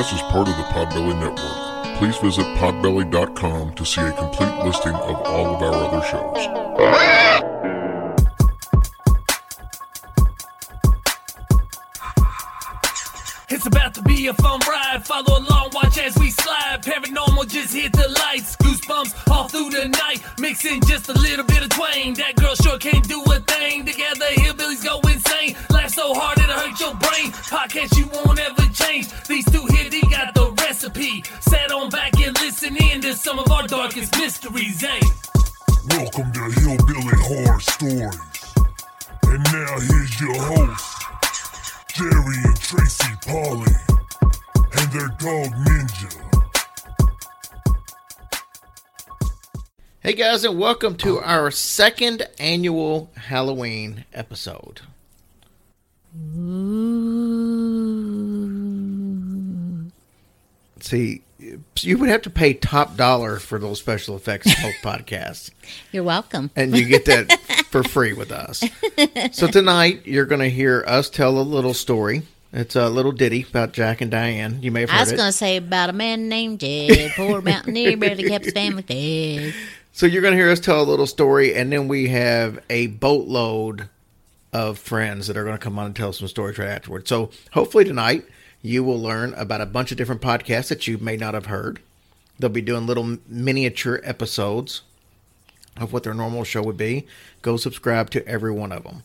podcast is part of the Podbelly Network. Please visit podbelly.com to see a complete listing of all of our other shows. It's about to be a fun ride. Follow along, watch as we slide. Paranormal just hit the lights. Goosebumps all through the night. Mixing just a little bit of twain. That girl sure can't do a thing. Together, hillbillies go insane. Laugh so hard it'll hurt your brain. Podcast you won't ever change. To some of our darkest mysteries, eh? Welcome to Hillbilly Horror Stories. And now here's your hosts, Jerry and Tracy Polly, and their dog Ninja. Hey guys, and welcome to our second annual Halloween episode. See, you would have to pay top dollar for those special effects podcasts, You're welcome. and you get that for free with us. So tonight you're going to hear us tell a little story. It's a little ditty about Jack and Diane. You may have heard I was going to say about a man named Jed, poor mountaineer, he kept his family fed. So you're going to hear us tell a little story, and then we have a boatload of friends that are going to come on and tell some stories right afterwards. So hopefully tonight you will learn about a bunch of different podcasts that you may not have heard. They'll be doing little miniature episodes of what their normal show would be. Go subscribe to every one of them.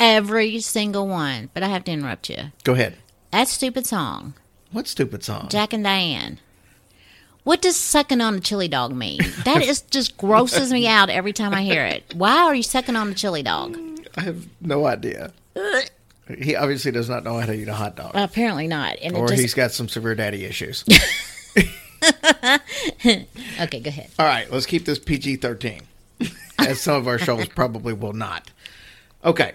Every single one. But I have to interrupt you. Go ahead. That stupid song, What stupid song? Jack and Diane. What does sucking on a chili dog mean? That is just grosses me out every time I hear it. Why are you sucking on a chili dog? I have no idea. He obviously does not know how to eat a hot dog, Apparently not. And or it he's just got some severe daddy issues. okay. Go ahead. All right, let's keep this PG 13, as some of our shows probably will not. Okay.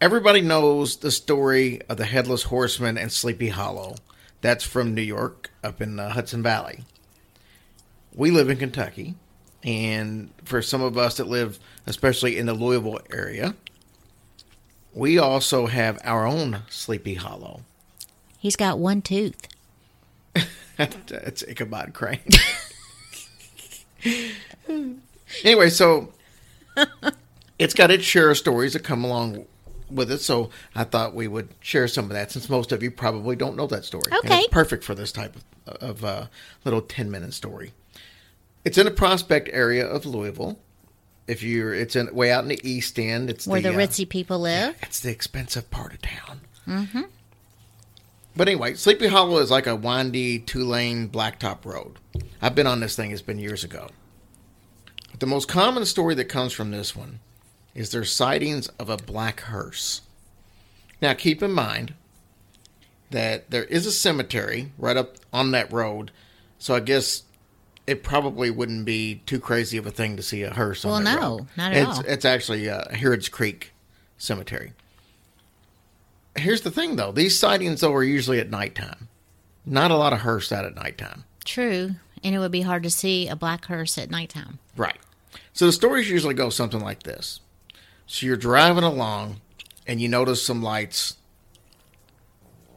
Everybody knows the story of the Headless Horseman and Sleepy Hollow. That's from New York, up in the Hudson Valley. We live in Kentucky, and for some of us that live, especially in the Louisville area, we also have our own Sleepy Hollow. He's got one tooth. That's Ichabod Crane. anyway, so it's got its share of stories that come along with it. So I thought we would share some of that since most of you probably don't know that story. Okay. it's perfect for this type of, of uh, little 10 minute story. It's in a Prospect area of Louisville. If you're, it's in way out in the East End. It's Where the, uh, ritzy people live. it's the expensive part of town. Mm-hmm. But anyway, Sleepy Hollow is like a windy two lane blacktop road. I've been on this thing, it's been years ago. The most common story that comes from this one is there's sightings of a black hearse. Now, keep in mind that there is a cemetery right up on that road, so I guess it probably wouldn't be too crazy of a thing to see a hearse Well, no, road. not at it's, all. It's actually uh, Harrods Creek Cemetery. Here's the thing, though: these sightings, though, are usually at nighttime. Not a lot of hearse out at nighttime. True. And it would be hard to see a black hearse at nighttime. Right. So the stories usually go something like this. So you're driving along and you notice some lights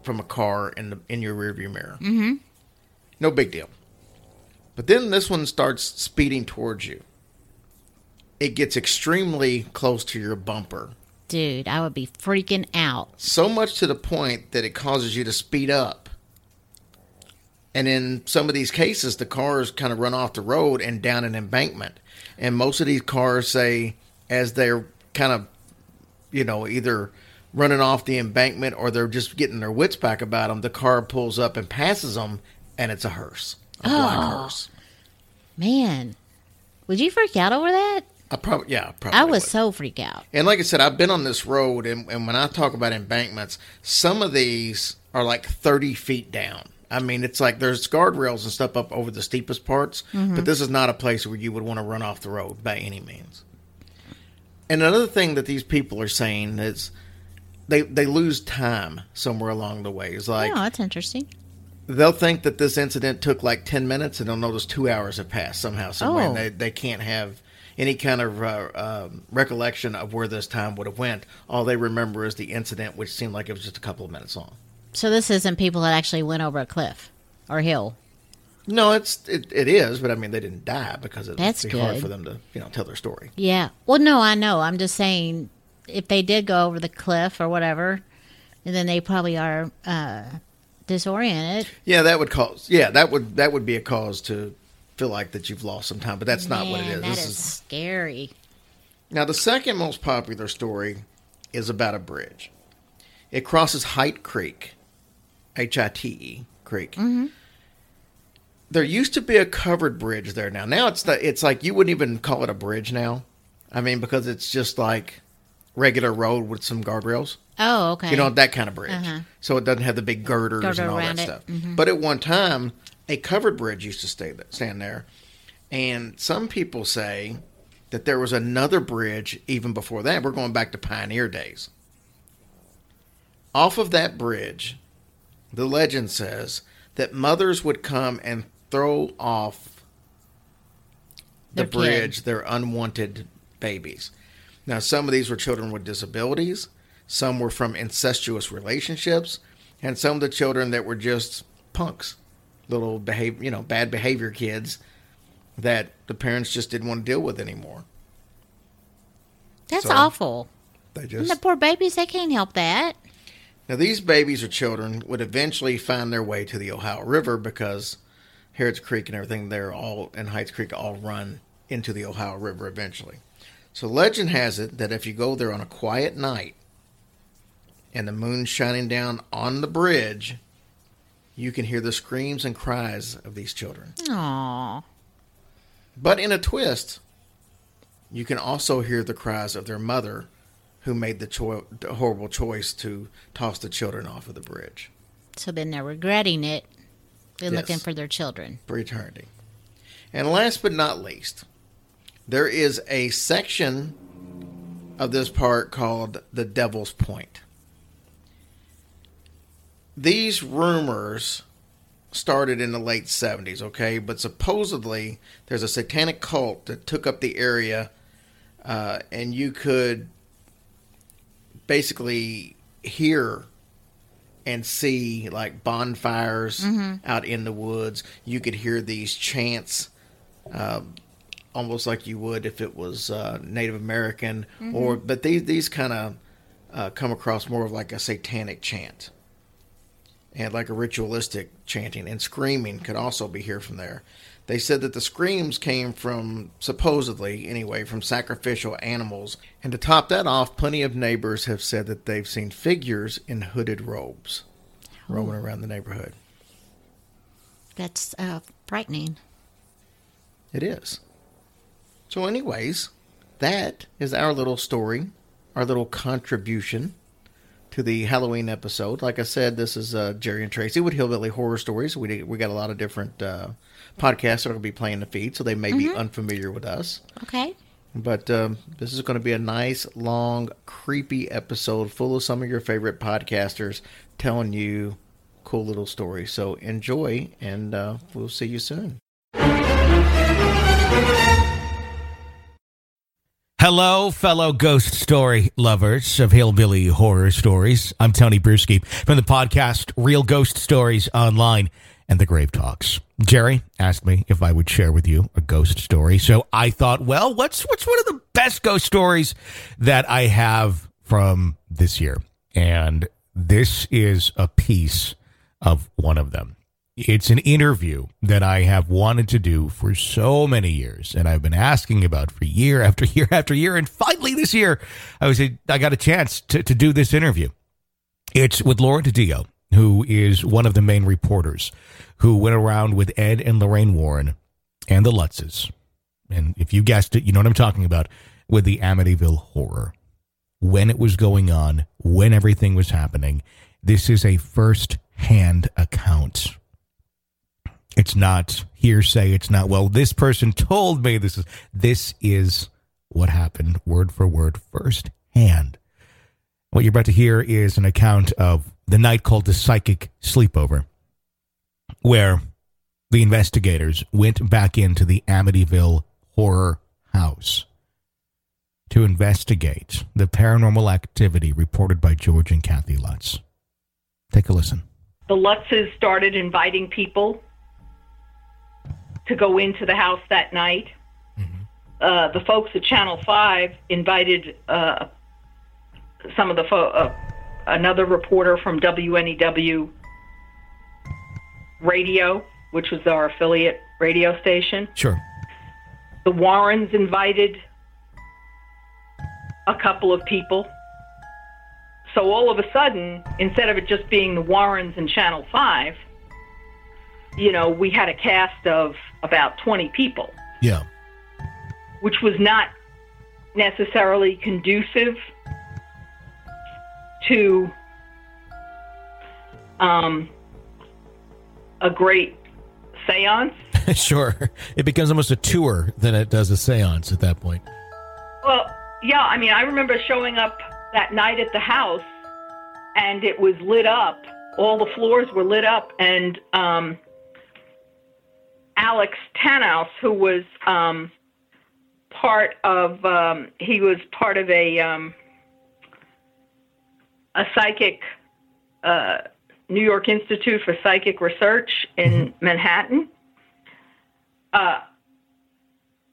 from a car in the in your rearview mirror. Mm-hmm. No big deal. But then this one starts speeding towards you. It gets extremely close to your bumper. Dude, I would be freaking out. So much to the point that it causes you to speed up. And in some of these cases, the cars kind of run off the road and down an embankment. And most of these cars say, as they're kind of, you know, either running off the embankment or they're just getting their wits back about them, the car pulls up and passes them, and it's a hearse, a black oh. hearse. Man, would you freak out over that? I probably, yeah, probably. I was would. so freaked out. And like I said, I've been on this road, and, and when I talk about embankments, some of these are like 30 feet down. I mean, it's like there's guardrails and stuff up over the steepest parts, but mm-hmm. this is not a place where you would want to run off the road by any means. And another thing that these people are saying is they they lose time somewhere along the way. It's like oh, that's interesting. They'll think that this incident took like 10 minutes and they'll notice two hours have passed somehow somewhere and Oh. they, they can't have any kind of uh, um, recollection of where this time would have went all they remember is the incident which seemed like it was just a couple of minutes long So this isn't people that actually went over a cliff or hill. No, it's it, it is, but I mean they didn't die because it That's would be hard for them to you know tell their story. Yeah. Well, no, I know. I'm just saying if they did go over the cliff or whatever, and then they probably are uh, disoriented. Yeah, that would cause. Yeah, that would that would be a cause to feel like that you've lost some time, but that's not what it Man. That This is is scary. now the second most popular story is about a bridge. It crosses Hite Creek, H I T E Creek. Mm-hmm. There used to be a covered bridge there. Now, now it's the, it's like you wouldn't even call it a bridge now. I mean, because it's just like regular road with some guardrails. Oh, okay. You know, that kind of bridge. Uh-huh. So it doesn't have the big girders Girder and all that it. stuff. Mhm. But at one time, a covered bridge used to stay th- stand there. And some people say that there was another bridge even before that. We're going back to pioneer days. Off of that bridge, the legend says that mothers would come and throw off the Their kid. bridge their unwanted babies. Now, some of these were children with disabilities, some were from incestuous relationships, and some of the children that were just punks, little behave, you know, bad behavior kids that the parents just didn't want to deal with anymore. That's So- awful. They And just the poor babies, they can't help that. Now, these babies or children would eventually find their way to the Ohio River because Harrods Creek and everything there, all and Hites Creek, all run into the Ohio River eventually. So, legend has it that if you go there on a quiet night and the moon shining down on the bridge, you can hear the screams and cries of these children. Aw. But in a twist, you can also hear the cries of their mother who made the, choi- the horrible choice to toss the children off of the bridge. So then they're regretting it and Yes. looking for their children. for eternity. And last but not least, there is a section of this park called the Devil's Point. These rumors started in the late 70s, okay? But supposedly there's a satanic cult that took up the area, uh, and you could basically hear and see like bonfires out in the woods. You could hear these chants, uh, almost like you would if it was uh, Native American, or but these these kind of uh, come across more of like a satanic chant, and like a ritualistic chanting and screaming could also be heard from there. They said that the screams came from, supposedly anyway, from sacrificial animals. And to top that off, plenty of neighbors have said that they've seen figures in hooded robes roaming around the neighborhood. That's uh, frightening. It is. So, anyways, that is our little story, our little contribution to the Halloween episode. Like I said, this is uh, Jerry and Tracy with Hillbilly Horror Stories. We we got a lot of different uh, podcasts that are going to be playing the feed, so they may be unfamiliar with us. Okay. But um, this is going to be a nice, long, creepy episode full of some of your favorite podcasters telling you cool little stories. So enjoy, and uh, we'll see you soon. Hello, fellow ghost story lovers of hillbilly horror stories. I'm Tony Brueski from the podcast Real Ghost Stories Online and the Grave Talks. Jerry asked me if I would share with you a ghost story, so I thought, well, what's what's one of the best ghost stories that I have from this year? And this is a piece of one of them. It's an interview that I have wanted to do for so many years, and I've been asking about for year after year after year. And finally, this year, I was I got a chance to, to do this interview. It's with Laura DiDio, who is one of the main reporters who went around with Ed and Lorraine Warren and the Lutzes. And if you guessed it, you know what I'm talking about with the Amityville horror. When it was going on, when everything was happening. This is a first hand account. It's not hearsay. It's not, well, this person told me this is, this is what happened word for word, first hand. What you're about to hear is an account of the night called the psychic sleepover, where the investigators went back into the Amityville horror house to investigate the paranormal activity reported by George and Kathy Lutz. Take a listen. The Lutzes started inviting people to go into the house that night. Uh, the folks at Channel 5 invited uh, some of the fo- uh, another reporter from WNEW Radio, which was our affiliate radio station. Sure. The Warrens invited a couple of people. So all of a sudden, instead of it just being the Warrens and Channel 5, you know, we had a cast of about 20 people, Yeah. which was not necessarily conducive to um, a great seance. sure. It becomes almost a tour than it does a seance at that point. Well, yeah, I mean, I remember showing up that night at the house and it was lit up. All the floors were lit up, and um, Alex Tanous, who was um, part of, um, he was part of a um, a psychic uh, New York Institute for Psychic Research in Manhattan. Uh,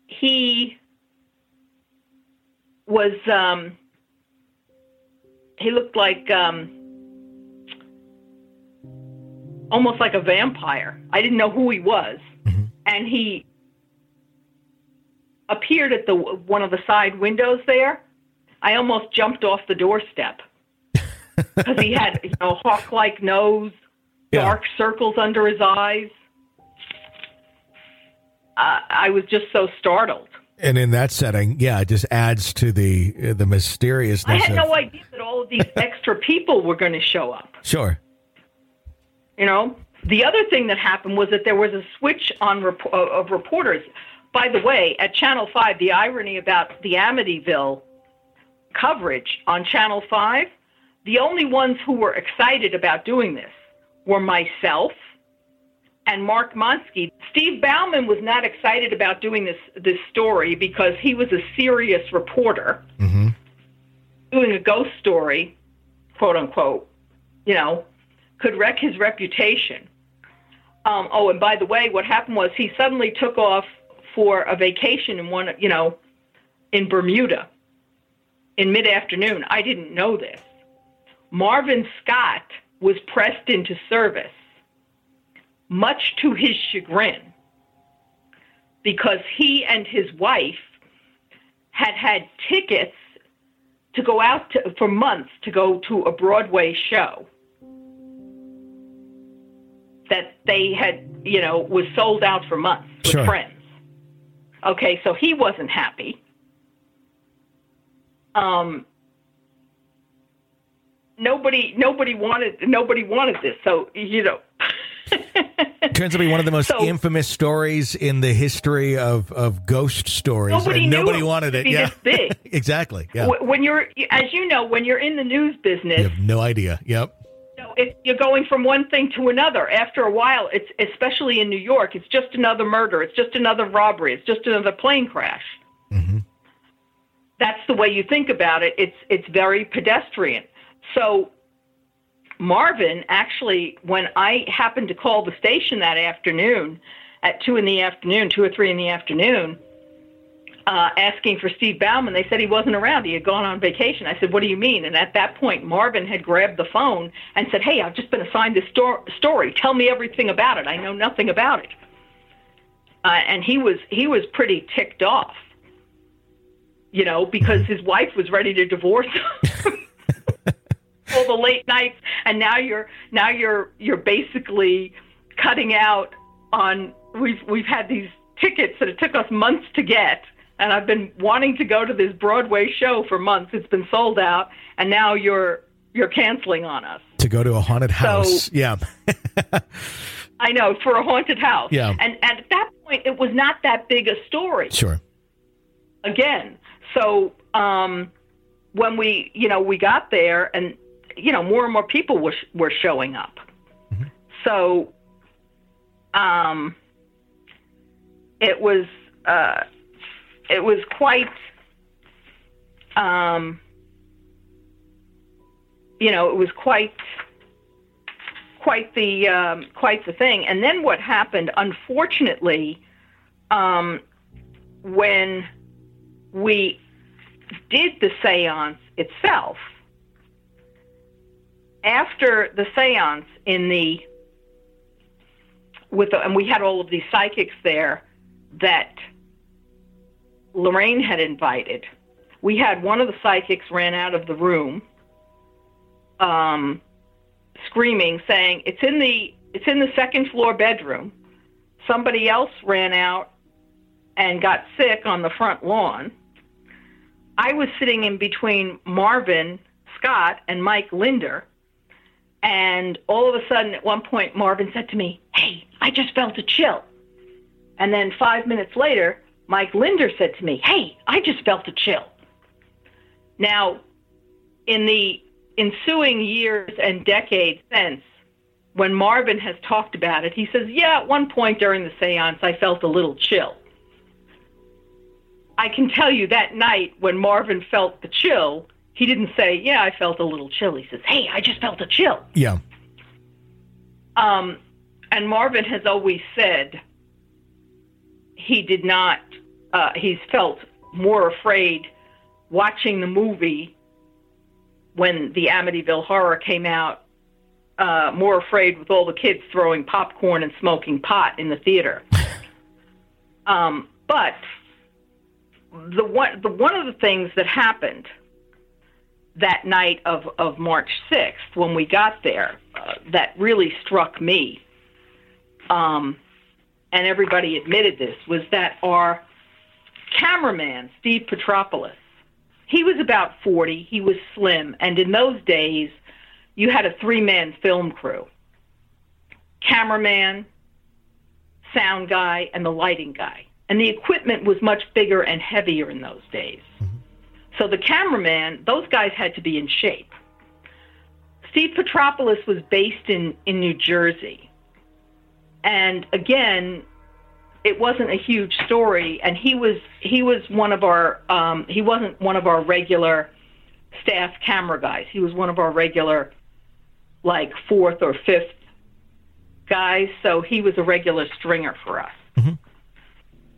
he was um, he looked like um, almost like a vampire. I didn't know who he was, and he appeared at the one of the side windows there. I almost jumped off the doorstep because he had you know hawk-like nose, Yeah. dark circles under his eyes. Uh, I was just so startled. And in that setting, yeah, it just adds to the the mysteriousness. I had of, no idea that all of these extra people were going to show up. Sure. You know, the other thing that happened was that there was a switch on rep- uh, of reporters. By the way, at Channel Five, the irony about the Amityville coverage on Channel Five, the only ones who were excited about doing this were myself and Mark Monsky. Steve Bauman was not excited about doing this this story because he was a serious reporter doing a ghost story, quote unquote. You know, could wreck his reputation. Um, oh, and by the way, what happened was he suddenly took off for a vacation in one, you know, in Bermuda in mid afternoon. I didn't know this. Marvin Scott was pressed into service, much to his chagrin, because he and his wife had had tickets to go out to, for months to go to a Broadway show that they had, you know, was sold out for months with Sure. friends. Okay, so he wasn't happy. Um, nobody, nobody wanted, nobody wanted this. So you know, Turns out to be one of the most So- infamous stories in the history of, of ghost stories. Nobody nobody wanted it. Yeah. big. exactly. Yeah. When you're, as you know, when you're in the news business, You have no idea. Yep. Know, if you're going from one thing to another. After a while, it's especially in New York, it's just another murder, it's just another robbery, it's just another plane crash. Mm-hmm. That's the way you think about it. It's it's very pedestrian. So Marvin actually, when I happened to call the station that afternoon at two in the afternoon, two or three in the afternoon, uh, asking for Steve Bauman. They said he wasn't around. He had gone on vacation. I said, "What do you mean?" And at that point, Marvin had grabbed the phone and said, "Hey, I've just been assigned this sto- story. Tell me everything about it. I know nothing about it." Uh, and he was he was pretty ticked off, you know, because his wife was ready to divorce him. all the late nights, and now you're now you're you're basically cutting out on. We've we've had these tickets that it took us months to get, and I've been wanting to go to this Broadway show for months. It's been sold out, and now you're you're canceling on us. To go to a haunted house. yeah. I know for a haunted house. Yeah. And, and at that point, it was not that big a story. Sure. again. So um, when we, you know, we got there, and you know, more and more people were were showing up. So um, it was uh, it was quite. Um, you know, it was quite quite the um, quite the thing. And then what happened? Unfortunately, um, when we did the séance itself, after the séance in the with the, and we had all of these psychics there that Lorraine had invited. We had one of the psychics ran out of the room, um, screaming, saying, "It's in the it's in the second floor bedroom." Somebody else ran out and got sick on the front lawn. I was sitting in between Marvin Scott and Mike Linder, and all of a sudden, at one point, Marvin said to me, "Hey, I just felt a chill." And then five minutes later, Mike Linder said to me, Hey, I just felt a chill. Now, in the ensuing years and decades since, when Marvin has talked about it, he says, Yeah, at one point during the seance, I felt a little chill. I can tell you that night when Marvin felt the chill, he didn't say, Yeah, I felt a little chill. He says, Hey, I just felt a chill. Yeah. Um, and Marvin has always said he did not, uh, he's felt more afraid watching the movie when the Amityville horror came out, uh, more afraid with all the kids throwing popcorn and smoking pot in the theater. um, but the one, the one of the things that happened that night of, of March 6th when we got there uh, that really struck me, um, and everybody admitted this, was that our cameraman, Steve Petropoulos, he was about 40, he was slim, and in those days, you had a three man film crew cameraman, sound guy, and the lighting guy. And the equipment was much bigger and heavier in those days. Mm-hmm. So the cameraman, those guys had to be in shape. Steve Petropoulos was based in, in New Jersey. And again, it wasn't a huge story and he was he was one of our um, he wasn't one of our regular staff camera guys. He was one of our regular like fourth or fifth guys, so he was a regular stringer for us.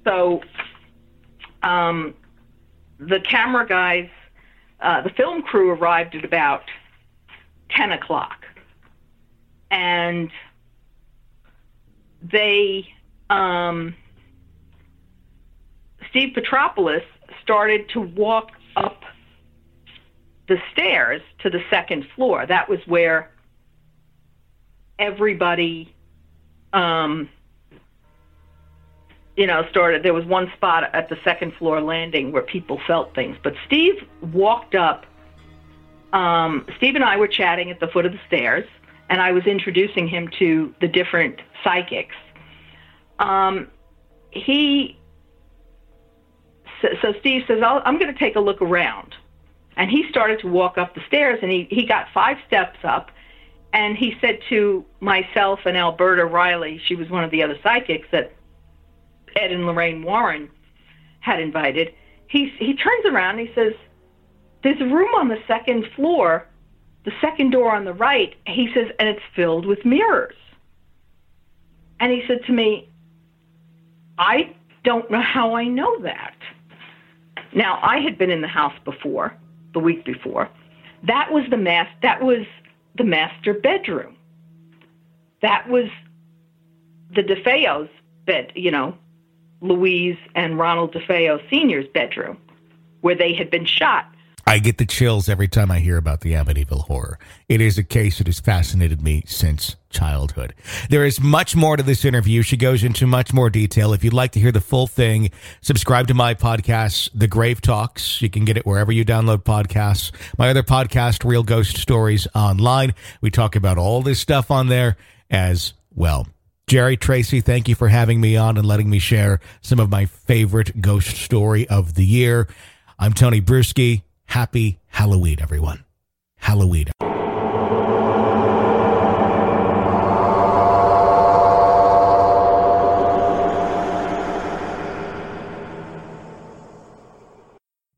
So um, the camera guys, uh, the film crew arrived at about 10 o'clock. And they, um, Steve Petropoulos started to walk up the stairs to the second floor. That was where everybody, um, you know, started. There was one spot at the second floor landing where people felt things. But Steve walked up. Um, Steve and I were chatting at the foot of the stairs, and I was introducing him to the different psychics. Um, he, so, so Steve says, I'll, I'm going to take a look around. And he started to walk up the stairs, and he, he got five steps up, and he said to myself and Alberta Riley, she was one of the other psychics that Ed and Lorraine Warren had invited, he he turns around and he says, "There's a room on the second floor, the second door on the right." He says, "and it's filled with mirrors." And he said to me, "I don't know how I know that." Now I had been in the house before, the week before. That was the mas- That was the master bedroom. That was the DeFeo's bed. You know, Louise and Ronald DeFeo Sr.'s bedroom, where they had been shot. I get the chills every time I hear about the Amityville horror. It is a case that has fascinated me since childhood. There is much more to this interview. She goes into much more detail. If you'd like to hear the full thing, subscribe to my podcast, The Grave Talks. You can get it wherever you download podcasts. My other podcast, Real Ghost Stories Online. We talk about all this stuff on there as well. Jerry Tracy, thank you for having me on and letting me share some of my favorite ghost story of the year. I'm Tony Brueski. Happy Halloween, everyone. Halloween.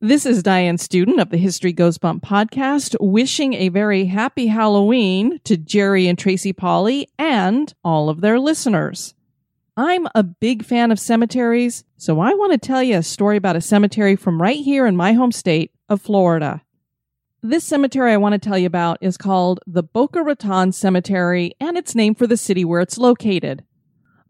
This is Diane Student of the History Goes Bump podcast, wishing a very happy Halloween to Jerry and Tracy Polly and all of their listeners. I'm a big fan of cemeteries, so I want to tell you a story about a cemetery from right here in my home state of Florida. This cemetery I want to tell you about is called the Boca Raton Cemetery, and it's named for the city where it's located.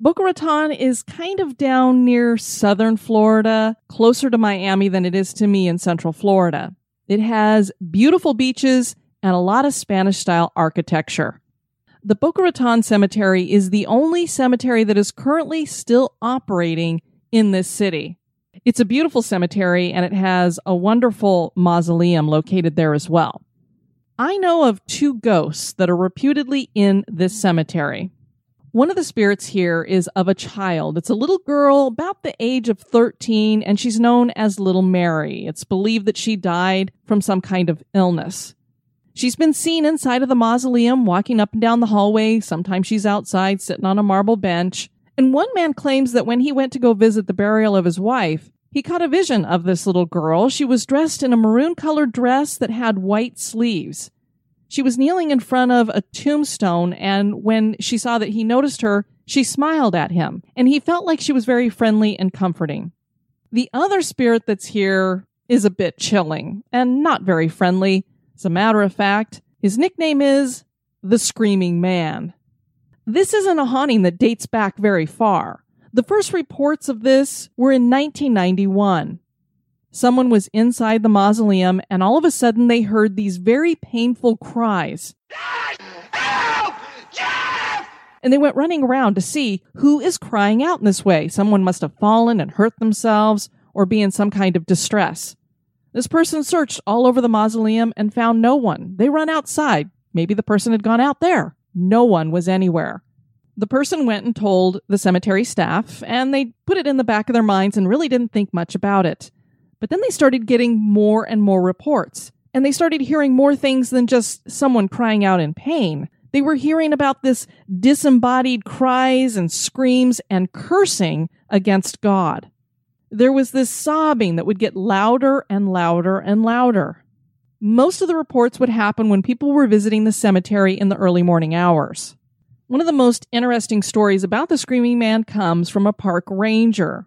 Boca Raton is kind of down near southern Florida, closer to Miami than it is to me in central Florida. It has beautiful beaches and a lot of Spanish style architecture. The Boca Raton Cemetery is the only cemetery that is currently still operating in this city. It's a beautiful cemetery and it has a wonderful mausoleum located there as well. I know of two ghosts that are reputedly in this cemetery. One of the spirits here is of a child. It's a little girl about the age of 13, and she's known as Little Mary. It's believed that she died from some kind of illness. She's been seen inside of the mausoleum, walking up and down the hallway. Sometimes she's outside, sitting on a marble bench. And one man claims that when he went to go visit the burial of his wife, he caught a vision of this little girl. She was dressed in a maroon colored dress that had white sleeves. She was kneeling in front of a tombstone, and when she saw that he noticed her, she smiled at him, and he felt like she was very friendly and comforting. The other spirit that's here is a bit chilling and not very friendly. As a matter of fact, his nickname is the Screaming Man. This isn't a haunting that dates back very far. The first reports of this were in 1991 someone was inside the mausoleum and all of a sudden they heard these very painful cries. And they went running around to see who is crying out in this way. Someone must have fallen and hurt themselves or be in some kind of distress. This person searched all over the mausoleum and found no one. They run outside. Maybe the person had gone out there. No one was anywhere. The person went and told the cemetery staff, and they put it in the back of their minds and really didn't think much about it. But then they started getting more and more reports, and they started hearing more things than just someone crying out in pain. They were hearing about this disembodied cries and screams and cursing against God. There was this sobbing that would get louder and louder and louder. Most of the reports would happen when people were visiting the cemetery in the early morning hours. One of the most interesting stories about the Screaming Man comes from a park ranger.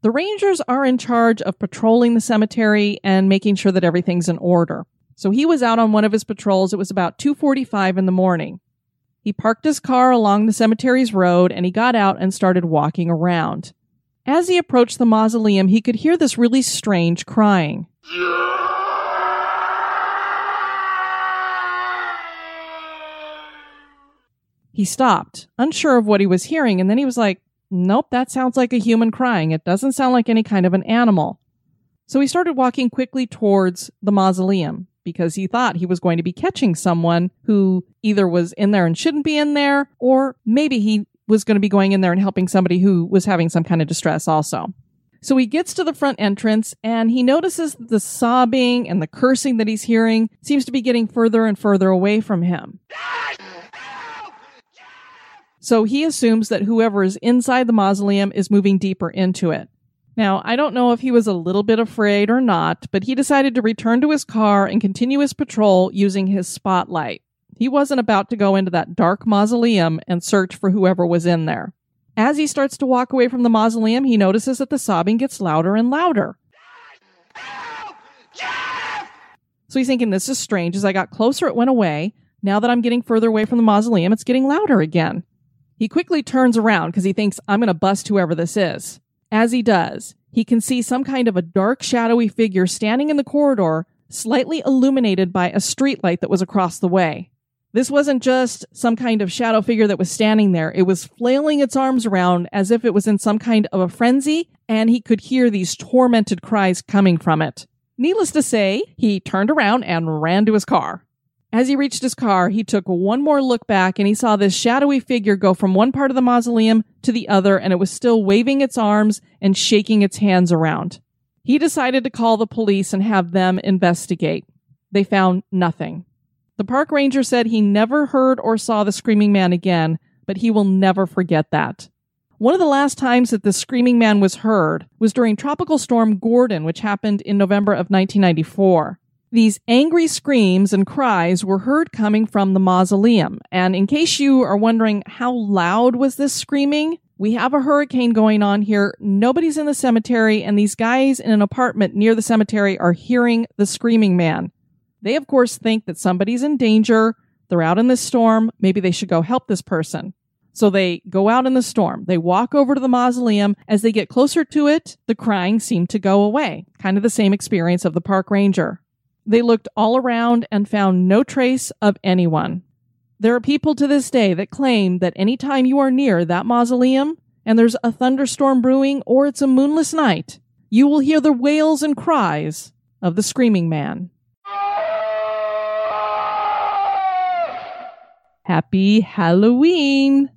The rangers are in charge of patrolling the cemetery and making sure that everything's in order. So he was out on one of his patrols. It was about 2:45 in the morning. He parked his car along the cemetery's road and he got out and started walking around. As he approached the mausoleum, he could hear this really strange crying. He stopped, unsure of what he was hearing, and then he was like, Nope, that sounds like a human crying. It doesn't sound like any kind of an animal. So he started walking quickly towards the mausoleum because he thought he was going to be catching someone who either was in there and shouldn't be in there, or maybe he was going to be going in there and helping somebody who was having some kind of distress also. So he gets to the front entrance and he notices the sobbing and the cursing that he's hearing seems to be getting further and further away from him. So he assumes that whoever is inside the mausoleum is moving deeper into it. Now, I don't know if he was a little bit afraid or not, but he decided to return to his car and continue his patrol using his spotlight. He wasn't about to go into that dark mausoleum and search for whoever was in there. As he starts to walk away from the mausoleum, he notices that the sobbing gets louder and louder. So he's thinking, this is strange. As I got closer, it went away. Now that I'm getting further away from the mausoleum, it's getting louder again. He quickly turns around because he thinks, I'm going to bust whoever this is. As he does, he can see some kind of a dark, shadowy figure standing in the corridor, slightly illuminated by a streetlight that was across the way. This wasn't just some kind of shadow figure that was standing there. It was flailing its arms around as if it was in some kind of a frenzy, and he could hear these tormented cries coming from it. Needless to say, he turned around and ran to his car. As he reached his car, he took one more look back and he saw this shadowy figure go from one part of the mausoleum to the other, and it was still waving its arms and shaking its hands around. He decided to call the police and have them investigate. They found nothing. The park ranger said he never heard or saw the screaming man again, but he will never forget that. One of the last times that the screaming man was heard was during Tropical Storm Gordon, which happened in November of 1994. These angry screams and cries were heard coming from the mausoleum. And in case you are wondering how loud was this screaming, we have a hurricane going on here. Nobody's in the cemetery, and these guys in an apartment near the cemetery are hearing the screaming man. They, of course, think that somebody's in danger. They're out in this storm. Maybe they should go help this person. So they go out in the storm. They walk over to the mausoleum. As they get closer to it, the crying seemed to go away. Kind of the same experience of the park ranger. They looked all around and found no trace of anyone. There are people to this day that claim that anytime you are near that mausoleum and there's a thunderstorm brewing or it's a moonless night, you will hear the wails and cries of the screaming man. Happy Halloween!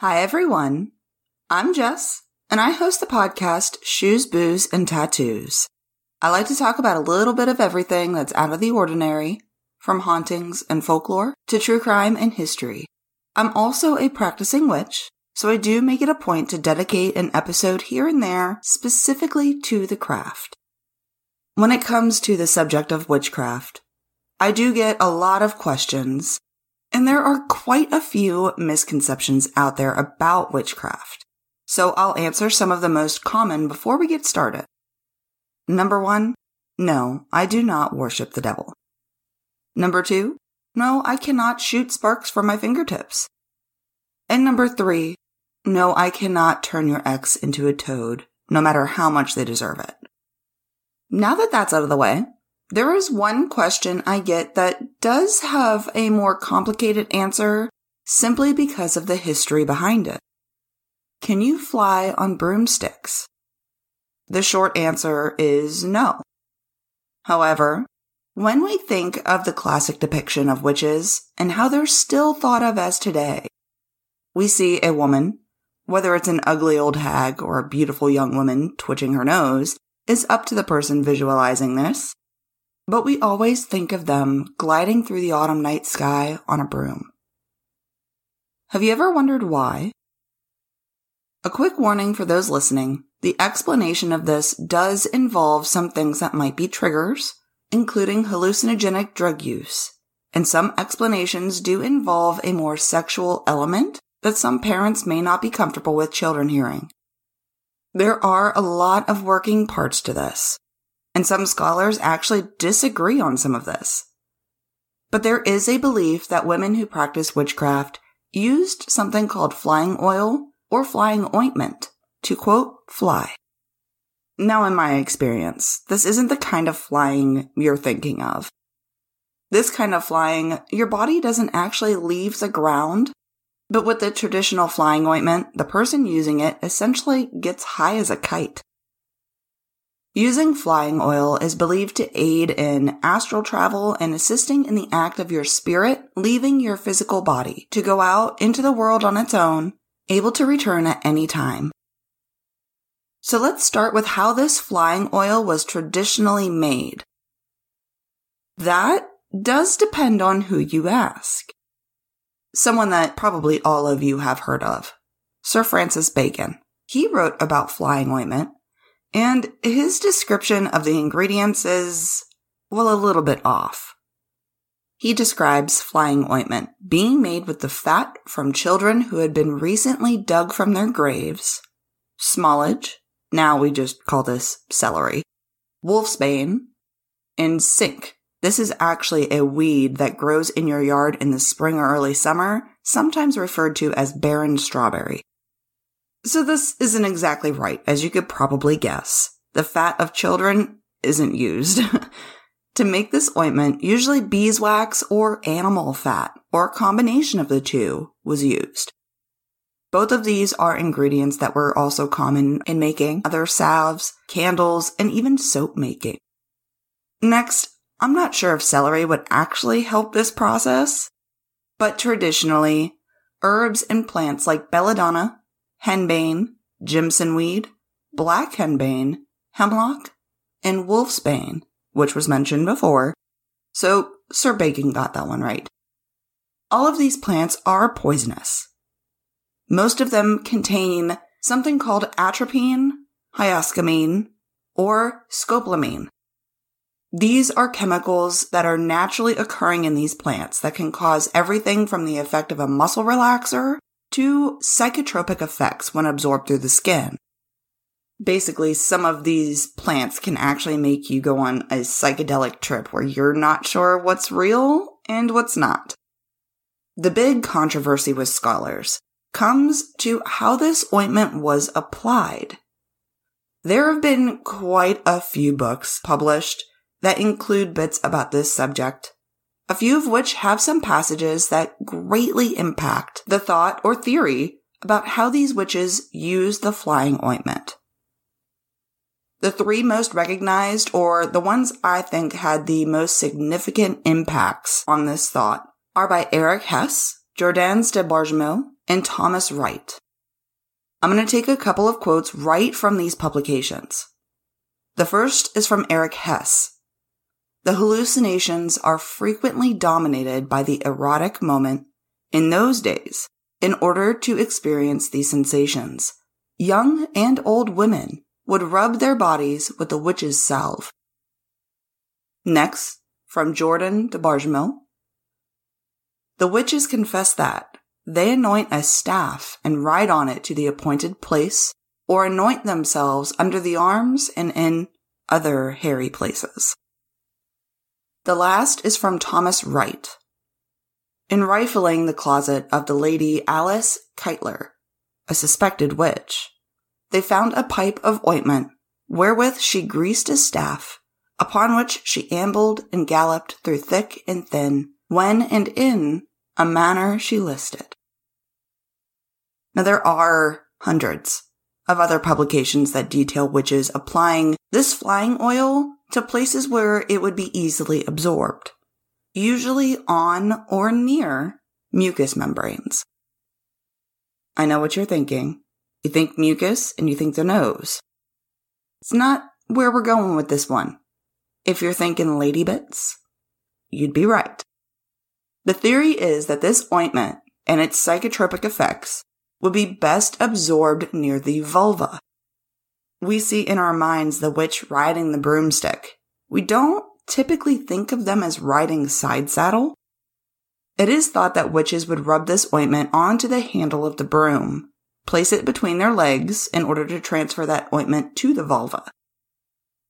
Hi, everyone. I'm Jess, and I host the podcast Shoes, Booze, and Tattoos. I like to talk about a little bit of everything that's out of the ordinary, from hauntings and folklore to true crime and history. I'm also a practicing witch, so I do make it a point to dedicate an episode here and there specifically to the craft. When it comes to the subject of witchcraft, I do get a lot of questions and there are quite a few misconceptions out there about witchcraft. So I'll answer some of the most common before we get started. Number one, no, I do not worship the devil. Number two, no, I cannot shoot sparks from my fingertips. And number three, no, I cannot turn your ex into a toad, no matter how much they deserve it. Now that that's out of the way, there is one question I get that does have a more complicated answer simply because of the history behind it. Can you fly on broomsticks? The short answer is no. However, when we think of the classic depiction of witches and how they're still thought of as today, we see a woman, whether it's an ugly old hag or a beautiful young woman twitching her nose, is up to the person visualizing this, but we always think of them gliding through the autumn night sky on a broom. Have you ever wondered why? A quick warning for those listening the explanation of this does involve some things that might be triggers, including hallucinogenic drug use, and some explanations do involve a more sexual element that some parents may not be comfortable with children hearing. There are a lot of working parts to this, and some scholars actually disagree on some of this. But there is a belief that women who practice witchcraft used something called flying oil or flying ointment to quote, fly. Now, in my experience, this isn't the kind of flying you're thinking of. This kind of flying, your body doesn't actually leave the ground, but with the traditional flying ointment, the person using it essentially gets high as a kite. Using flying oil is believed to aid in astral travel and assisting in the act of your spirit leaving your physical body to go out into the world on its own, able to return at any time. So let's start with how this flying oil was traditionally made. That does depend on who you ask. Someone that probably all of you have heard of. Sir Francis Bacon. He wrote about flying ointment and his description of the ingredients is, well, a little bit off. He describes flying ointment being made with the fat from children who had been recently dug from their graves, smallage, now we just call this celery, wolfsbane, and cinque. This is actually a weed that grows in your yard in the spring or early summer, sometimes referred to as barren strawberry. So this isn't exactly right, as you could probably guess. The fat of children isn't used. to make this ointment, usually beeswax or animal fat, or a combination of the two, was used. Both of these are ingredients that were also common in making other salves, candles, and even soap making. Next, I'm not sure if celery would actually help this process, but traditionally, herbs and plants like belladonna, henbane, jimson weed, black henbane, hemlock, and wolfsbane which was mentioned before. So Sir Bacon got that one right. All of these plants are poisonous. Most of them contain something called atropine, hyoscyamine, or scopolamine. These are chemicals that are naturally occurring in these plants that can cause everything from the effect of a muscle relaxer to psychotropic effects when absorbed through the skin. Basically, some of these plants can actually make you go on a psychedelic trip where you're not sure what's real and what's not. The big controversy with scholars comes to how this ointment was applied. There have been quite a few books published that include bits about this subject, a few of which have some passages that greatly impact the thought or theory about how these witches use the flying ointment. The three most recognized, or the ones I think had the most significant impacts on this thought, are by Eric Hess, Jordanes de Bargemel, and Thomas Wright. I'm going to take a couple of quotes right from these publications. The first is from Eric Hess, the hallucinations are frequently dominated by the erotic moment in those days in order to experience these sensations. Young and old women would rub their bodies with the witch's salve. Next, from Jordan de Bargemel. The witches confess that they anoint a staff and ride on it to the appointed place, or anoint themselves under the arms and in other hairy places. The last is from Thomas Wright. In rifling the closet of the lady Alice Kyteler, a suspected witch, they found a pipe of ointment wherewith she greased a staff, upon which she ambled and galloped through thick and thin, when and in a manner she listed. Now there are hundreds of other publications that detail witches applying this flying oil to places where it would be easily absorbed, usually on or near mucous membranes. I know what you're thinking. You think mucus and you think the nose. It's not where we're going with this one. If you're thinking lady bits, you'd be right. The theory is that this ointment and its psychotropic effects would be best absorbed near the vulva, we see in our minds the witch riding the broomstick. We don't typically think of them as riding side saddle. It is thought that witches would rub this ointment onto the handle of the broom, place it between their legs in order to transfer that ointment to the vulva.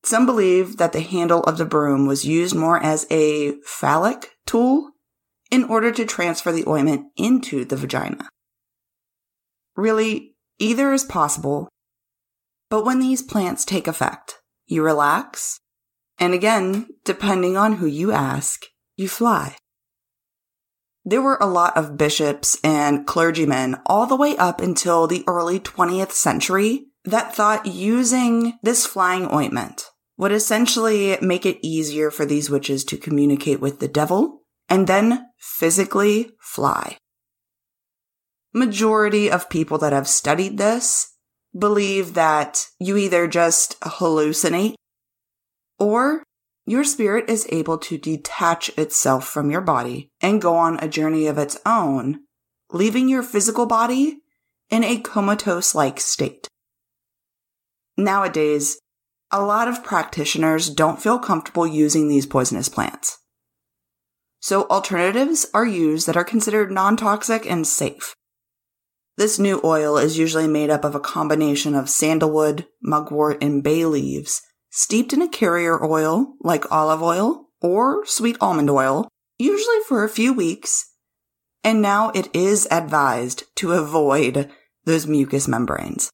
Some believe that the handle of the broom was used more as a phallic tool in order to transfer the ointment into the vagina. Really, either is possible, but when these plants take effect, you relax, and again, depending on who you ask, you fly. There were a lot of bishops and clergymen all the way up until the early 20th century that thought using this flying ointment would essentially make it easier for these witches to communicate with the devil and then physically fly. Majority of people that have studied this believe that you either just hallucinate or your spirit is able to detach itself from your body and go on a journey of its own, leaving your physical body in a comatose like state. Nowadays, a lot of practitioners don't feel comfortable using these poisonous plants. So alternatives are used that are considered non-toxic and safe. This new oil is usually made up of a combination of sandalwood, mugwort, and bay leaves, steeped in a carrier oil like olive oil or sweet almond oil, usually for a few weeks. And now it is advised to avoid those mucous membranes.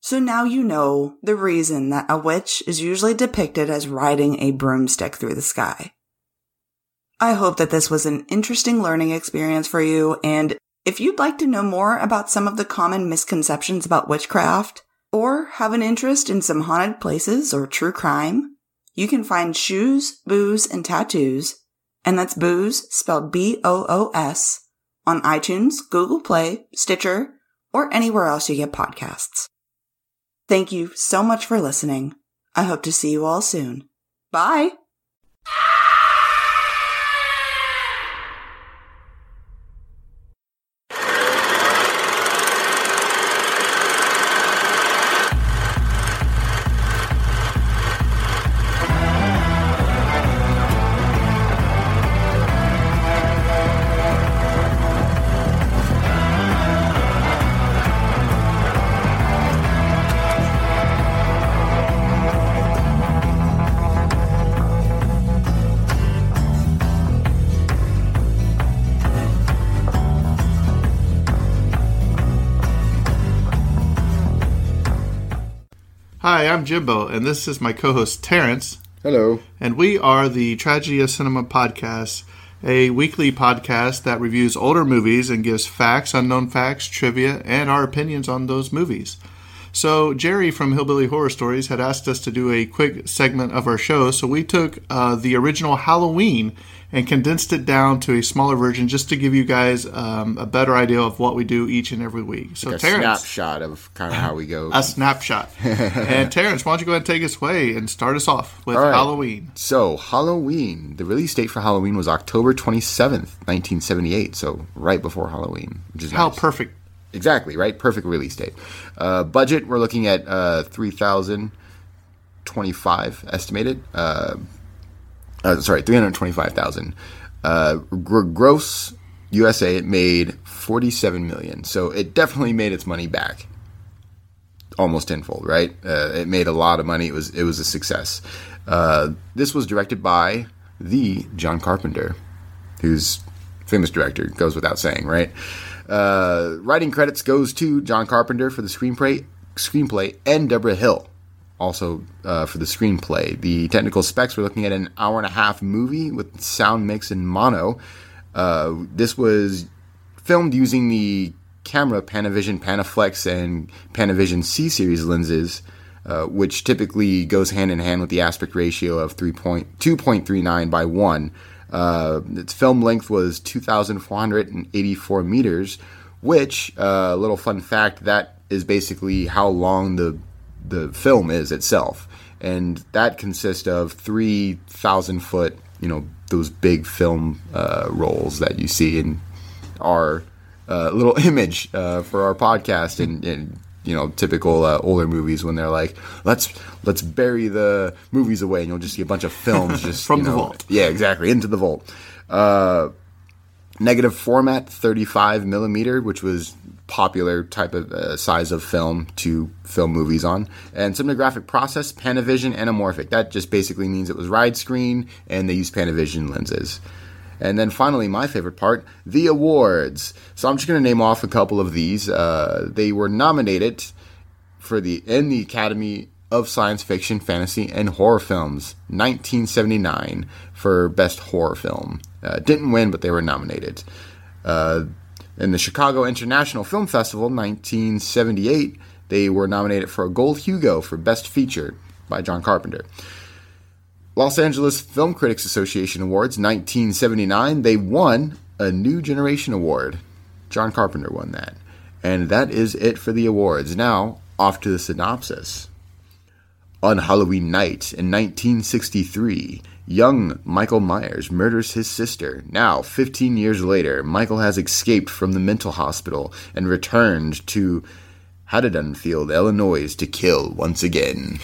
So now you know the reason that a witch is usually depicted as riding a broomstick through the sky. I hope that this was an interesting learning experience for you and if you'd like to know more about some of the common misconceptions about witchcraft, or have an interest in some haunted places or true crime, you can find Shoes, Booze, and Tattoos, and that's booze spelled B O O S, on iTunes, Google Play, Stitcher, or anywhere else you get podcasts. Thank you so much for listening. I hope to see you all soon. Bye. Hi, I'm Jimbo, and this is my co host Terrence, Hello. and we are the Tragedy of Cinema podcast, a weekly podcast that reviews older movies and gives facts, unknown facts, trivia, and our opinions on those movies. So, Jerry from Hillbilly Horror Stories had asked us to do a quick segment of our show, so we took uh, the original Halloween and condensed it down to a smaller version just to give you guys um, a better idea of what we do each and every week. So, a Terrence. snapshot of kind of how we go. a snapshot. and Terrence, why don't you go ahead and take us away and start us off with right. Halloween? So, Halloween. The release date for Halloween was October 27th, 1978. So, right before Halloween, which is How nice. perfect. Exactly, right? Perfect release date. Uh, budget, we're looking at uh, 3025 estimated. Uh, uh, sorry, 325,000. Uh, gr- gross USA, it made 47 million. So, it definitely made its money back. almost tenfold, right? Uh, it made a lot of money. It was it was a success. Uh, this was directed by the John Carpenter, who's famous director goes without saying, right? Uh, writing credits goes to John Carpenter for the screenplay, screenplay, and Debra Hill also uh, for the screenplay. The technical specs we're looking at an hour and a half movie with sound mix in mono. Uh, this was filmed using the camera Panavision Panaflex and Panavision C series lenses, uh, which typically goes hand in hand with the aspect ratio of 3.2.39 by 1. Uh, its film length was 2,484 meters, which, uh, a little fun fact, that is basically how long the the film is itself, and that consists of three thousand foot, you know, those big film uh, rolls that you see in our uh, little image uh, for our podcast and. and you know, typical uh, older movies when they're like, "Let's let's bury the movies away," and you'll just see a bunch of films just From the know- vault. Yeah, exactly, into the vault. Uh, negative format 35 millimeter which was popular type of uh, size of film to film movies on. And cinematographic process panavision anamorphic. That just basically means it was widescreen and they used panavision lenses. And then finally my favorite part the awards. So i'm just going to name off a couple of these. Uh, they were nominated for the in the Academy of Science Fiction, Fantasy, and Horror Films, 1979 for Best Horror Film. Uh, didn't win, but they were nominated. Uh, in the Chicago International Film Festival, 1978, they were nominated for a Gold Hugo for Best Feature by John Carpenter. Los Angeles Film Critics Association Awards, 1979, they won a New Generation Award. John Carpenter won that. And that is it for the awards. Now, off to the synopsis. On Halloween night in 1963, young Michael Myers murders his sister. Now, 15 years later, Michael has escaped from the mental hospital and returned to Haddonfield, Illinois to kill once again.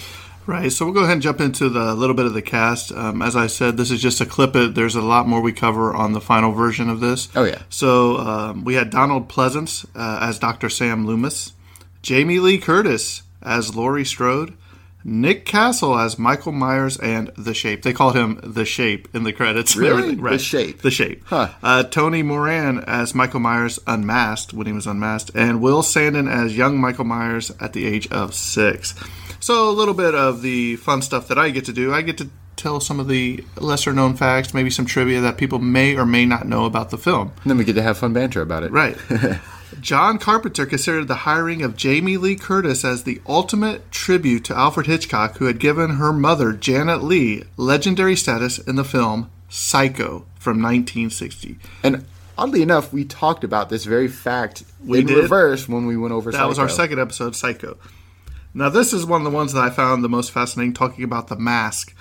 Right, so we'll go ahead and jump into the little bit of the cast. Um, as I said, this is just a clip. It there's a lot more we cover on the final version of this. Oh, yeah. So um, we had Donald Pleasence uh, as Dr. Sam Loomis, Jamie Lee Curtis as Laurie Strode, Nick Castle as Michael Myers and The Shape. They called him The Shape in the credits. Really? everything. The Shape. The Shape. Huh. Uh, Tony Moran as Michael Myers unmasked when he was unmasked, and Will Sandin as young Michael Myers at the age of six. So a little bit of the fun stuff that I get to do. I get to tell some of the lesser known facts, maybe some trivia that people may or may not know about the film. And then we get to have fun banter about it. Right. John Carpenter considered the hiring of Jamie Lee Curtis as the ultimate tribute to Alfred Hitchcock, who had given her mother, Janet Leigh, legendary status in the film Psycho from 1960. And oddly enough, we talked about this very fact We in did? reverse when we went over That was our second episode, Psycho. Now, this is one of the ones that I found the most fascinating, talking about the mask.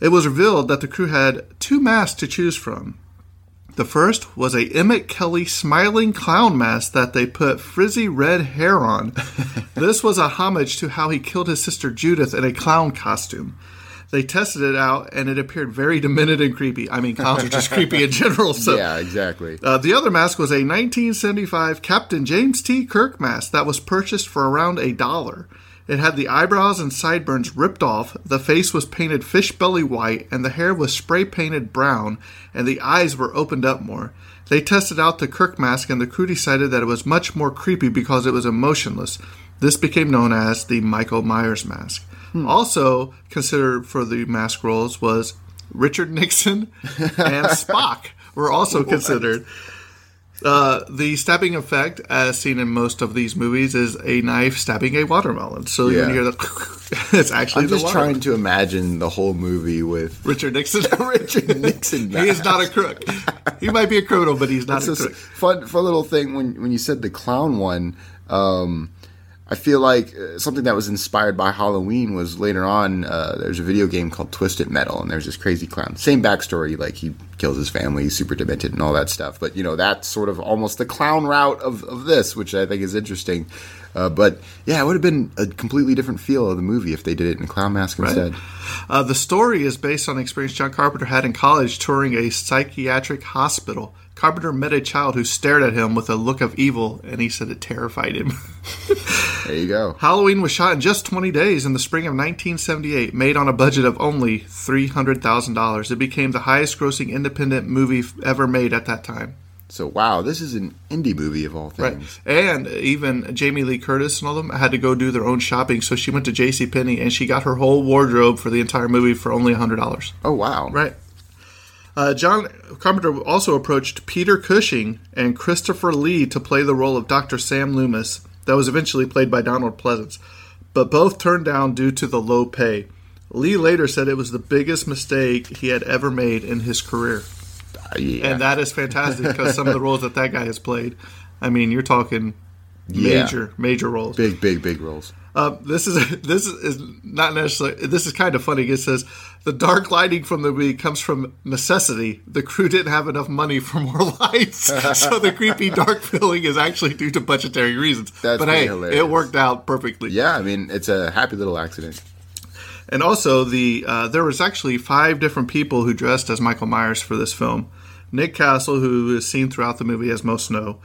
It was revealed that the crew had two masks to choose from. The first was a Emmett Kelly smiling clown mask that they put frizzy red hair on. this was a homage to how he killed his sister Judith in a clown costume. They tested it out and it appeared very demented and creepy. I mean, clowns are just creepy in general. So yeah, exactly. uh, the other mask was a 1975 Captain James T. Kirk mask that was purchased for around a dollar. It had the eyebrows and sideburns ripped off, the face was painted fish belly white, and the hair was spray painted brown, and the eyes were opened up more. They tested out the Kirk mask, and the crew decided that it was much more creepy because it was emotionless. This became known as the Michael Myers mask. Hmm. Also considered for the mask roles was Richard Nixon and Spock were also considered. Uh, the stabbing effect, as seen in most of these movies, is a knife stabbing a watermelon. So you Yeah. hear that it's actually I'm just trying to imagine the whole movie with Richard Nixon. Richard Nixon. he is not a crook. He might be a criminal, but he's not It's a crook. fun, fun little thing when when you said the clown one. Um, I feel like uh, something that was inspired by Halloween was later on. Uh, there's a video game called Twisted Metal, and there's this crazy clown. Same backstory, like he kills his family, he's super demented, and all that stuff. But you know, that's sort of almost the clown route of, of this, which I think is interesting. Uh, but yeah, it would have been a completely different feel of the movie if they did it in a clown mask instead. Uh, the story is based on an experience John Carpenter had in college touring a psychiatric hospital. Carpenter met a child who stared at him with a look of evil, and he said it terrified him. There you go. Halloween was shot in just 20 days in the spring of 1978, made on a budget of only $300,000. It became the highest grossing independent movie ever made at that time. So wow, this is an indie movie of all things. Right. And even Jamie Lee Curtis and all them had to go do their own shopping, so she went to J.C. Penney and she got her whole wardrobe for the entire movie for only $100. Oh wow. Right. Uh, John Carpenter also approached Peter Cushing and Christopher Lee to play the role of Dr. Sam Loomis, that was eventually played by Donald Pleasence, but both turned down due to the low pay. Lee later said it was the biggest mistake he had ever made in his career. Yeah. And that is fantastic because some of the roles that that guy has played, I mean, you're talking Yeah. major, major roles. big, big, big roles. Uh, this is this is not necessarily. This is kind of funny. It says the dark lighting from the movie comes from necessity. The crew didn't have enough money for more lights, so the creepy dark feeling is actually due to budgetary reasons. That's but hey, hilarious. it worked out perfectly. Yeah, I mean, it's a happy little accident. And also, the uh, there was actually five different people who dressed as Michael Myers for this film. Nick Castle, who is seen throughout the movie, as most know.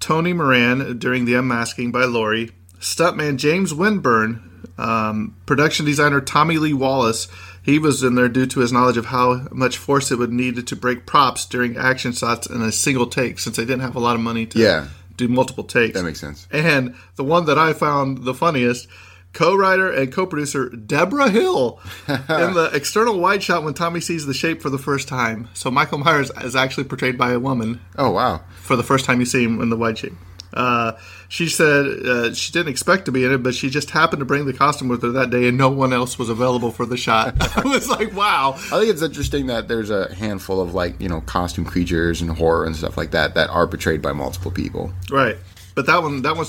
Tony Moran during the unmasking by Laurie. Stuntman James Winburn. Um, production designer Tommy Lee Wallace. He was in there due to his knowledge of how much force it would need to break props during action shots in a single take, since they didn't have a lot of money to Yeah. do multiple takes. That makes sense. And the one that I found the funniest, co-writer and co-producer Debra Hill in the external wide shot when Tommy sees the shape for the first time. So Michael Myers is actually portrayed by a woman Oh wow. for the first time you see him in the wide shape. Uh, she said uh, she didn't expect to be in it, but she just happened to bring the costume with her that day, and no one else was available for the shot. I was like, "Wow!" I think it's interesting that there's a handful of like you know costume creatures and horror and stuff like that that are portrayed by multiple people. Right. But that one, that one,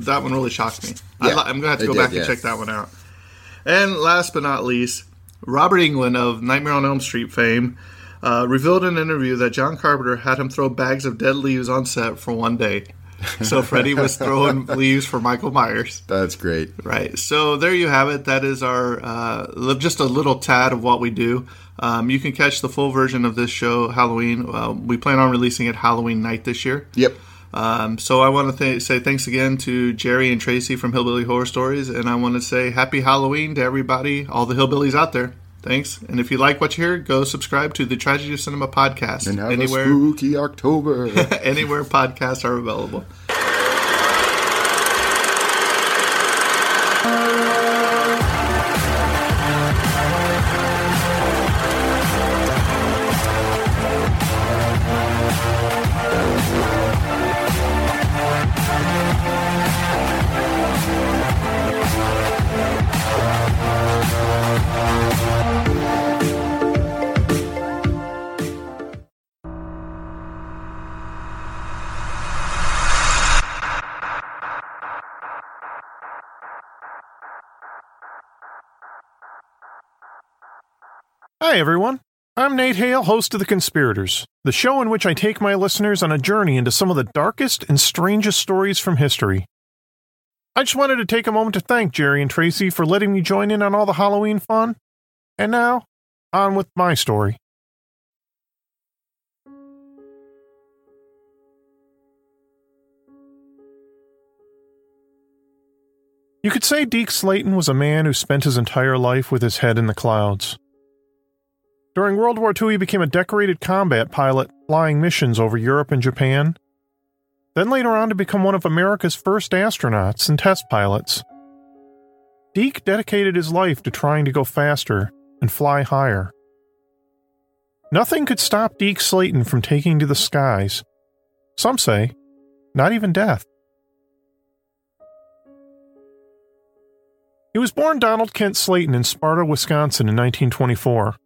that one really shocked me. I Yeah, li- I'm gonna have to go did, back yeah. and check that one out. And last but not least, Robert Englund of Nightmare on Elm Street fame uh, revealed in an interview that John Carpenter had him throw bags of dead leaves on set for one day. So Freddy was throwing leaves for Michael Myers. That's great. Right. So there you have it. That is our uh, just a little tad of what we do. Um, you can catch the full version of this show Halloween. Uh, we plan on releasing it Halloween night this year. Yep. Um, so I want to th- say thanks again to Jerry and Tracy from Hillbilly Horror Stories, and I want to say Happy Halloween to everybody, all the hillbillies out there. Thanks. And if you like what you hear, go subscribe to the Tragedy of Cinema podcast And have anywhere a spooky October. anywhere podcasts are available. Hi, everyone. I'm Nate Hale, host of The Conspirators, the show in which I take my listeners on a journey into some of the darkest and strangest stories from history. I just wanted to take a moment to thank Jerry and Tracy for letting me join in on all the Halloween fun. And now, on with my story. You could say Deke Slayton was a man who spent his entire life with his head in the clouds. During World War II, he became a decorated combat pilot flying missions over Europe and Japan, then later on to become one of America's first astronauts and test pilots. Deke dedicated his life to trying to go faster and fly higher. Nothing could stop Deke Slayton from taking to the skies. Some say, not even death. He was born Donald Kent Slayton in Sparta, Wisconsin in 1924.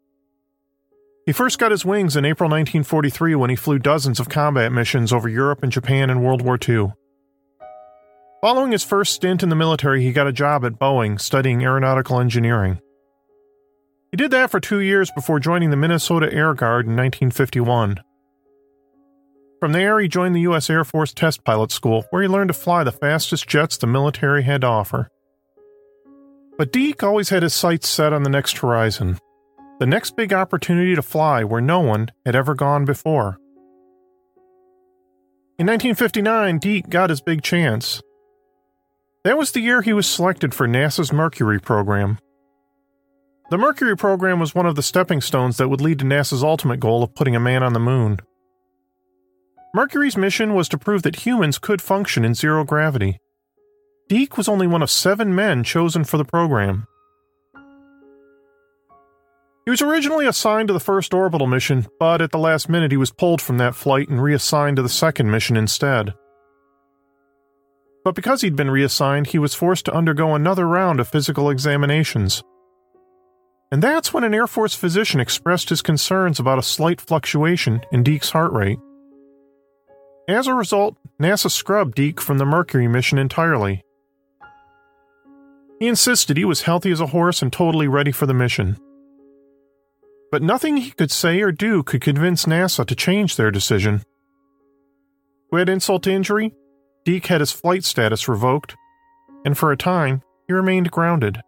He first got his wings in April 1943 when he flew dozens of combat missions over Europe and Japan in World War II. Following his first stint in the military, he got a job at Boeing studying aeronautical engineering. He did that for two years before joining the Minnesota Air Guard in 1951. From there, he joined the U.S. Air Force Test Pilot School, where he learned to fly the fastest jets the military had to offer. But Deke always had his sights set on the next horizon the next big opportunity to fly where no one had ever gone before. In 1959, Deke got his big chance. That was the year he was selected for NASA's Mercury program. The Mercury program was one of the stepping stones that would lead to NASA's ultimate goal of putting a man on the moon. Mercury's mission was to prove that humans could function in zero gravity. Deke was only one of seven men chosen for the program. He was originally assigned to the first orbital mission, but at the last minute he was pulled from that flight and reassigned to the second mission instead. But because he'd been reassigned, he was forced to undergo another round of physical examinations. And that's when an Air Force physician expressed his concerns about a slight fluctuation in Deke's heart rate. As a result, NASA scrubbed Deke from the Mercury mission entirely. He insisted he was healthy as a horse and totally ready for the mission. But nothing he could say or do could convince NASA to change their decision. To insult to injury, Deke had his flight status revoked, and for a time, he remained grounded.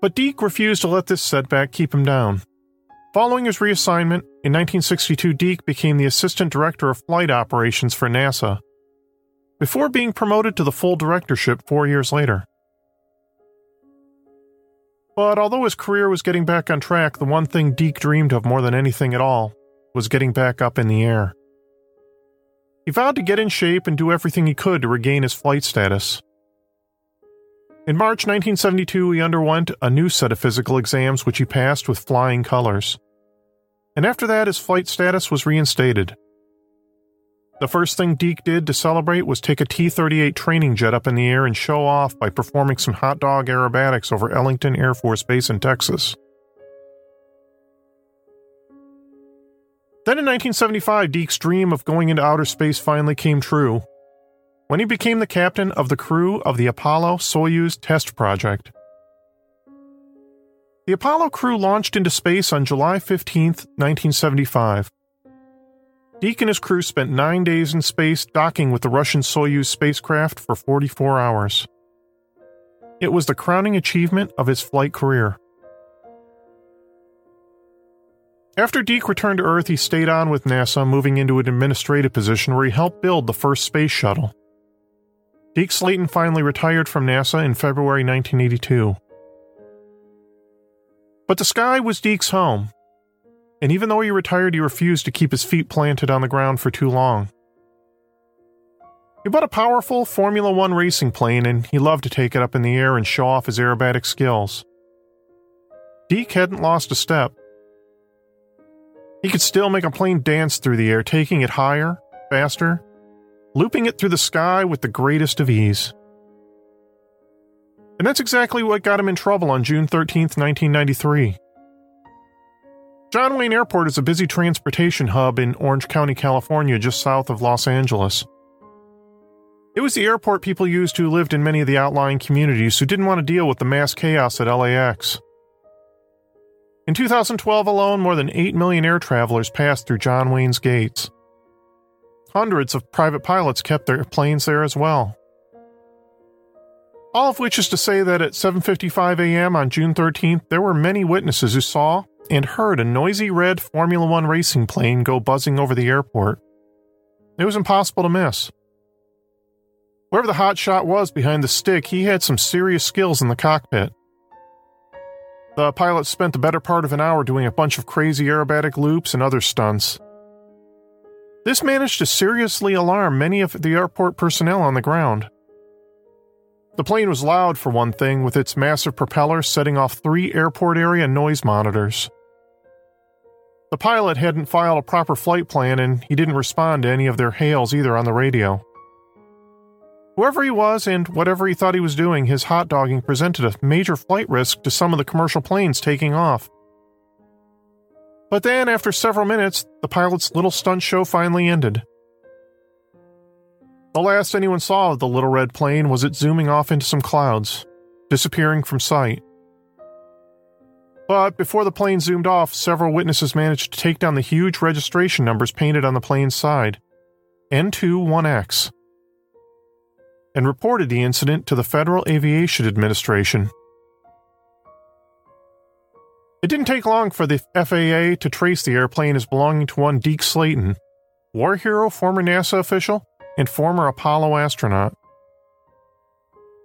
But Deke refused to let this setback keep him down. Following his reassignment, in 1962, Deke became the Assistant Director of Flight Operations for NASA, before being promoted to the full directorship four years later. But although his career was getting back on track, the one thing Deke dreamed of more than anything at all was getting back up in the air. He vowed to get in shape and do everything he could to regain his flight status. In March 1972, he underwent a new set of physical exams which he passed with flying colors. And after that, his flight status was reinstated. The first thing Deke did to celebrate was take a T 38 training jet up in the air and show off by performing some hot dog aerobatics over Ellington Air Force Base in Texas. Then in 1975, Deke's dream of going into outer space finally came true when he became the captain of the crew of the Apollo Soyuz test project. The Apollo crew launched into space on July 15, 1975. Deke and his crew spent nine days in space docking with the Russian Soyuz spacecraft for 44 hours. It was the crowning achievement of his flight career. After Deke returned to Earth, he stayed on with NASA, moving into an administrative position where he helped build the first space shuttle. Deke Slayton finally retired from NASA in February 1982. But the sky was Deke's home, and even though he retired, he refused to keep his feet planted on the ground for too long. He bought a powerful Formula One racing plane, and he loved to take it up in the air and show off his aerobatic skills. Deke hadn't lost a step. He could still make a plane dance through the air, taking it higher, faster, looping it through the sky with the greatest of ease. And that's exactly what got him in trouble on June 13, 1993. John Wayne Airport is a busy transportation hub in Orange County, California, just south of Los Angeles. It was the airport people used who lived in many of the outlying communities who didn't want to deal with the mass chaos at LAX. In 2012 alone, more than 8 million air travelers passed through John Wayne's gates. Hundreds of private pilots kept their planes there as well. All of which is to say that at 7:55 a.m. on June 13th, there were many witnesses who saw and heard a noisy red Formula 1 racing plane go buzzing over the airport. It was impossible to miss. Whoever the hot shot was behind the stick, he had some serious skills in the cockpit. The pilot spent the better part of an hour doing a bunch of crazy aerobatic loops and other stunts. This managed to seriously alarm many of the airport personnel on the ground. The plane was loud, for one thing, with its massive propeller setting off three airport area noise monitors. The pilot hadn't filed a proper flight plan and he didn't respond to any of their hails either on the radio. Whoever he was and whatever he thought he was doing, his hot dogging presented a major flight risk to some of the commercial planes taking off. But then, after several minutes, the pilot's little stunt show finally ended. The last anyone saw of the little red plane was it zooming off into some clouds, disappearing from sight. But before the plane zoomed off, several witnesses managed to take down the huge registration numbers painted on the plane's side N21X and reported the incident to the Federal Aviation Administration. It didn't take long for the FAA to trace the airplane as belonging to one Deke Slayton, war hero, former NASA official, and former Apollo astronaut.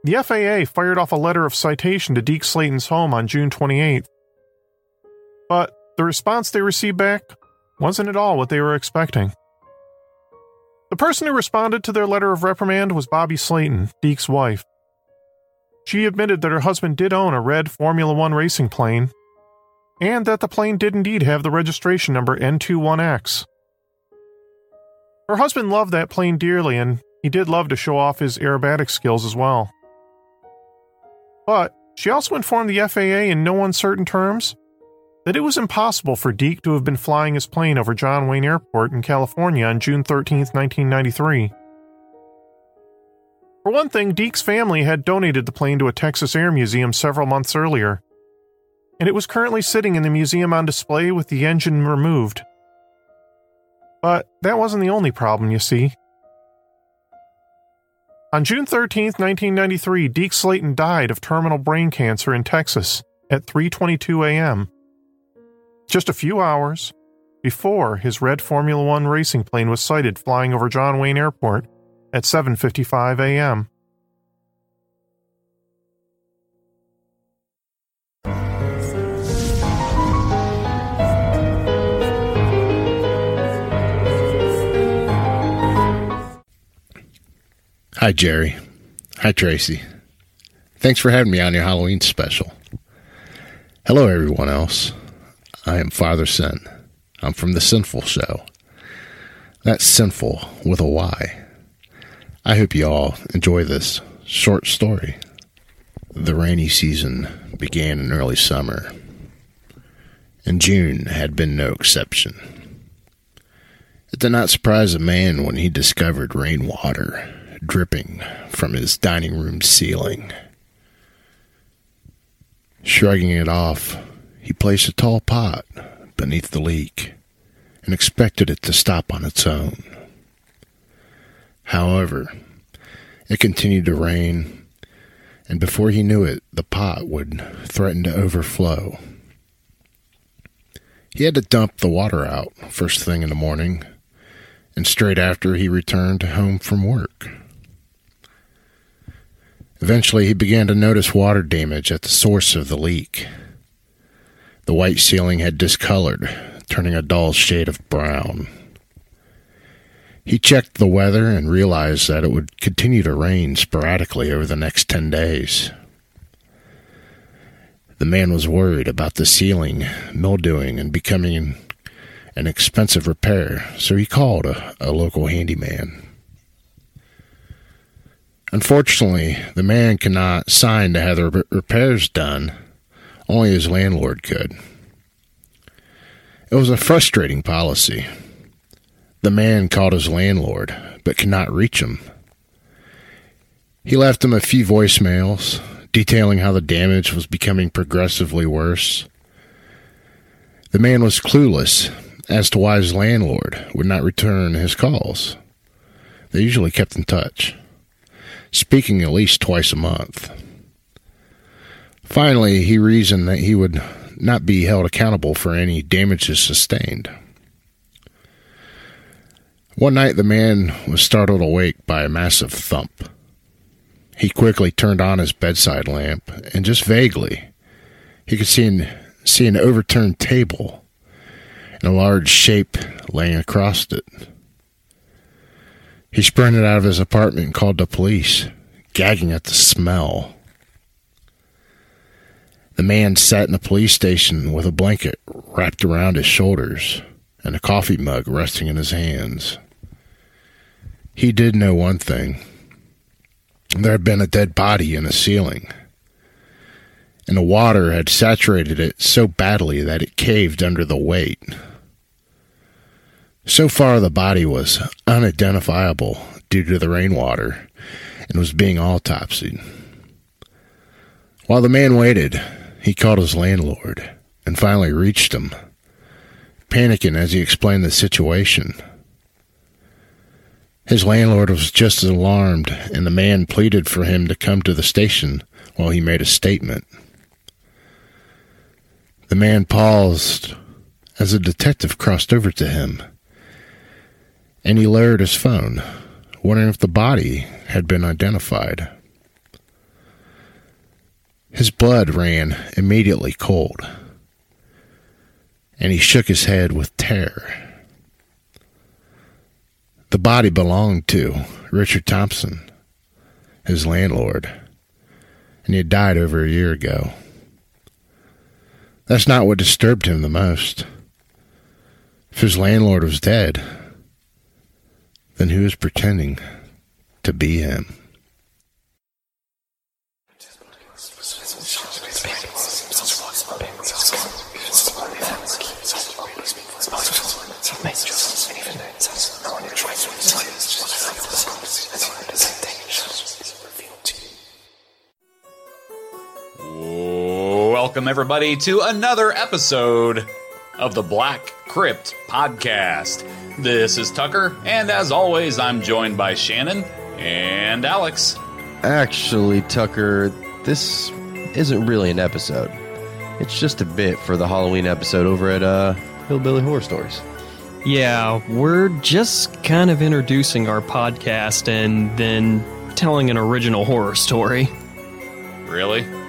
The FAA fired off a letter of citation to Deke Slayton's home on June 28th. But the response they received back wasn't at all what they were expecting. The person who responded to their letter of reprimand was Bobby Slayton, Deke's wife. She admitted that her husband did own a red Formula One racing plane, and that the plane did indeed have the registration number N21X. Her husband loved that plane dearly, and he did love to show off his aerobatic skills as well. But she also informed the FAA in no uncertain terms that it was impossible for Deke to have been flying his plane over John Wayne Airport in California on June 13, 1993. For one thing, Deke's family had donated the plane to a Texas Air Museum several months earlier, and it was currently sitting in the museum on display with the engine removed. But that wasn't the only problem, you see. On June 13, 1993, Deke Slayton died of terminal brain cancer in Texas at 3:22 a.m just a few hours before his red Formula One racing plane was sighted flying over John Wayne Airport at 7:55 a.m. Hi, Jerry. Hi, Tracy. Thanks for having me on your Halloween special. Hello, everyone else. I am Father Sin. I'm from The Sinful Show. That's sinful with a Y. I hope you all enjoy this short story. The rainy season began in early summer, and June had been no exception. It did not surprise a man when he discovered rainwater dripping from his dining room ceiling. Shrugging it off, he placed a tall pot beneath the leak and expected it to stop on its own. However, it continued to rain, and before he knew it, the pot would threaten to overflow. He had to dump the water out first thing in the morning, and straight after he returned home from work. Eventually, he began to notice water damage at the source of the leak the white ceiling had discolored, turning a dull shade of brown. He checked the weather and realized that it would continue to rain sporadically over the next ten days. The man was worried about the ceiling mildewing and becoming an expensive repair, so he called a, a local handyman. Unfortunately, the man could not sign to have the repairs done only his landlord could. It was a frustrating policy. The man called his landlord, but could not reach him. He left him a few voicemails detailing how the damage was becoming progressively worse. The man was clueless as to why his landlord would not return his calls. They usually kept in touch, speaking at least twice a month. Finally, he reasoned that he would not be held accountable for any damages sustained. One night, the man was startled awake by a massive thump. He quickly turned on his bedside lamp, and just vaguely, he could see an, see an overturned table and a large shape laying across it. He sprinted out of his apartment and called the police, gagging at the smell. The man sat in the police station with a blanket wrapped around his shoulders and a coffee mug resting in his hands. He did know one thing there had been a dead body in the ceiling, and the water had saturated it so badly that it caved under the weight. So far, the body was unidentifiable due to the rainwater and was being autopsied. While the man waited, he called his landlord and finally reached him, panicking as he explained the situation. His landlord was just as alarmed, and the man pleaded for him to come to the station while he made a statement. The man paused as a detective crossed over to him, and he lowered his phone, wondering if the body had been identified. His blood ran immediately cold, and he shook his head with terror. The body belonged to Richard Thompson, his landlord, and he had died over a year ago. That's not what disturbed him the most. If his landlord was dead, then who was pretending to be him? Welcome, everybody, to another episode of the Black Crypt Podcast. This is Tucker, and as always, I'm joined by Shannon and Alex. Actually, Tucker, this isn't really an episode. It's just a bit for the Halloween episode over at uh, Hillbilly Horror Stories. Yeah, we're just kind of introducing our podcast and then telling an original horror story. Really?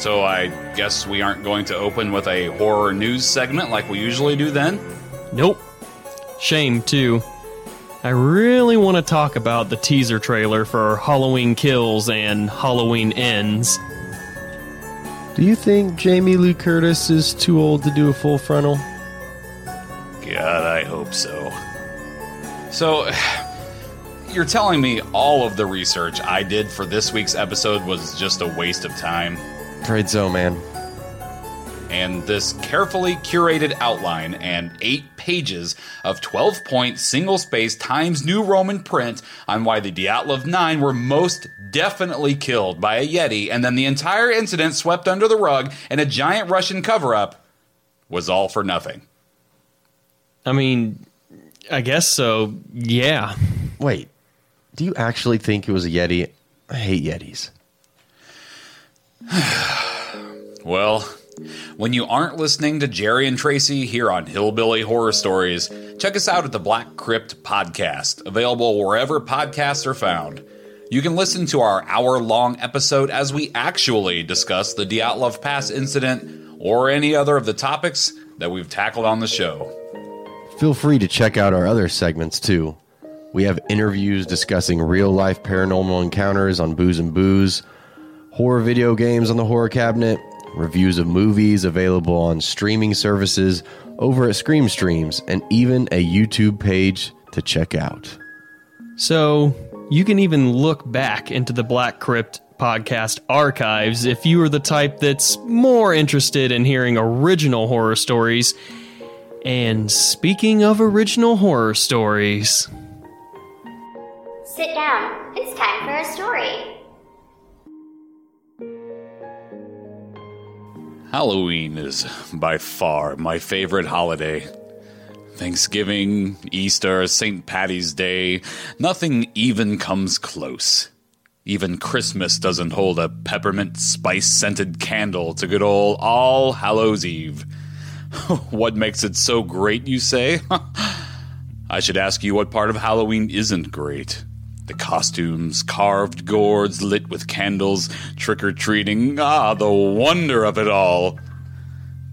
So I guess we aren't going to open with a horror news segment like we usually do then? Nope. Shame, too. I really want to talk about the teaser trailer for Halloween Kills and Halloween Ends. Do you think Jamie Lee Curtis is too old to do a full frontal? God, I hope so. So, you're telling me all of the research I did for this week's episode was just a waste of time? Afraid so, man. And this carefully curated outline and eight pages of 12 point single space Times New Roman print on why the Dyatlov Nine were most definitely killed by a Yeti, and then the entire incident swept under the rug and a giant Russian cover up was all for nothing. I mean, I guess so, yeah. Wait, do you actually think it was a Yeti? I hate Yetis. Well, when you aren't listening to Jerry and Tracy here on Hillbilly Horror Stories, check us out at the Black Crypt Podcast, available wherever podcasts are found. You can listen to our hour long episode as we actually discuss the Dyatlov Pass incident or any other of the topics that we've tackled on the show. Feel free to check out our other segments too. We have interviews discussing real life paranormal encounters on Booze and Booze, horror video games on the Horror Cabinet, reviews of movies available on streaming services over at Scream Streams, and even a YouTube page to check out. So, you can even look back into the Black Crypt podcast archives if you are the type that's more interested in hearing original horror stories. And speaking of original horror stories, Sit down. It's time for a story. Halloween is by far my favorite holiday. Thanksgiving, Easter, St. Patty's Day, nothing even comes close. Even Christmas doesn't hold a peppermint spice scented candle to good old All Hallows Eve. what makes it so great, you say? I should ask you what part of Halloween isn't great. The costumes, carved gourds lit with candles, trick or treating, ah, the wonder of it all.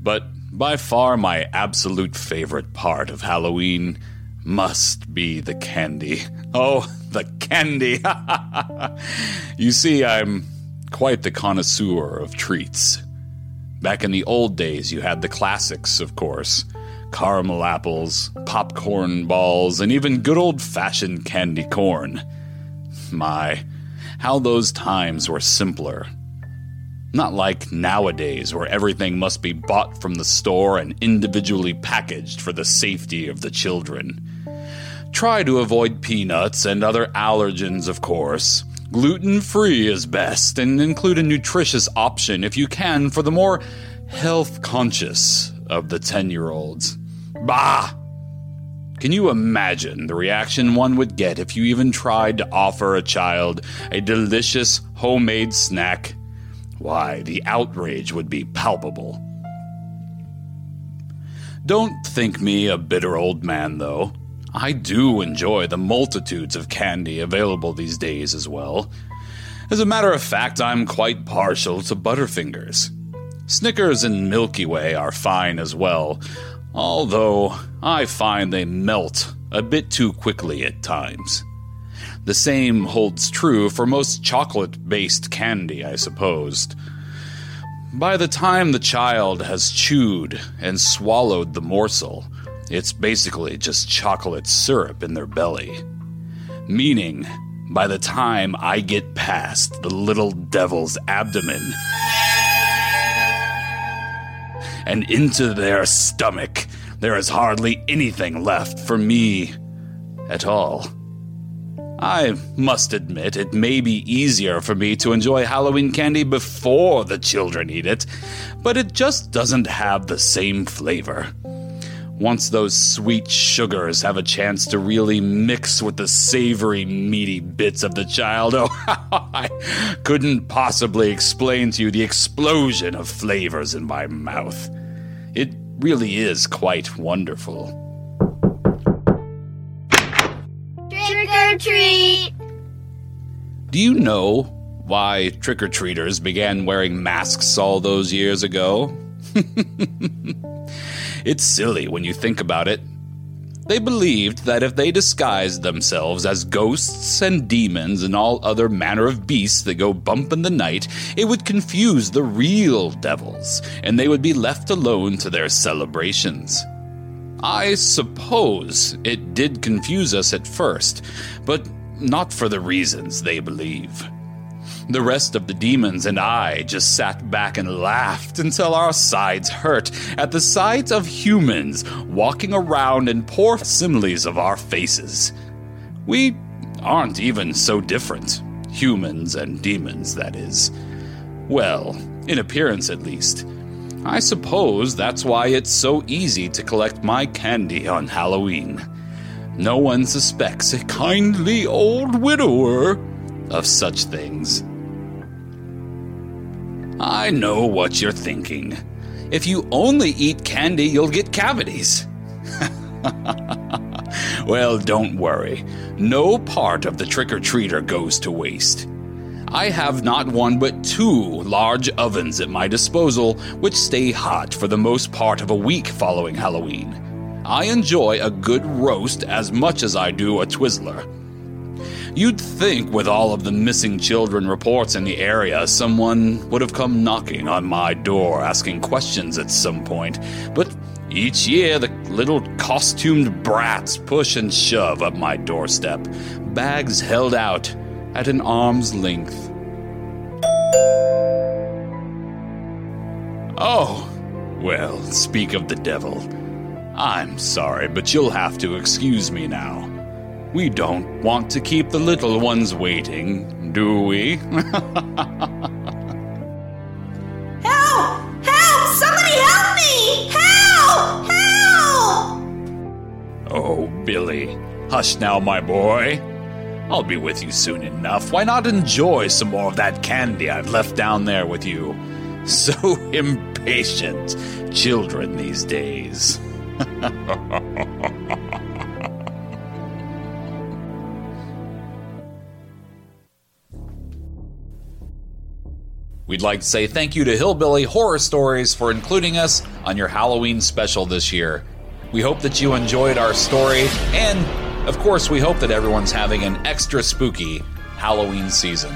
But by far my absolute favorite part of Halloween must be the candy. Oh, the candy! you see, I'm quite the connoisseur of treats. Back in the old days, you had the classics, of course caramel apples, popcorn balls, and even good old fashioned candy corn. My, how those times were simpler. Not like nowadays, where everything must be bought from the store and individually packaged for the safety of the children. Try to avoid peanuts and other allergens, of course. Gluten free is best, and include a nutritious option if you can for the more health conscious of the 10 year olds. Bah! Can you imagine the reaction one would get if you even tried to offer a child a delicious homemade snack? Why, the outrage would be palpable. Don't think me a bitter old man, though. I do enjoy the multitudes of candy available these days as well. As a matter of fact, I'm quite partial to Butterfingers. Snickers and Milky Way are fine as well, although I find they melt a bit too quickly at times. The same holds true for most chocolate based candy, I suppose. By the time the child has chewed and swallowed the morsel, it's basically just chocolate syrup in their belly. Meaning, by the time I get past the little devil's abdomen and into their stomach, there is hardly anything left for me at all. I must admit, it may be easier for me to enjoy Halloween candy before the children eat it, but it just doesn't have the same flavor. Once those sweet sugars have a chance to really mix with the savory, meaty bits of the child, oh, I couldn't possibly explain to you the explosion of flavors in my mouth. Really is quite wonderful. Trick or treat! Do you know why trick or treaters began wearing masks all those years ago? it's silly when you think about it. They believed that if they disguised themselves as ghosts and demons and all other manner of beasts that go bump in the night, it would confuse the real devils, and they would be left alone to their celebrations. I suppose it did confuse us at first, but not for the reasons they believe. The rest of the demons and I just sat back and laughed until our sides hurt at the sight of humans walking around in poor similes of our faces. We aren't even so different. Humans and demons, that is. Well, in appearance at least. I suppose that's why it's so easy to collect my candy on Halloween. No one suspects a kindly old widower of such things. I know what you're thinking. If you only eat candy, you'll get cavities. well, don't worry. No part of the trick or treater goes to waste. I have not one but two large ovens at my disposal, which stay hot for the most part of a week following Halloween. I enjoy a good roast as much as I do a Twizzler. You'd think, with all of the missing children reports in the area, someone would have come knocking on my door asking questions at some point, but each year the little costumed brats push and shove up my doorstep, bags held out at an arm's length. Oh, well, speak of the devil. I'm sorry, but you'll have to excuse me now. We don't want to keep the little ones waiting, do we? help! Help! Somebody help me! Help! Help! Oh, Billy. Hush now, my boy. I'll be with you soon enough. Why not enjoy some more of that candy I've left down there with you? So impatient, children these days. We'd like to say thank you to Hillbilly Horror Stories for including us on your Halloween special this year. We hope that you enjoyed our story, and of course, we hope that everyone's having an extra spooky Halloween season.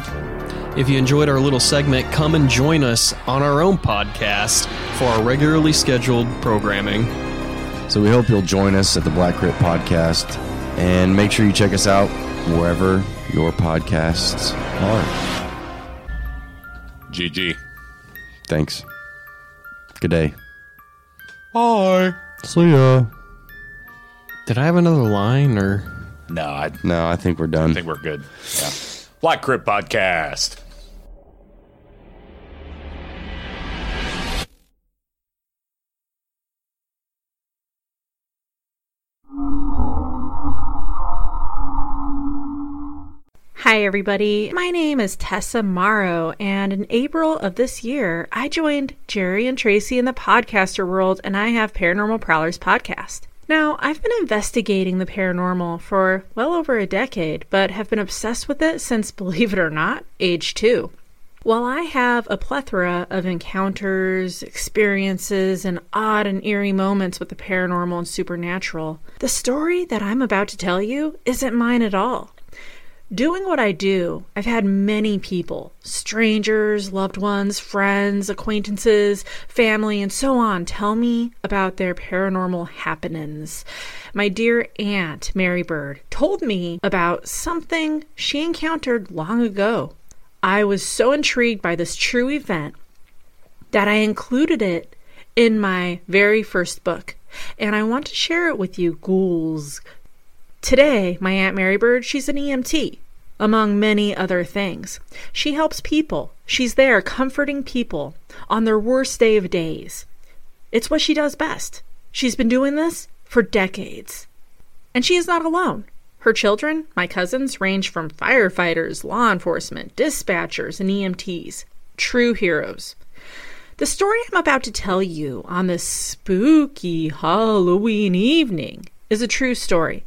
If you enjoyed our little segment, come and join us on our own podcast for our regularly scheduled programming. So we hope you'll join us at the Black Crypt Podcast and make sure you check us out wherever your podcasts are. GG. Thanks. Good day. Bye. See ya. Did I have another line or? No, I No, I think we're done. I think we're good. Yeah. Black Crypt Podcast. Hi, everybody. My name is Tessa Morrow, and in April of this year, I joined Jerry and Tracy in the podcaster world, and I have Paranormal Prowlers podcast. Now, I've been investigating the paranormal for well over a decade, but have been obsessed with it since, believe it or not, age two. While I have a plethora of encounters, experiences, and odd and eerie moments with the paranormal and supernatural, the story that I'm about to tell you isn't mine at all. Doing what I do, I've had many people, strangers, loved ones, friends, acquaintances, family, and so on, tell me about their paranormal happenings. My dear aunt, Mary Bird, told me about something she encountered long ago. I was so intrigued by this true event that I included it in my very first book, and I want to share it with you, ghouls, Today, my Aunt Mary Bird, she's an EMT, among many other things. She helps people. She's there comforting people on their worst day of days. It's what she does best. She's been doing this for decades. And she is not alone. Her children, my cousins, range from firefighters, law enforcement, dispatchers, and EMTs. True heroes. The story I'm about to tell you on this spooky Halloween evening is a true story.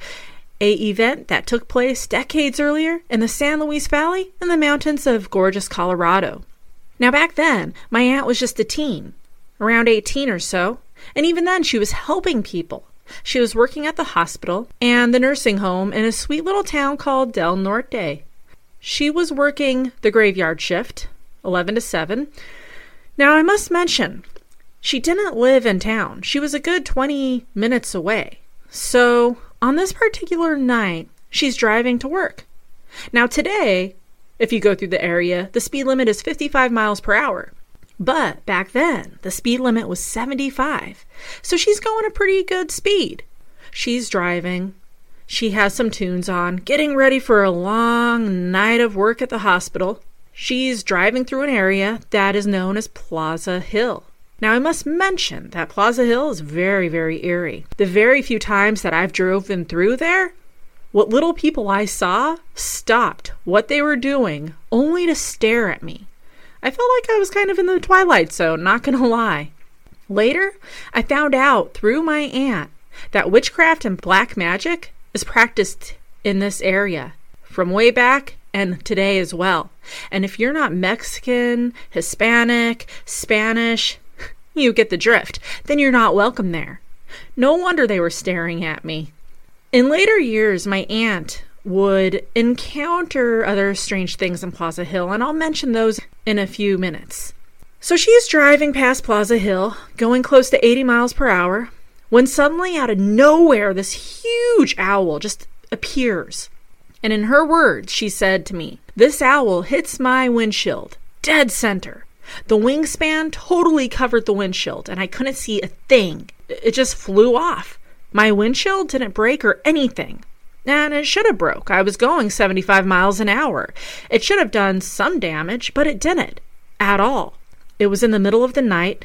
A event that took place decades earlier in the San Luis Valley in the mountains of gorgeous Colorado. Now back then, my aunt was just a teen, around 18 or so, and even then she was helping people. She was working at the hospital and the nursing home in a sweet little town called Del Norte. She was working the graveyard shift, 11 to 7. Now I must mention, she didn't live in town. She was a good 20 minutes away. So, on this particular night, she's driving to work. Now, today, if you go through the area, the speed limit is 55 miles per hour. But back then, the speed limit was 75. So she's going a pretty good speed. She's driving. She has some tunes on, getting ready for a long night of work at the hospital. She's driving through an area that is known as Plaza Hill. Now, I must mention that Plaza Hill is very, very eerie. The very few times that I've driven through there, what little people I saw stopped what they were doing only to stare at me. I felt like I was kind of in the twilight zone, not gonna lie. Later, I found out through my aunt that witchcraft and black magic is practiced in this area from way back and today as well. And if you're not Mexican, Hispanic, Spanish, you get the drift. Then you're not welcome there. No wonder they were staring at me. In later years, my aunt would encounter other strange things in Plaza Hill, and I'll mention those in a few minutes. So she's driving past Plaza Hill, going close to 80 miles per hour, when suddenly, out of nowhere, this huge owl just appears. And in her words, she said to me, This owl hits my windshield, dead center. The wingspan totally covered the windshield, and I couldn't see a thing. It just flew off. My windshield didn't break or anything. And it should have broke. I was going 75 miles an hour. It should have done some damage, but it didn't. At all. It was in the middle of the night.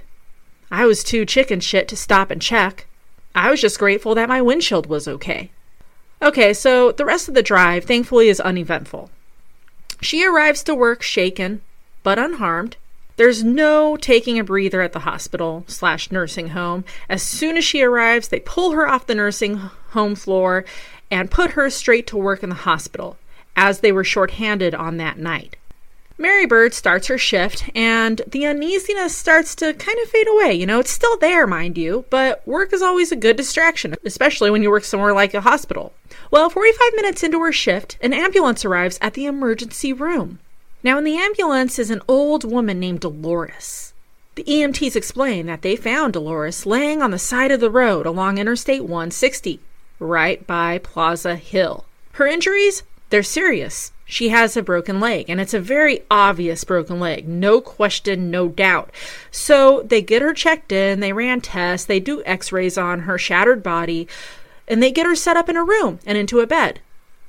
I was too chicken shit to stop and check. I was just grateful that my windshield was okay. Okay, so the rest of the drive, thankfully, is uneventful. She arrives to work shaken, but unharmed. There's no taking a breather at the hospital slash nursing home. As soon as she arrives, they pull her off the nursing home floor and put her straight to work in the hospital, as they were shorthanded on that night. Mary Bird starts her shift, and the uneasiness starts to kind of fade away. You know, it's still there, mind you, but work is always a good distraction, especially when you work somewhere like a hospital. Well, 45 minutes into her shift, an ambulance arrives at the emergency room. Now, in the ambulance is an old woman named Dolores. The EMTs explain that they found Dolores laying on the side of the road along Interstate 160, right by Plaza Hill. Her injuries? They're serious. She has a broken leg, and it's a very obvious broken leg. No question, no doubt. So they get her checked in, they ran tests, they do x rays on her shattered body, and they get her set up in a room and into a bed.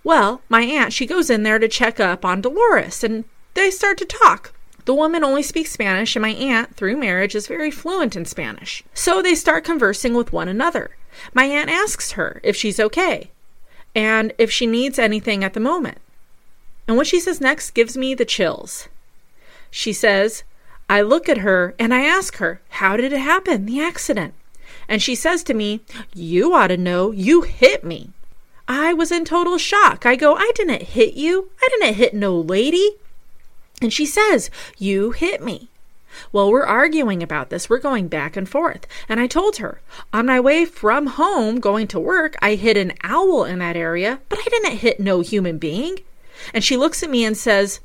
Well, my aunt, she goes in there to check up on Dolores, and they start to talk. The woman only speaks Spanish, and my aunt, through marriage, is very fluent in Spanish. So they start conversing with one another. My aunt asks her if she's okay and if she needs anything at the moment. And what she says next gives me the chills. She says, I look at her and I ask her, How did it happen, the accident? And she says to me, You ought to know, you hit me. I was in total shock. I go, I didn't hit you. I didn't hit no lady. And she says, You hit me. Well, we're arguing about this. We're going back and forth. And I told her, on my way from home going to work, I hit an owl in that area, but I didn't hit no human being. And she looks at me and says,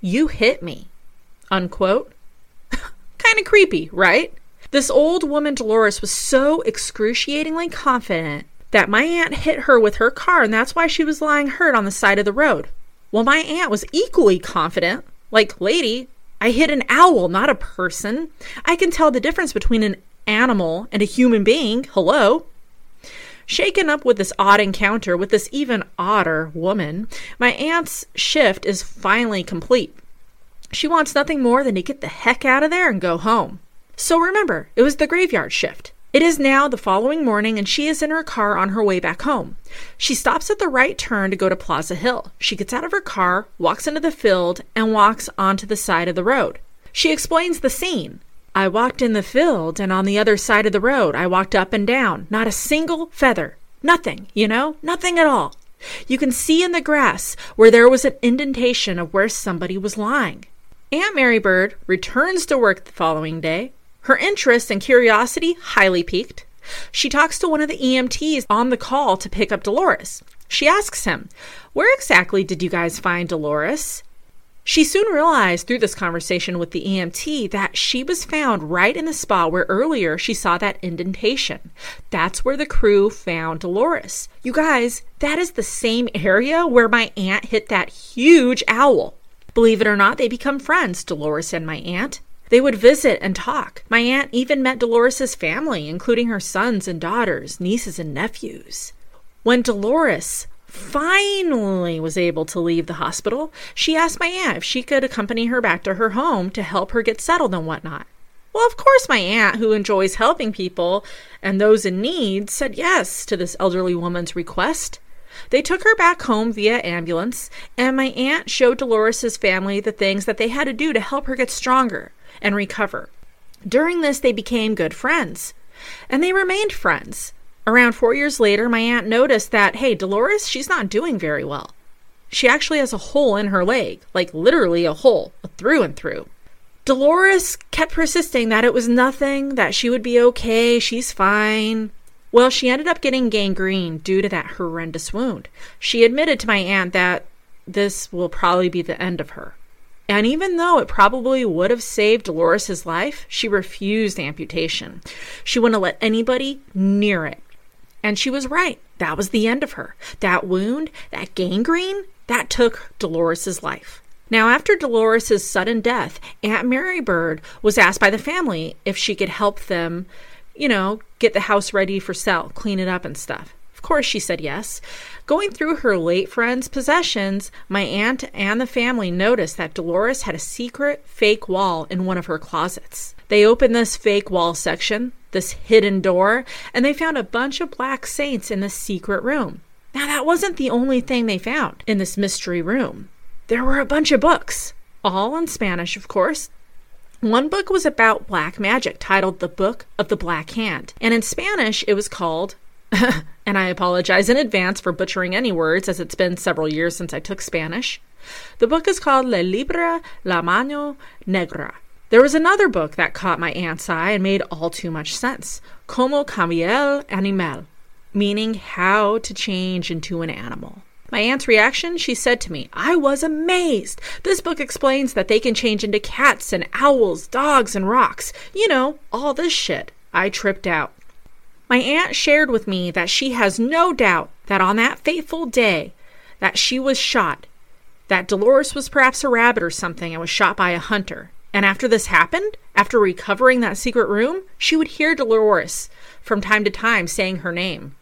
You hit me. Unquote. kind of creepy, right? This old woman, Dolores, was so excruciatingly confident that my aunt hit her with her car, and that's why she was lying hurt on the side of the road. Well, my aunt was equally confident, like, lady, I hit an owl, not a person. I can tell the difference between an animal and a human being. Hello. Shaken up with this odd encounter with this even odder woman, my aunt's shift is finally complete. She wants nothing more than to get the heck out of there and go home. So remember, it was the graveyard shift. It is now the following morning, and she is in her car on her way back home. She stops at the right turn to go to Plaza Hill. She gets out of her car, walks into the field, and walks onto the side of the road. She explains the scene. I walked in the field, and on the other side of the road, I walked up and down. Not a single feather. Nothing, you know? Nothing at all. You can see in the grass where there was an indentation of where somebody was lying. Aunt Mary Bird returns to work the following day. Her interest and curiosity highly piqued. She talks to one of the EMTs on the call to pick up Dolores. She asks him, Where exactly did you guys find Dolores? She soon realized through this conversation with the EMT that she was found right in the spot where earlier she saw that indentation. That's where the crew found Dolores. You guys, that is the same area where my aunt hit that huge owl. Believe it or not, they become friends, Dolores and my aunt. They would visit and talk. My aunt even met Dolores's family, including her sons and daughters, nieces and nephews. When Dolores finally was able to leave the hospital, she asked my aunt if she could accompany her back to her home to help her get settled and whatnot. Well, of course, my aunt, who enjoys helping people and those in need, said yes to this elderly woman's request. They took her back home via ambulance, and my aunt showed Dolores's family the things that they had to do to help her get stronger and recover. During this, they became good friends, and they remained friends. Around four years later, my aunt noticed that, hey, Dolores, she's not doing very well. She actually has a hole in her leg, like literally a hole, through and through. Dolores kept persisting that it was nothing, that she would be okay, she's fine. Well, she ended up getting gangrene due to that horrendous wound. She admitted to my aunt that this will probably be the end of her. And even though it probably would have saved Dolores' life, she refused amputation. She wouldn't let anybody near it. And she was right. That was the end of her. That wound, that gangrene, that took Dolores' life. Now, after Dolores' sudden death, Aunt Mary Bird was asked by the family if she could help them, you know, get the house ready for sale, clean it up and stuff. Of course, she said yes. Going through her late friend's possessions, my aunt and the family noticed that Dolores had a secret fake wall in one of her closets. They opened this fake wall section, this hidden door, and they found a bunch of black saints in the secret room. Now, that wasn't the only thing they found in this mystery room. There were a bunch of books, all in Spanish, of course. One book was about black magic, titled The Book of the Black Hand, and in Spanish it was called, and I apologize in advance for butchering any words as it's been several years since I took Spanish. The book is called Le Libre La Mano Negra. There was another book that caught my aunt's eye and made all too much sense Como cambiar animal, meaning how to change into an animal. My aunt's reaction, she said to me, I was amazed. This book explains that they can change into cats and owls, dogs and rocks. You know, all this shit. I tripped out. My aunt shared with me that she has no doubt that on that fateful day that she was shot, that Dolores was perhaps a rabbit or something and was shot by a hunter. And after this happened, after recovering that secret room, she would hear Dolores from time to time saying her name.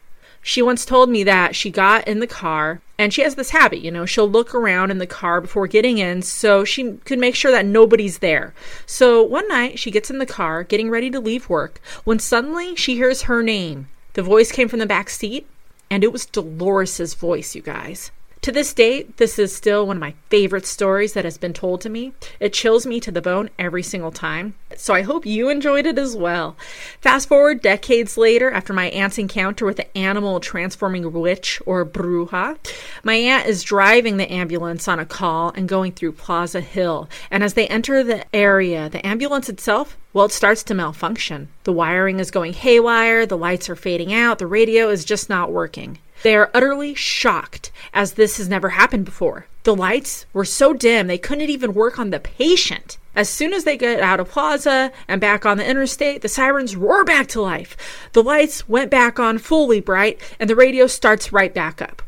She once told me that she got in the car and she has this habit, you know, she'll look around in the car before getting in so she could make sure that nobody's there. So one night she gets in the car, getting ready to leave work, when suddenly she hears her name. The voice came from the back seat, and it was Dolores's voice, you guys. To this date, this is still one of my favorite stories that has been told to me. It chills me to the bone every single time. So I hope you enjoyed it as well. Fast forward decades later, after my aunt's encounter with the animal transforming witch or bruja, my aunt is driving the ambulance on a call and going through Plaza Hill. And as they enter the area, the ambulance itself well, it starts to malfunction. The wiring is going haywire, the lights are fading out, the radio is just not working. They are utterly shocked, as this has never happened before. The lights were so dim they couldn't even work on the patient. As soon as they get out of Plaza and back on the interstate, the sirens roar back to life. The lights went back on fully bright, and the radio starts right back up.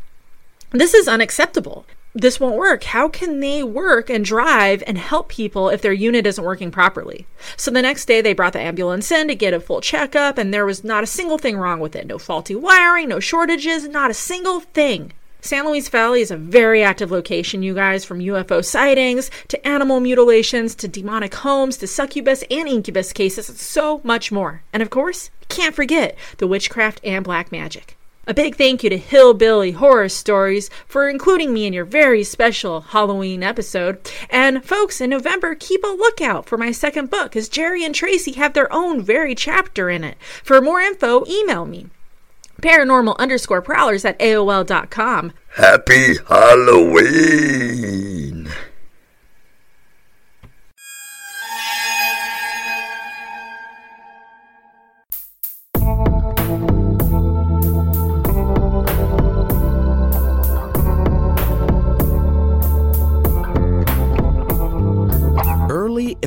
This is unacceptable this won't work. How can they work and drive and help people if their unit isn't working properly? So the next day, they brought the ambulance in to get a full checkup, and there was not a single thing wrong with it. No faulty wiring, no shortages, not a single thing. San Luis Valley is a very active location, you guys, from UFO sightings to animal mutilations to demonic homes to succubus and incubus cases, and so much more. And of course, can't forget the witchcraft and black magic. A big thank you to Hillbilly Horror Stories for including me in your very special Halloween episode. And folks, in November, keep a lookout for my second book, as Jerry and Tracy have their own very chapter in it. For more info, email me. Paranormal underscore prowlers at AOL.com. Happy Halloween!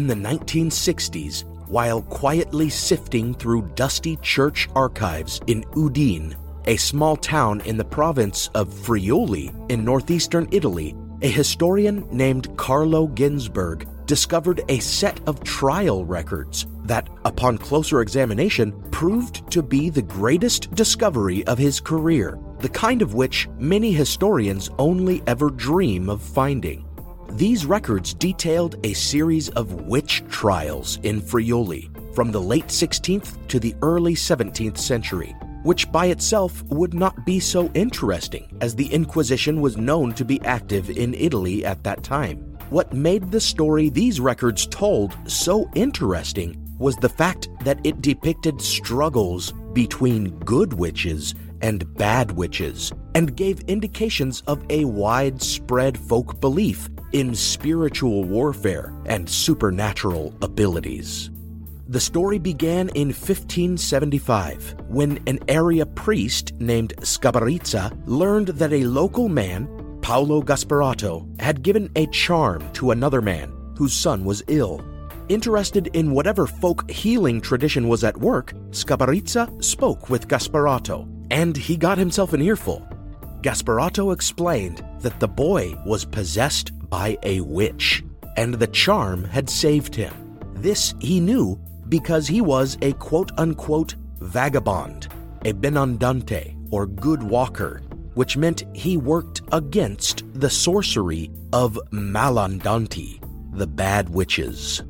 The 1960s, while quietly sifting through dusty church archives in Udine, a small town in the province of Friuli in northeastern Italy, a historian named Carlo Ginzburg discovered a set of trial records that, upon closer examination, proved to be the greatest discovery of his career, the kind of which many historians only ever dream of finding. These records detailed a series of witch trials in Friuli from the late 16th to the early 17th century, which by itself would not be so interesting as the Inquisition was known to be active in Italy at that time. What made the story these records told so interesting was the fact that it depicted struggles between good witches and bad witches, and gave indications of a widespread folk belief in spiritual warfare and supernatural abilities. The story began in 1575 when an area priest named Sgabarizza learned that a local man, Paolo Gasparato, had given a charm to another man whose son was ill. Interested in whatever folk healing tradition was at work, Sgabarizza spoke with Gasparato, and he got himself an earful. Gasparato explained that the boy was possessed by a witch, and the charm had saved him. This he knew because he was a quote unquote vagabond, a benandante, or good walker, which meant he worked against the sorcery of malandanti, the bad witches.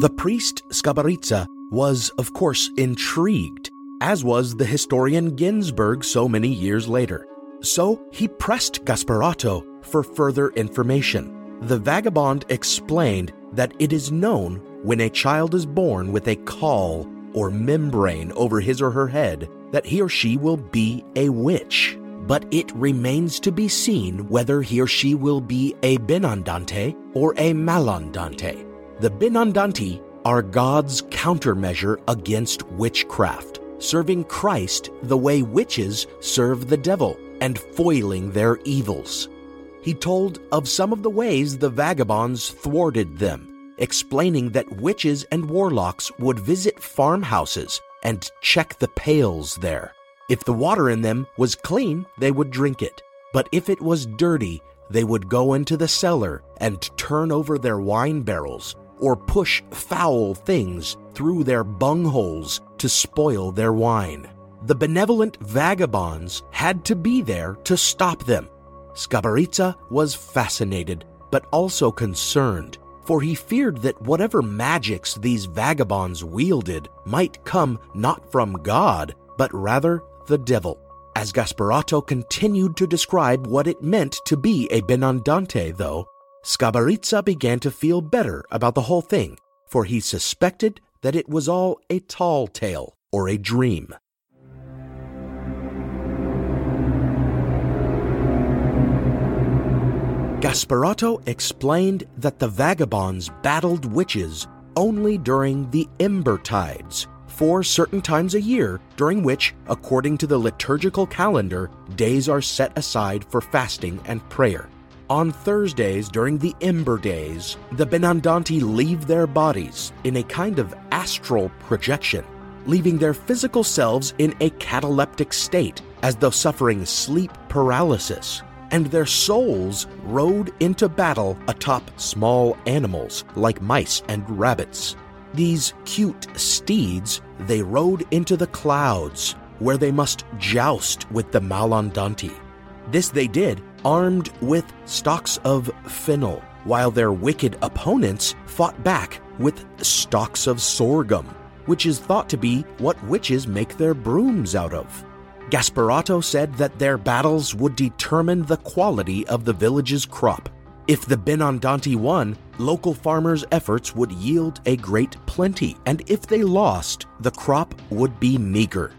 The priest Sgabarizza was, of course, intrigued. As was the historian Ginzburg so many years later. So he pressed Gasparato for further information. The vagabond explained that it is known when a child is born with a caul or membrane over his or her head that he or she will be a witch. But it remains to be seen whether he or she will be a benandante or a malandante. The benandanti are God's countermeasure against witchcraft, serving Christ the way witches serve the devil and foiling their evils. He told of some of the ways the vagabonds thwarted them, explaining that witches and warlocks would visit farmhouses and check the pails there. If the water in them was clean, they would drink it. But if it was dirty, they would go into the cellar and turn over their wine barrels or push foul things through their bungholes to spoil their wine. The benevolent vagabonds had to be there to stop them. Sgabarizza was fascinated, but also concerned, for he feared that whatever magics these vagabonds wielded might come not from God, but rather the devil. As Gasparato continued to describe what it meant to be a Benandante, though, Sgabarizza began to feel better about the whole thing, for he suspected that it was all a tall tale or a dream. Gasparato explained that the vagabonds battled witches only during the ember tides, four certain times a year, during which, according to the liturgical calendar, days are set aside for fasting and prayer. On Thursdays during the Ember Days, the Benandanti leave their bodies in a kind of astral projection, leaving their physical selves in a cataleptic state as though suffering sleep paralysis, and their souls rode into battle atop small animals like mice and rabbits. These cute steeds they rode into the clouds, where they must joust with the Malandanti. This they did armed with stalks of fennel, while their wicked opponents fought back with stalks of sorghum, which is thought to be what witches make their brooms out of. Gasparato said that their battles would determine the quality of the village's crop. If the Benandanti won, local farmers' efforts would yield a great plenty, and if they lost, the crop would be meager.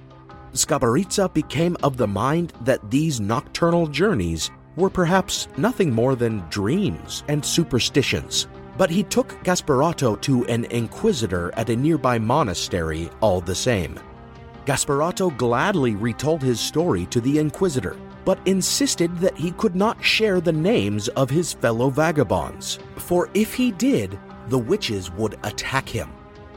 Sgabarizza became of the mind that these nocturnal journeys were perhaps nothing more than dreams and superstitions. But he took Gasparato to an inquisitor at a nearby monastery all the same. Gasparato gladly retold his story to the inquisitor, but insisted that he could not share the names of his fellow vagabonds, for if he did, the witches would attack him.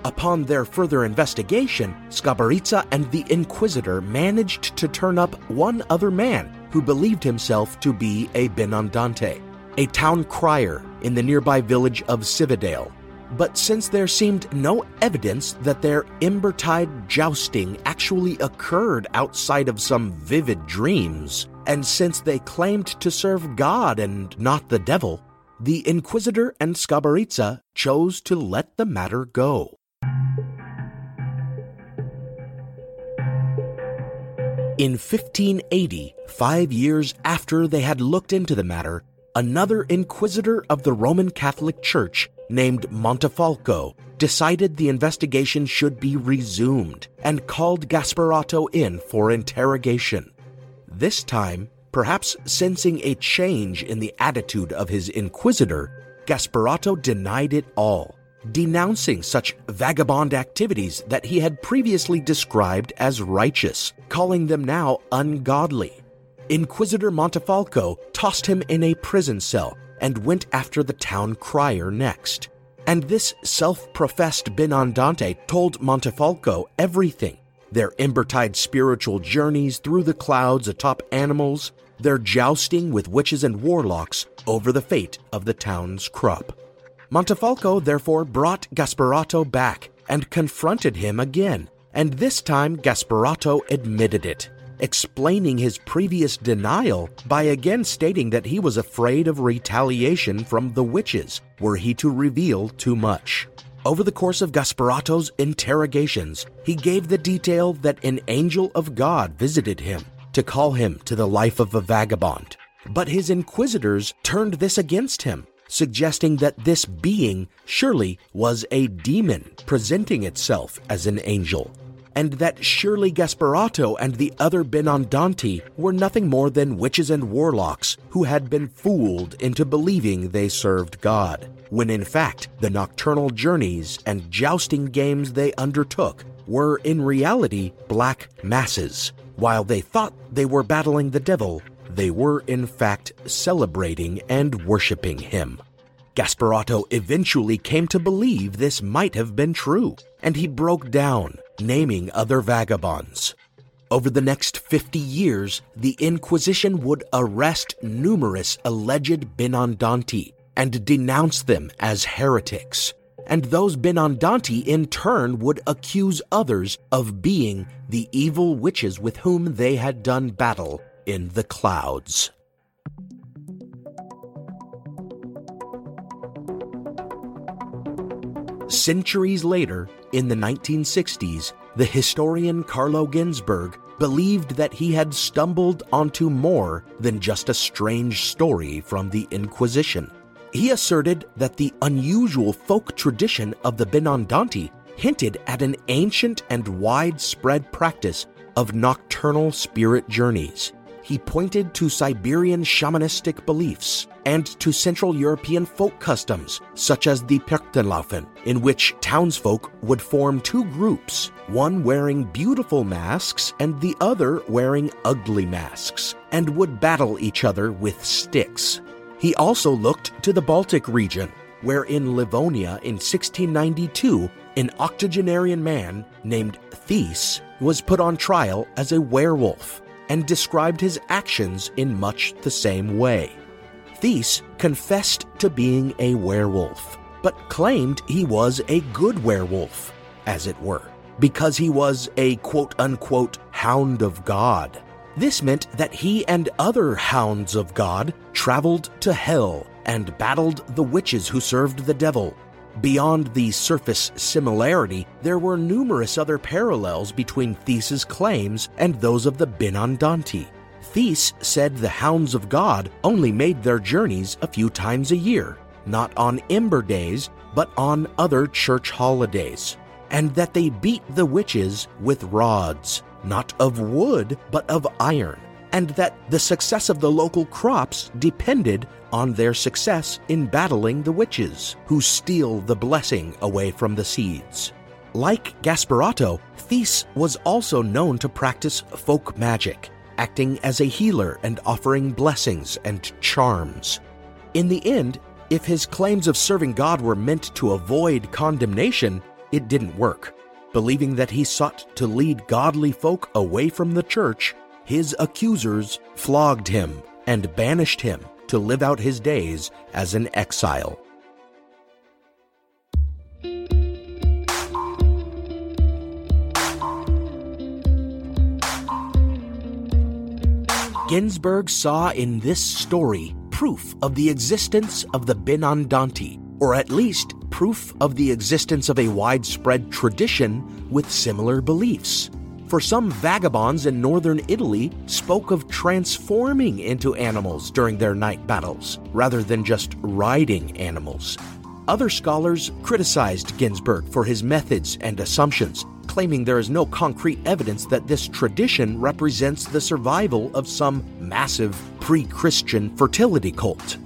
Upon their further investigation, Sgabarizza and the Inquisitor managed to turn up one other man who believed himself to be a Benandante, a town crier in the nearby village of Cividale. But since there seemed no evidence that their Embertide jousting actually occurred outside of some vivid dreams, and since they claimed to serve God and not the devil, the Inquisitor and Sgabarizza chose to let the matter go. In 1580, five years after they had looked into the matter, another inquisitor of the Roman Catholic Church named Montefalco decided the investigation should be resumed and called Gasparato in for interrogation. This time, perhaps sensing a change in the attitude of his inquisitor, Gasparato denied it all denouncing such vagabond activities that he had previously described as righteous, calling them now ungodly. Inquisitor Montefalco tossed him in a prison cell and went after the town crier next. And this self professed Benandante told Montefalco everything their Embertide spiritual journeys through the clouds atop animals, their jousting with witches and warlocks over the fate of the town's crop. Montefalco therefore brought Gasparato back and confronted him again, and this time Gasparato admitted it, explaining his previous denial by again stating that he was afraid of retaliation from the witches were he to reveal too much. Over the course of Gasparato's interrogations, he gave the detail that an angel of God visited him to call him to the life of a vagabond. But his inquisitors turned this against him, suggesting that this being surely was a demon presenting itself as an angel, and that surely Gasparato and the other Benandanti were nothing more than witches and warlocks who had been fooled into believing they served God, when in fact the nocturnal journeys and jousting games they undertook were in reality black masses. While they thought they were battling the devil, they were in fact celebrating and worshiping him. Gasparato eventually came to believe this might have been true, and he broke down, naming other vagabonds. Over the next 50 years, the Inquisition would arrest numerous alleged Benandanti and denounce them as heretics. And those Benandanti in turn would accuse others of being the evil witches with whom they had done battle in the clouds. Centuries later, in the 1960s, the historian Carlo Ginzburg believed that he had stumbled onto more than just a strange story from the Inquisition. He asserted that the unusual folk tradition of the Benandanti hinted at an ancient and widespread practice of nocturnal spirit journeys. He pointed to Siberian shamanistic beliefs and to Central European folk customs, such as the Perchtenlaufen, in which townsfolk would form two groups, one wearing beautiful masks and the other wearing ugly masks, and would battle each other with sticks. He also looked to the Baltic region, where in Livonia in 1692, an octogenarian man named Thies was put on trial as a werewolf and described his actions in much the same way. Thies confessed to being a werewolf, but claimed he was a good werewolf, as it were, because he was a quote unquote hound of God. This meant that he and other hounds of God traveled to hell and battled the witches who served the devil. Beyond the surface similarity, there were numerous other parallels between Thies's claims and those of the Benandanti. Thies said the hounds of God only made their journeys a few times a year, not on Ember days, but on other church holidays, and that they beat the witches with rods, not of wood, but of iron, and that the success of the local crops depended on their success in battling the witches, who steal the blessing away from the seeds. Like Gasparato, Thies was also known to practice folk magic, acting as a healer and offering blessings and charms. In the end, if his claims of serving God were meant to avoid condemnation, it didn't work. Believing that he sought to lead godly folk away from the church, his accusers flogged him and banished him to live out his days as an exile. Ginzburg saw in this story proof of the existence of the Benandanti, or at least proof of the existence of a widespread tradition with similar beliefs. For some vagabonds in northern Italy spoke of transforming into animals during their night battles, rather than just riding animals. Other scholars criticized Ginzburg for his methods and assumptions, claiming there is no concrete evidence that this tradition represents the survival of some massive pre Christian fertility cult.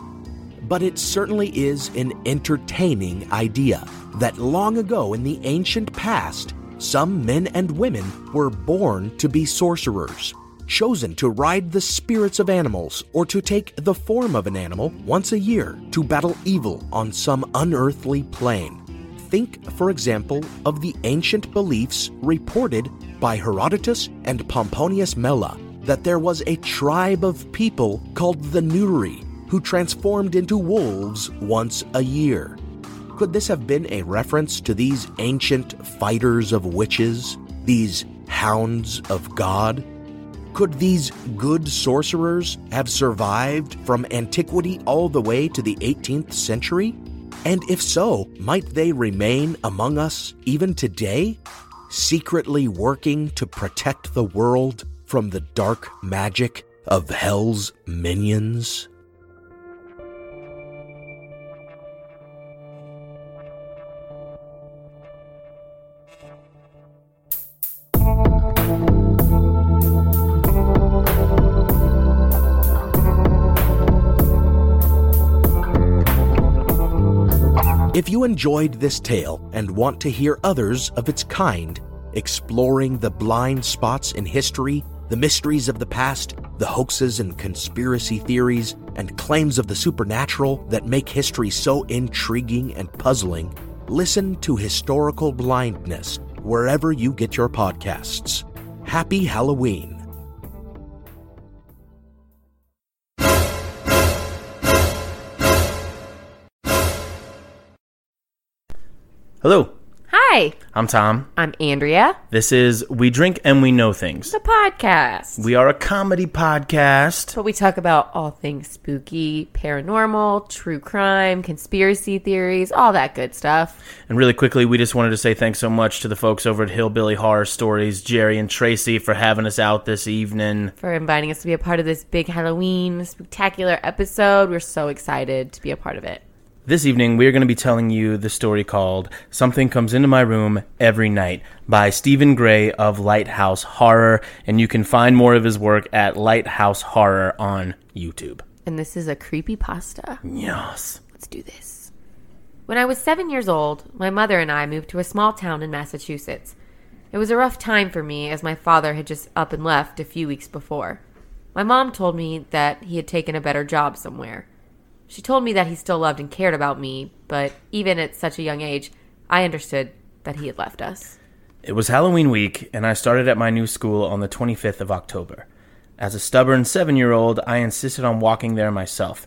But it certainly is an entertaining idea that long ago in the ancient past, some men and women were born to be sorcerers, chosen to ride the spirits of animals or to take the form of an animal once a year to battle evil on some unearthly plane. Think, for example, of the ancient beliefs reported by Herodotus and Pomponius Mela that there was a tribe of people called the Neuri who transformed into wolves once a year. Could this have been a reference to these ancient fighters of witches, these hounds of God? Could these good sorcerers have survived from antiquity all the way to the 18th century? And if so, might they remain among us even today, secretly working to protect the world from the dark magic of hell's minions? If you enjoyed this tale and want to hear others of its kind, exploring the blind spots in history, the mysteries of the past, the hoaxes and conspiracy theories, and claims of the supernatural that make history so intriguing and puzzling, listen to Historical Blindness wherever you get your podcasts. Happy Halloween! Hello, Hi, I'm Tom. I'm Andrea, This is We Drink and We Know Things. the podcast. We are a comedy podcast. But we talk about all things spooky, paranormal, true crime, conspiracy theories, all that good stuff. And really quickly, we just wanted to say thanks so much to the folks over at Hillbilly Horror Stories, Jerry and Tracy, for having us out this evening. For inviting us to be a part of this big Halloween spectacular episode. We're so excited to be a part of it. This evening, we are going to be telling you the story called Something Comes Into My Room Every Night by Stephen Gray of Lighthouse Horror. And you can find more of his work at Lighthouse Horror on YouTube. And this is a creepy pasta. Yes. Let's do this. When I was seven years old, my mother and I moved to a small town in Massachusetts. It was a rough time for me as my father had just up and left a few weeks before. My mom told me that he had taken a better job somewhere. She told me that he still loved and cared about me, but even at such a young age, I understood that he had left us. It was Halloween week, and I started at my new school on the 25th of October. As a stubborn seven year old, I insisted on walking there myself.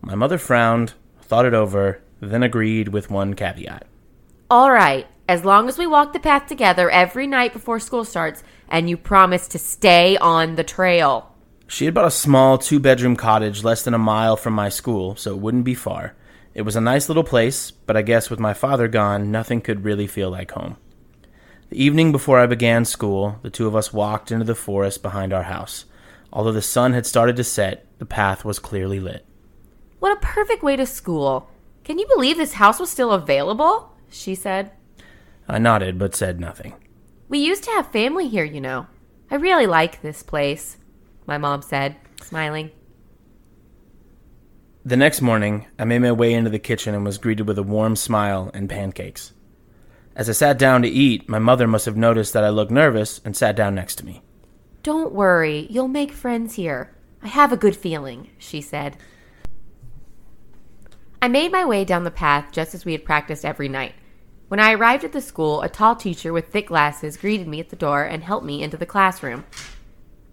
My mother frowned, thought it over, then agreed with one caveat. All right, as long as we walk the path together every night before school starts, and you promise to stay on the trail. She had bought a small two bedroom cottage less than a mile from my school, so it wouldn't be far. It was a nice little place, but I guess with my father gone, nothing could really feel like home. The evening before I began school, the two of us walked into the forest behind our house. Although the sun had started to set, the path was clearly lit. What a perfect way to school. Can you believe this house was still available? She said. I nodded, but said nothing. We used to have family here, you know. I really like this place, my mom said, smiling. The next morning, I made my way into the kitchen and was greeted with a warm smile and pancakes. As I sat down to eat, my mother must have noticed that I looked nervous and sat down next to me. Don't worry, you'll make friends here. I have a good feeling, she said. I made my way down the path just as we had practiced every night. When I arrived at the school, a tall teacher with thick glasses greeted me at the door and helped me into the classroom.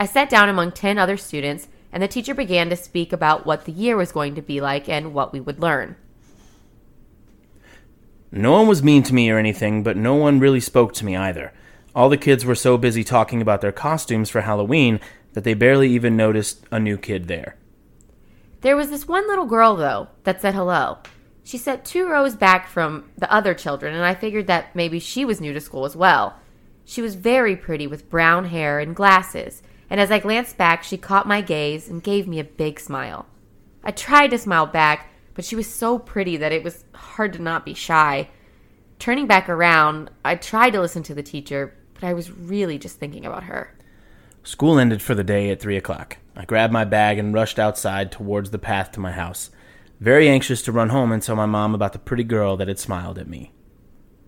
I sat down among 10 other students, and the teacher began to speak about what the year was going to be like and what we would learn. No one was mean to me or anything, but no one really spoke to me either. All the kids were so busy talking about their costumes for Halloween that they barely even noticed a new kid there. There was this one little girl, though, that said hello. She sat two rows back from the other children, and I figured that maybe she was new to school as well. She was very pretty with brown hair and glasses, and as I glanced back, she caught my gaze and gave me a big smile. I tried to smile back, but she was so pretty that it was hard to not be shy. Turning back around, I tried to listen to the teacher, but I was really just thinking about her. School ended for the day at 3 o'clock. I grabbed my bag and rushed outside towards the path to my house, very anxious to run home and tell my mom about the pretty girl that had smiled at me.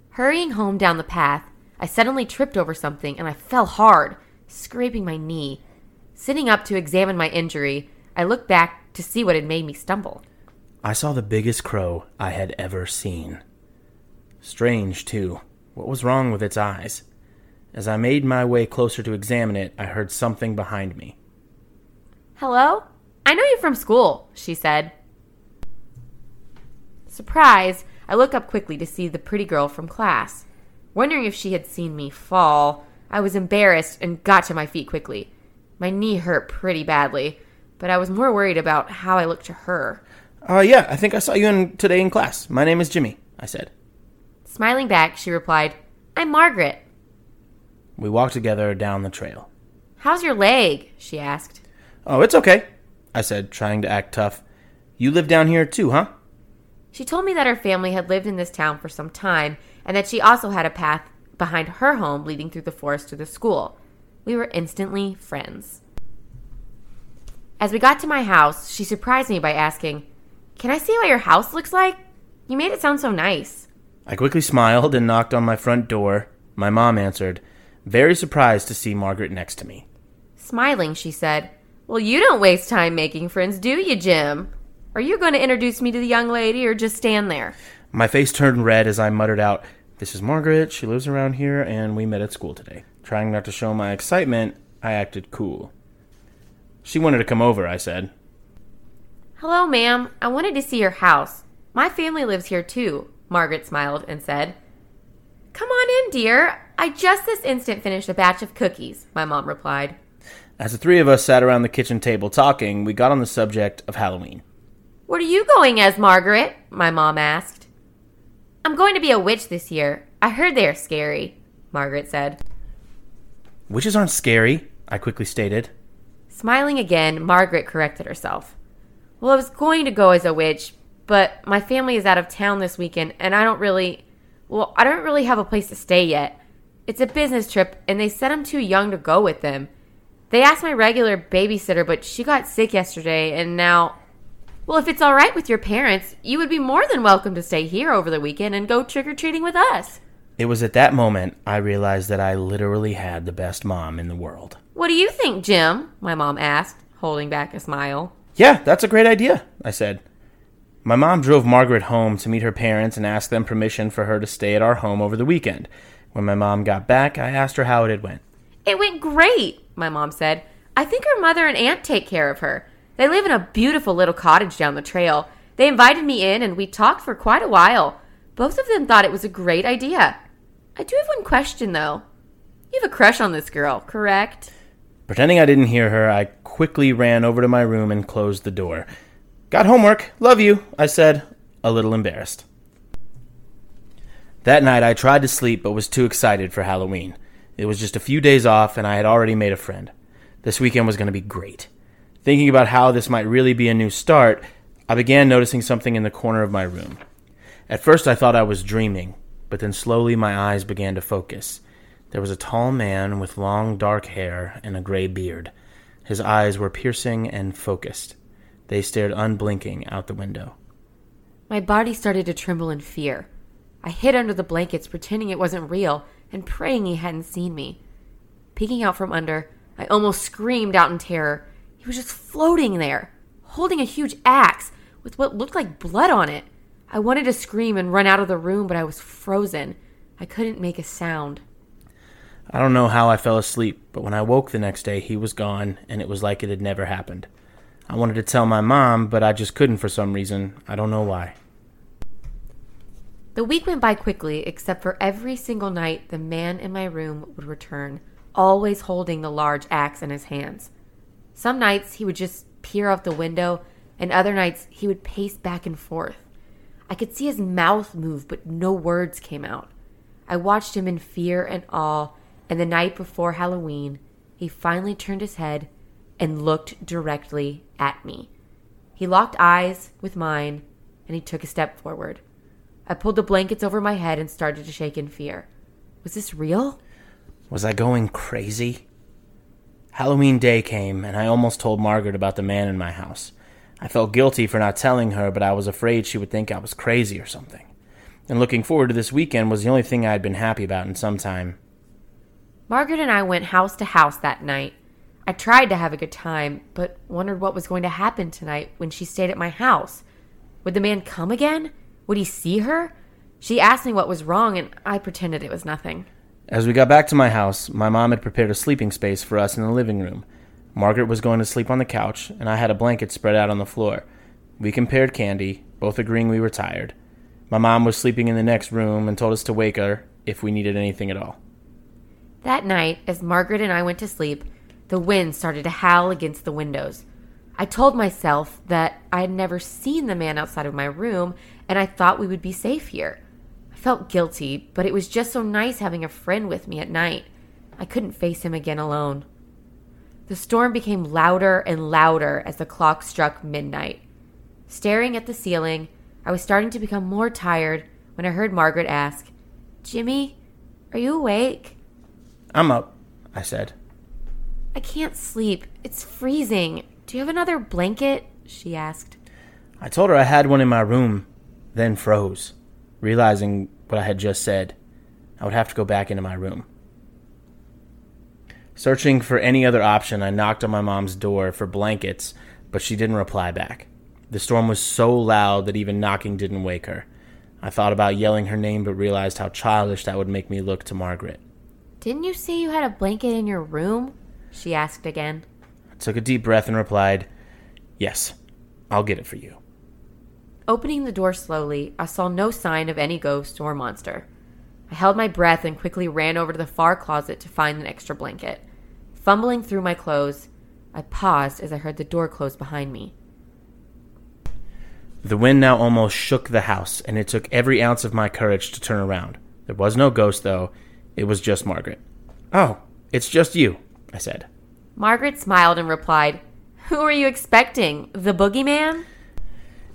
Hurrying home down the path, I suddenly tripped over something and I fell hard, scraping my knee. Sitting up to examine my injury, I looked back to see what had made me stumble. I saw the biggest crow I had ever seen. Strange, too. What was wrong with its eyes? As I made my way closer to examine it, I heard something behind me. Hello? I know you from school, she said. Surprised, I look up quickly to see the pretty girl from class. Wondering if she had seen me fall, I was embarrassed and got to my feet quickly. My knee hurt pretty badly, but I was more worried about how I looked to her. Uh, yeah, I think I saw you in, today in class. My name is Jimmy, I said. Smiling back, she replied, I'm Margaret. We walked together down the trail. How's your leg? she asked. Oh, it's okay, I said, trying to act tough. You live down here too, huh? She told me that her family had lived in this town for some time and that she also had a path behind her home leading through the forest to the school. We were instantly friends. As we got to my house, she surprised me by asking, Can I see what your house looks like? You made it sound so nice. I quickly smiled and knocked on my front door. My mom answered, very surprised to see Margaret next to me. Smiling, she said, Well, you don't waste time making friends, do you, Jim? Are you going to introduce me to the young lady or just stand there? My face turned red as I muttered out, This is Margaret. She lives around here, and we met at school today. Trying not to show my excitement, I acted cool. She wanted to come over, I said. Hello, ma'am. I wanted to see your house. My family lives here too, Margaret smiled and said. Come on in, dear. I just this instant finished a batch of cookies, my mom replied. As the three of us sat around the kitchen table talking, we got on the subject of Halloween. What are you going as, Margaret? My mom asked. I'm going to be a witch this year. I heard they are scary, Margaret said. Witches aren't scary, I quickly stated. Smiling again, Margaret corrected herself. Well, I was going to go as a witch, but my family is out of town this weekend, and I don't really. Well, I don't really have a place to stay yet. It's a business trip, and they said I'm too young to go with them. They asked my regular babysitter, but she got sick yesterday, and now. Well, if it's all right with your parents, you would be more than welcome to stay here over the weekend and go trick or treating with us. It was at that moment I realized that I literally had the best mom in the world. What do you think, Jim? My mom asked, holding back a smile. Yeah, that's a great idea, I said. My mom drove Margaret home to meet her parents and asked them permission for her to stay at our home over the weekend. When my mom got back, I asked her how it had went. It went great, my mom said. I think her mother and aunt take care of her. They live in a beautiful little cottage down the trail. They invited me in and we talked for quite a while. Both of them thought it was a great idea. I do have one question though. You have a crush on this girl, correct? Pretending I didn't hear her, I quickly ran over to my room and closed the door. Got homework. Love you, I said, a little embarrassed. That night I tried to sleep but was too excited for Halloween. It was just a few days off and I had already made a friend. This weekend was going to be great. Thinking about how this might really be a new start, I began noticing something in the corner of my room. At first I thought I was dreaming, but then slowly my eyes began to focus. There was a tall man with long dark hair and a gray beard. His eyes were piercing and focused. They stared unblinking out the window. My body started to tremble in fear. I hid under the blankets, pretending it wasn't real and praying he hadn't seen me. Peeking out from under, I almost screamed out in terror. He was just floating there, holding a huge axe with what looked like blood on it. I wanted to scream and run out of the room, but I was frozen. I couldn't make a sound. I don't know how I fell asleep, but when I woke the next day, he was gone, and it was like it had never happened. I wanted to tell my mom, but I just couldn't for some reason. I don't know why. The week went by quickly, except for every single night the man in my room would return, always holding the large axe in his hands. Some nights he would just peer out the window, and other nights he would pace back and forth. I could see his mouth move, but no words came out. I watched him in fear and awe, and the night before Halloween, he finally turned his head and looked directly at me. He locked eyes with mine, and he took a step forward. I pulled the blankets over my head and started to shake in fear. Was this real? Was I going crazy? Halloween day came, and I almost told Margaret about the man in my house. I felt guilty for not telling her, but I was afraid she would think I was crazy or something. And looking forward to this weekend was the only thing I had been happy about in some time. Margaret and I went house to house that night. I tried to have a good time, but wondered what was going to happen tonight when she stayed at my house. Would the man come again? Would he see her? She asked me what was wrong, and I pretended it was nothing. As we got back to my house, my mom had prepared a sleeping space for us in the living room. Margaret was going to sleep on the couch, and I had a blanket spread out on the floor. We compared candy, both agreeing we were tired. My mom was sleeping in the next room and told us to wake her if we needed anything at all. That night, as Margaret and I went to sleep, the wind started to howl against the windows. I told myself that I had never seen the man outside of my room and I thought we would be safe here. Felt guilty, but it was just so nice having a friend with me at night. I couldn't face him again alone. The storm became louder and louder as the clock struck midnight. Staring at the ceiling, I was starting to become more tired when I heard Margaret ask, Jimmy, are you awake? I'm up, I said. I can't sleep. It's freezing. Do you have another blanket? She asked. I told her I had one in my room, then froze, realizing what I had just said. I would have to go back into my room. Searching for any other option, I knocked on my mom's door for blankets, but she didn't reply back. The storm was so loud that even knocking didn't wake her. I thought about yelling her name, but realized how childish that would make me look to Margaret. Didn't you say you had a blanket in your room? She asked again. I took a deep breath and replied, Yes, I'll get it for you. Opening the door slowly, I saw no sign of any ghost or monster. I held my breath and quickly ran over to the far closet to find an extra blanket. Fumbling through my clothes, I paused as I heard the door close behind me. The wind now almost shook the house, and it took every ounce of my courage to turn around. There was no ghost, though. It was just Margaret. Oh, it's just you, I said. Margaret smiled and replied, Who are you expecting? The boogeyman?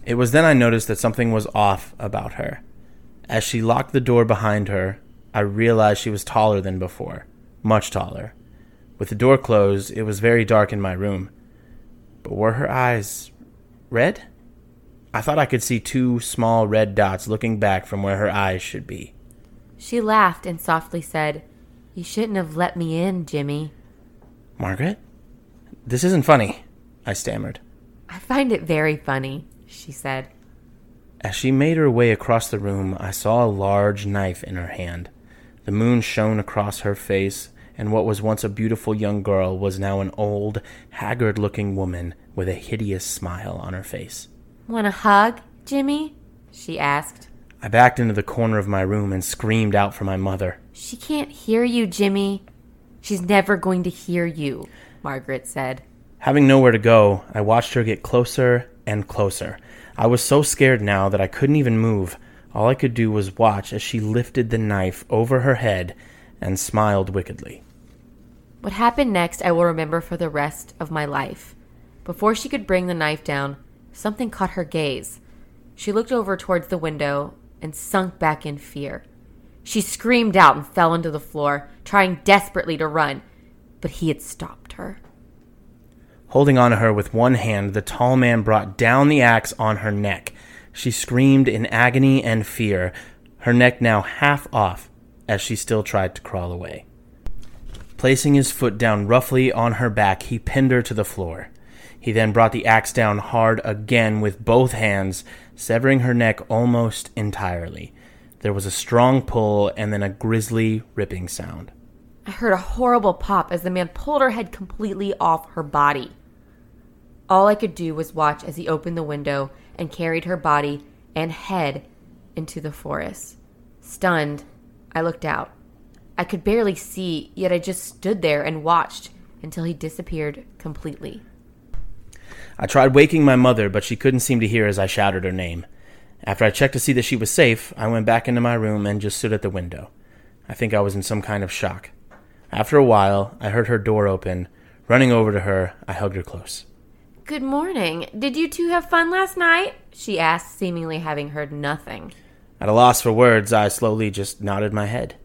It was then I noticed that something was off about her. As she locked the door behind her, I realized she was taller than before, much taller. With the door closed, it was very dark in my room. But were her eyes red? I thought I could see two small red dots looking back from where her eyes should be. She laughed and softly said, You shouldn't have let me in, Jimmy. Margaret? This isn't funny, I stammered. I find it very funny, she said. As she made her way across the room, I saw a large knife in her hand. The moon shone across her face, and what was once a beautiful young girl was now an old, haggard looking woman with a hideous smile on her face. Want a hug, Jimmy? she asked. I backed into the corner of my room and screamed out for my mother. She can't hear you, Jimmy. She's never going to hear you, Margaret said. Having nowhere to go, I watched her get closer and closer. I was so scared now that I couldn't even move. All I could do was watch as she lifted the knife over her head and smiled wickedly. What happened next, I will remember for the rest of my life. Before she could bring the knife down, something caught her gaze. She looked over towards the window and sunk back in fear. She screamed out and fell into the floor, trying desperately to run, but he had stopped her. Holding on to her with one hand, the tall man brought down the axe on her neck. She screamed in agony and fear, her neck now half off as she still tried to crawl away. Placing his foot down roughly on her back, he pinned her to the floor. He then brought the axe down hard again with both hands, severing her neck almost entirely. There was a strong pull and then a grisly ripping sound. I heard a horrible pop as the man pulled her head completely off her body. All I could do was watch as he opened the window and carried her body and head into the forest. Stunned, I looked out. I could barely see, yet I just stood there and watched until he disappeared completely. I tried waking my mother, but she couldn't seem to hear as I shouted her name. After I checked to see that she was safe, I went back into my room and just stood at the window. I think I was in some kind of shock. After a while, I heard her door open. Running over to her, I hugged her close. Good morning. Did you two have fun last night? She asked, seemingly having heard nothing. At a loss for words, I slowly just nodded my head.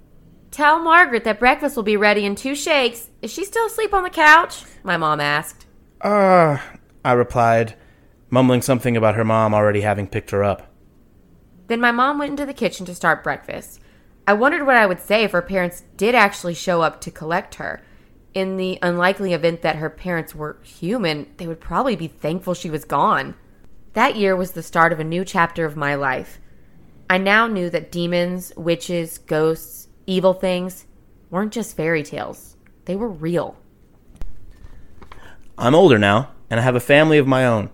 Tell Margaret that breakfast will be ready in two shakes. Is she still asleep on the couch? My mom asked. Ah, uh, I replied, mumbling something about her mom already having picked her up. Then my mom went into the kitchen to start breakfast. I wondered what I would say if her parents did actually show up to collect her. In the unlikely event that her parents were human, they would probably be thankful she was gone. That year was the start of a new chapter of my life. I now knew that demons, witches, ghosts, evil things weren't just fairy tales, they were real. I'm older now, and I have a family of my own.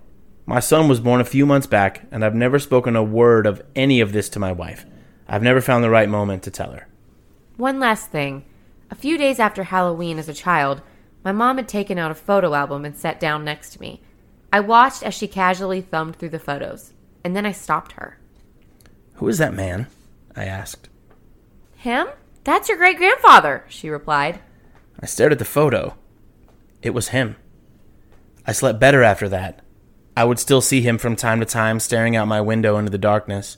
My son was born a few months back, and I've never spoken a word of any of this to my wife. I've never found the right moment to tell her. One last thing. A few days after Halloween as a child, my mom had taken out a photo album and sat down next to me. I watched as she casually thumbed through the photos, and then I stopped her. Who is that man? I asked. Him? That's your great grandfather, she replied. I stared at the photo. It was him. I slept better after that. I would still see him from time to time staring out my window into the darkness.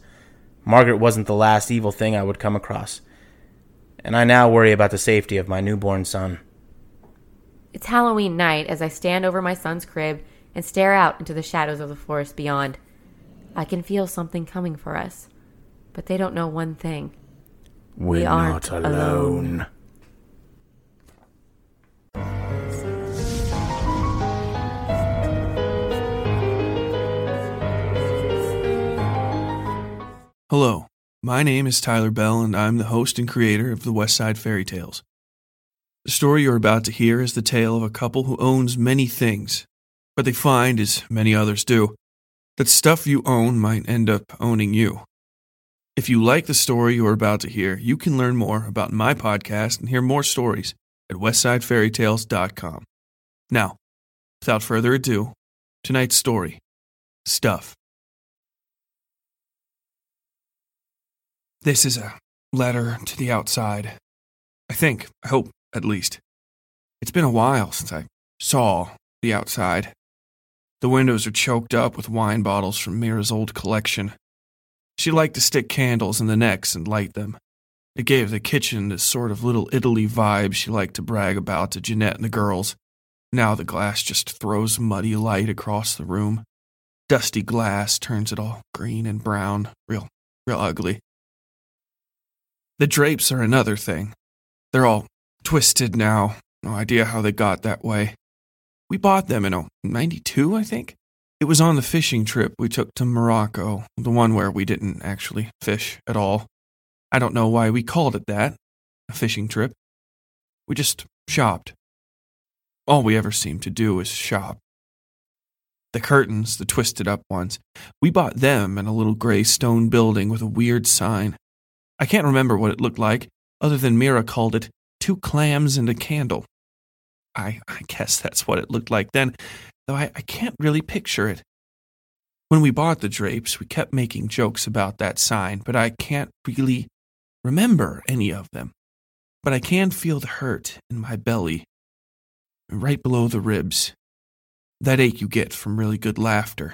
Margaret wasn't the last evil thing I would come across. And I now worry about the safety of my newborn son. It's Halloween night as I stand over my son's crib and stare out into the shadows of the forest beyond. I can feel something coming for us, but they don't know one thing. We're We aren't not alone. Hello, my name is Tyler Bell, and I'm the host and creator of the West Side Fairy Tales. The story you're about to hear is the tale of a couple who owns many things, but they find, as many others do, that stuff you own might end up owning you. If you like the story you're about to hear, you can learn more about my podcast and hear more stories at westsidefairytales.com. Now, without further ado, tonight's story Stuff. This is a letter to the outside. I think, I hope, at least. It's been a while since I saw the outside. The windows are choked up with wine bottles from Mira's old collection. She liked to stick candles in the necks and light them. It gave the kitchen this sort of little Italy vibe she liked to brag about to Jeanette and the girls. Now the glass just throws muddy light across the room. Dusty glass turns it all green and brown, real, real ugly. The drapes are another thing. They're all twisted now. No idea how they got that way. We bought them in oh, 92, I think. It was on the fishing trip we took to Morocco, the one where we didn't actually fish at all. I don't know why we called it that, a fishing trip. We just shopped. All we ever seemed to do was shop. The curtains, the twisted up ones, we bought them in a little gray stone building with a weird sign. I can't remember what it looked like, other than Mira called it two clams and a candle. I, I guess that's what it looked like then, though I, I can't really picture it. When we bought the drapes, we kept making jokes about that sign, but I can't really remember any of them. But I can feel the hurt in my belly, right below the ribs. That ache you get from really good laughter.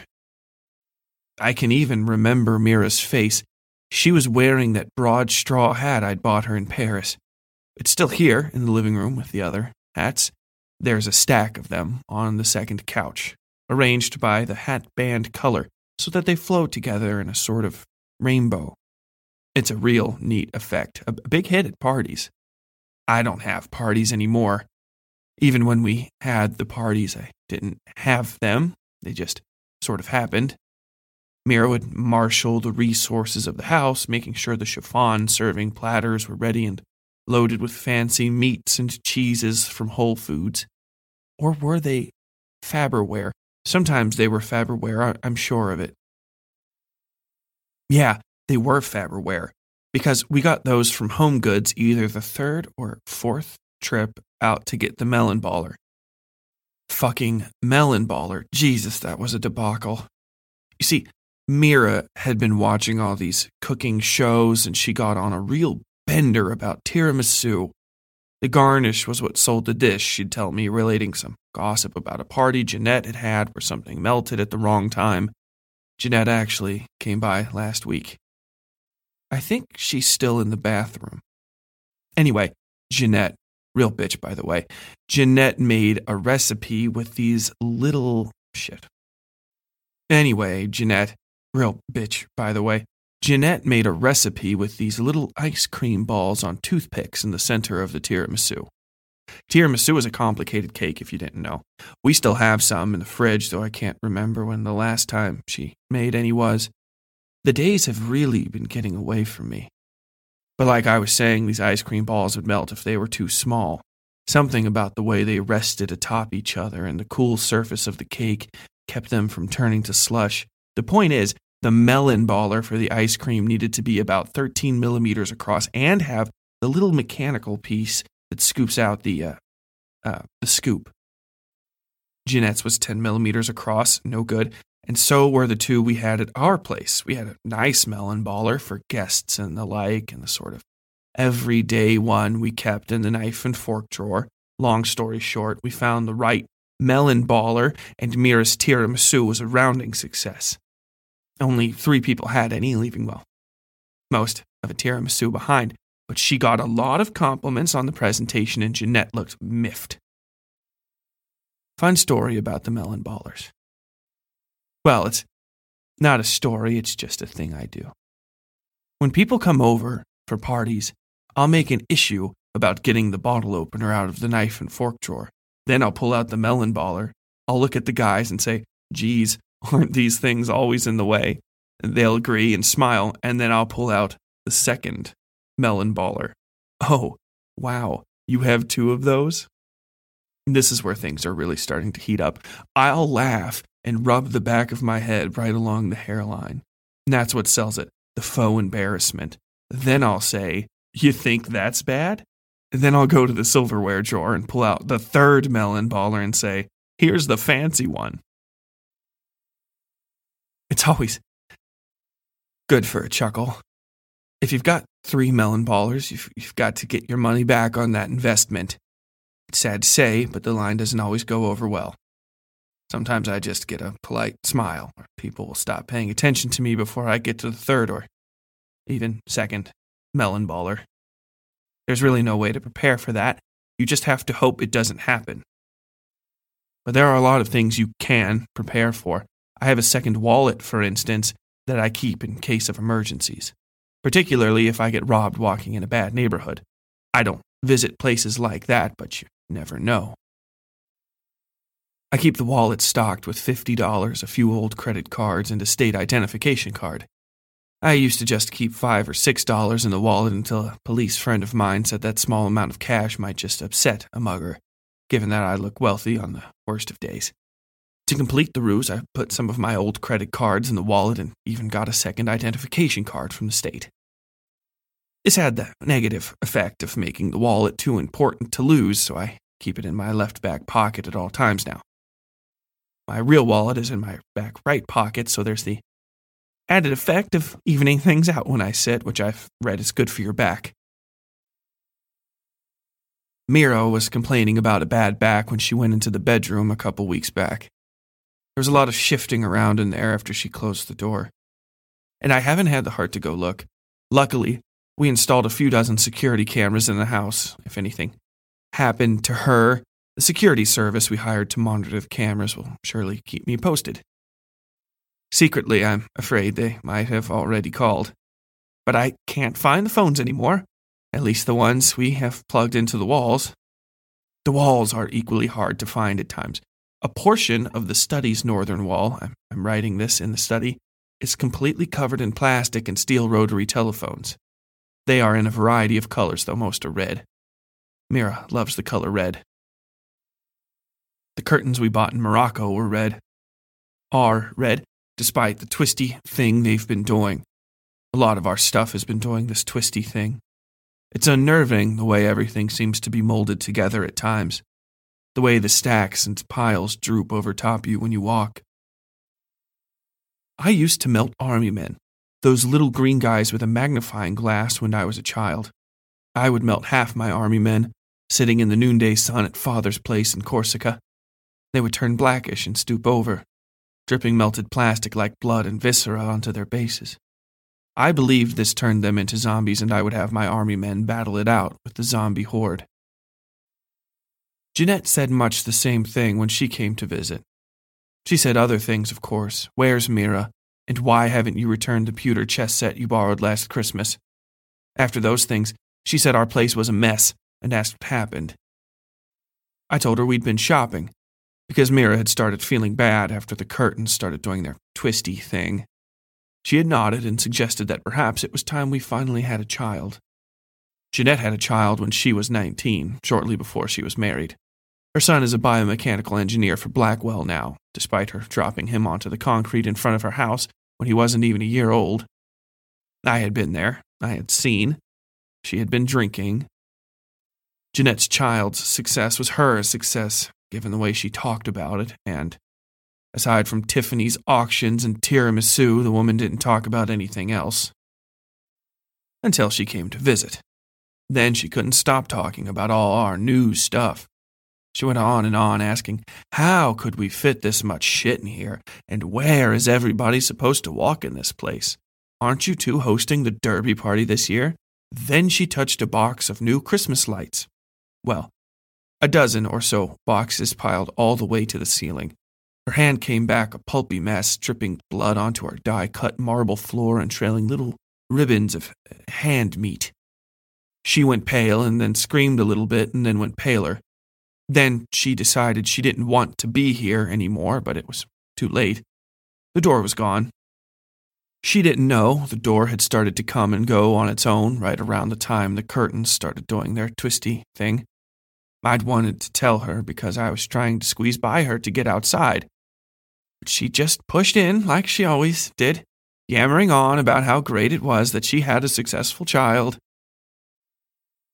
I can even remember Mira's face she was wearing that broad straw hat I'd bought her in Paris. It's still here in the living room with the other hats. There's a stack of them on the second couch, arranged by the hat band color so that they flow together in a sort of rainbow. It's a real neat effect, a big hit at parties. I don't have parties anymore. Even when we had the parties, I didn't have them. They just sort of happened. Mira would marshal the resources of the house, making sure the chiffon serving platters were ready and loaded with fancy meats and cheeses from Whole Foods. Or were they Farberware? Sometimes they were Farberware, I'm sure of it. Yeah, they were Farberware, because we got those from Home Goods either the third or fourth trip out to get the melon baller. Fucking melon baller. Jesus, that was a debacle. You see, Mira had been watching all these cooking shows and she got on a real bender about tiramisu. The garnish was what sold the dish, she'd tell me, relating some gossip about a party Jeanette had had where something melted at the wrong time. Jeanette actually came by last week. I think she's still in the bathroom. Anyway, Jeanette, real bitch by the way, Jeanette made a recipe with these little shit. Anyway, Jeanette, real bitch by the way, Jeanette made a recipe with these little ice cream balls on toothpicks in the center of the tiramisu. Tiramisu is a complicated cake if you didn't know. We still have some in the fridge, though I can't remember when the last time she made any was. The days have really been getting away from me. But like I was saying, these ice cream balls would melt if they were too small. Something about the way they rested atop each other and the cool surface of the cake kept them from turning to slush. The point is, the melon baller for the ice cream needed to be about 13 millimeters across and have the little mechanical piece that scoops out the uh, uh, the scoop. Jeanette's was 10 millimeters across, no good. And so were the two we had at our place. We had a nice melon baller for guests and the like, and the sort of everyday one we kept in the knife and fork drawer. Long story short, we found the right melon baller, and Mira's tiramisu was a rounding success. Only three people had any, leaving, well, most of a tiramisu behind, but she got a lot of compliments on the presentation, and Jeanette looked miffed. Fun story about the melon ballers. Well, it's not a story, it's just a thing I do. When people come over for parties, I'll make an issue about getting the bottle opener out of the knife and fork drawer. Then I'll pull out the melon baller. I'll look at the guys and say, geez, aren't these things always in the way? They'll agree and smile, and then I'll pull out the second melon baller. Oh, wow, you have two of those? This is where things are really starting to heat up. I'll laugh and rub the back of my head right along the hairline. And that's what sells it the faux embarrassment. Then I'll say, You think that's bad? And then I'll go to the silverware drawer and pull out the third melon baller and say, Here's the fancy one. It's always good for a chuckle. If you've got three melon ballers, you've, you've got to get your money back on that investment. It's sad to say, but the line doesn't always go over well. Sometimes I just get a polite smile, or people will stop paying attention to me before I get to the third or even second melon baller. There's really no way to prepare for that. You just have to hope it doesn't happen. But there are a lot of things you can prepare for. I have a second wallet, for instance, that I keep in case of emergencies, particularly if I get robbed walking in a bad neighborhood. I don't visit places like that, but you never know. I keep the wallet stocked with $50, a few old credit cards, and a state identification card. I used to just keep five or six dollars in the wallet until a police friend of mine said that small amount of cash might just upset a mugger, given that I look wealthy on the worst of days. To complete the ruse, I put some of my old credit cards in the wallet and even got a second identification card from the state. This had the negative effect of making the wallet too important to lose, so I keep it in my left back pocket at all times now. My real wallet is in my back right pocket, so there's the added effect of evening things out when I sit, which I've read is good for your back. Mira was complaining about a bad back when she went into the bedroom a couple weeks back. There was a lot of shifting around in there after she closed the door. And I haven't had the heart to go look. Luckily, we installed a few dozen security cameras in the house. If anything happened to her, the security service we hired to monitor the cameras will surely keep me posted. Secretly, I'm afraid they might have already called. But I can't find the phones anymore, at least the ones we have plugged into the walls. The walls are equally hard to find at times. A portion of the study's northern wall, I'm, writing this in the study, is completely covered in plastic and steel rotary telephones. They are in a variety of colors, though most are red. Mira loves the color red. The curtains we bought in Morocco were red. Are red, despite the twisty thing they've been doing. A lot of our stuff has been doing this twisty thing. It's unnerving the way everything seems to be molded together at times, the way the stacks and piles droop over top you when you walk. I used to melt army men, those little green guys with a magnifying glass when I was a child. I would melt half my army men, sitting in the noonday sun at father's place in Corsica. They would turn blackish and stoop over, dripping melted plastic like blood and viscera onto their bases. I believed this turned them into zombies, and I would have my army men battle it out with the zombie horde. Jeanette said much the same thing when she came to visit. She said other things, of course. Where's Mira? And why haven't you returned the pewter chess set you borrowed last Christmas? After those things, she said our place was a mess and asked what happened. I told her we'd been shopping, because Mira had started feeling bad after the curtains started doing their twisty thing. She had nodded and suggested that perhaps it was time we finally had a child. Jeanette had a child when she was 19, shortly before she was married. Her son is a biomechanical engineer for Blackwell now, despite her dropping him onto the concrete in front of her house when he wasn't even a year old. I had been there. I had seen. She had been drinking. Jeanette's child's success was her success, given the way she talked about it, and aside from Tiffany's auctions and tiramisu, the woman didn't talk about anything else. Until she came to visit. Then she couldn't stop talking about all our new stuff. She went on and on, asking, How could we fit this much shit in here? And where is everybody supposed to walk in this place? Aren't you two hosting the Derby party this year? Then she touched a box of new Christmas lights. Well, a dozen or so boxes piled all the way to the ceiling. Her hand came back a pulpy mess, dripping blood onto our die cut marble floor and trailing little ribbons of hand meat. She went pale and then screamed a little bit and then went paler. Then she decided she didn't want to be here anymore, but it was too late. The door was gone. She didn't know the door had started to come and go on its own right around the time the curtains started doing their twisty thing. I'd wanted to tell her because I was trying to squeeze by her to get outside. But she just pushed in like she always did, yammering on about how great it was that she had a successful child.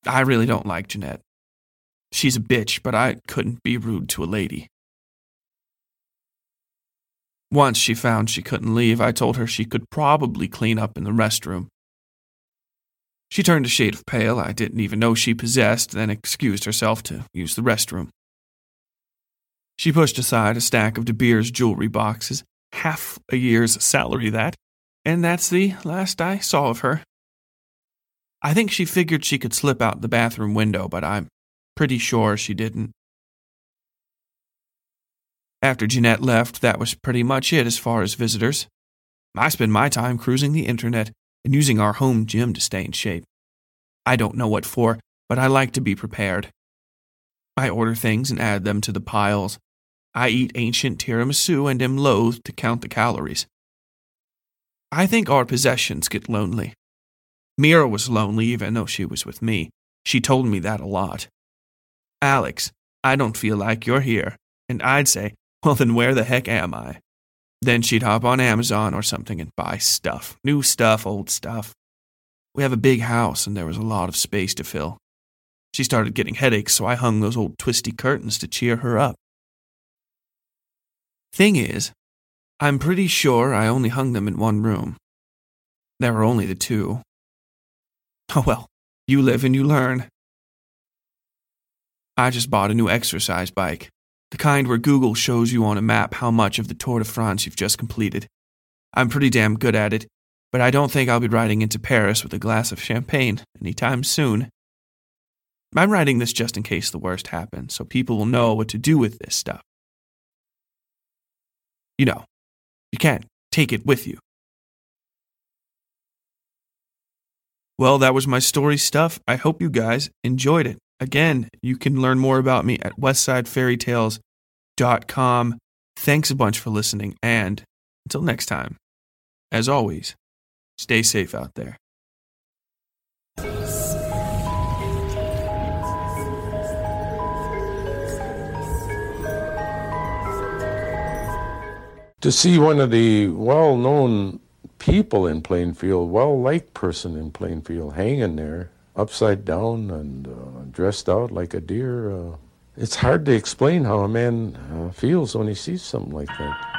I really don't like Jeanette. She's a bitch, but I couldn't be rude to a lady. Once she found she couldn't leave, I told her she could probably clean up in the restroom. She turned a shade of pale I didn't even know she possessed, then excused herself to use the restroom. She pushed aside a stack of De Beers jewelry boxes, half a year's salary that, and that's the last I saw of her. I think she figured she could slip out the bathroom window, but I'm pretty sure she didn't. After Jeanette left, that was pretty much it as far as visitors. I spend my time cruising the internet and using our home gym to stay in shape. I don't know what for, but I like to be prepared. I order things and add them to the piles. I eat ancient tiramisu and am loath to count the calories. I think our possessions get lonely. Mira was lonely even though she was with me. She told me that a lot. Alex, I don't feel like you're here. And I'd say, well, then where the heck am I? Then she'd hop on Amazon or something and buy stuff new stuff, old stuff. We have a big house and there was a lot of space to fill. She started getting headaches, so I hung those old twisty curtains to cheer her up. Thing is, I'm pretty sure I only hung them in one room. There were only the two. Oh well, you live and you learn. I just bought a new exercise bike, the kind where Google shows you on a map how much of the Tour de France you've just completed. I'm pretty damn good at it, but I don't think I'll be riding into Paris with a glass of champagne anytime soon. I'm writing this just in case the worst happens, so people will know what to do with this stuff. You know, you can't take it with you. Well, that was my story stuff. I hope you guys enjoyed it. Again, you can learn more about me at westsidefairytales.com. Thanks a bunch for listening, and until next time, as always, stay safe out there. to see one of the well known people in Plainfield, well liked person in Plainfield, hanging there upside down and uh, dressed out like a deer. Uh, it's hard to explain how a man uh, feels when he sees something like that.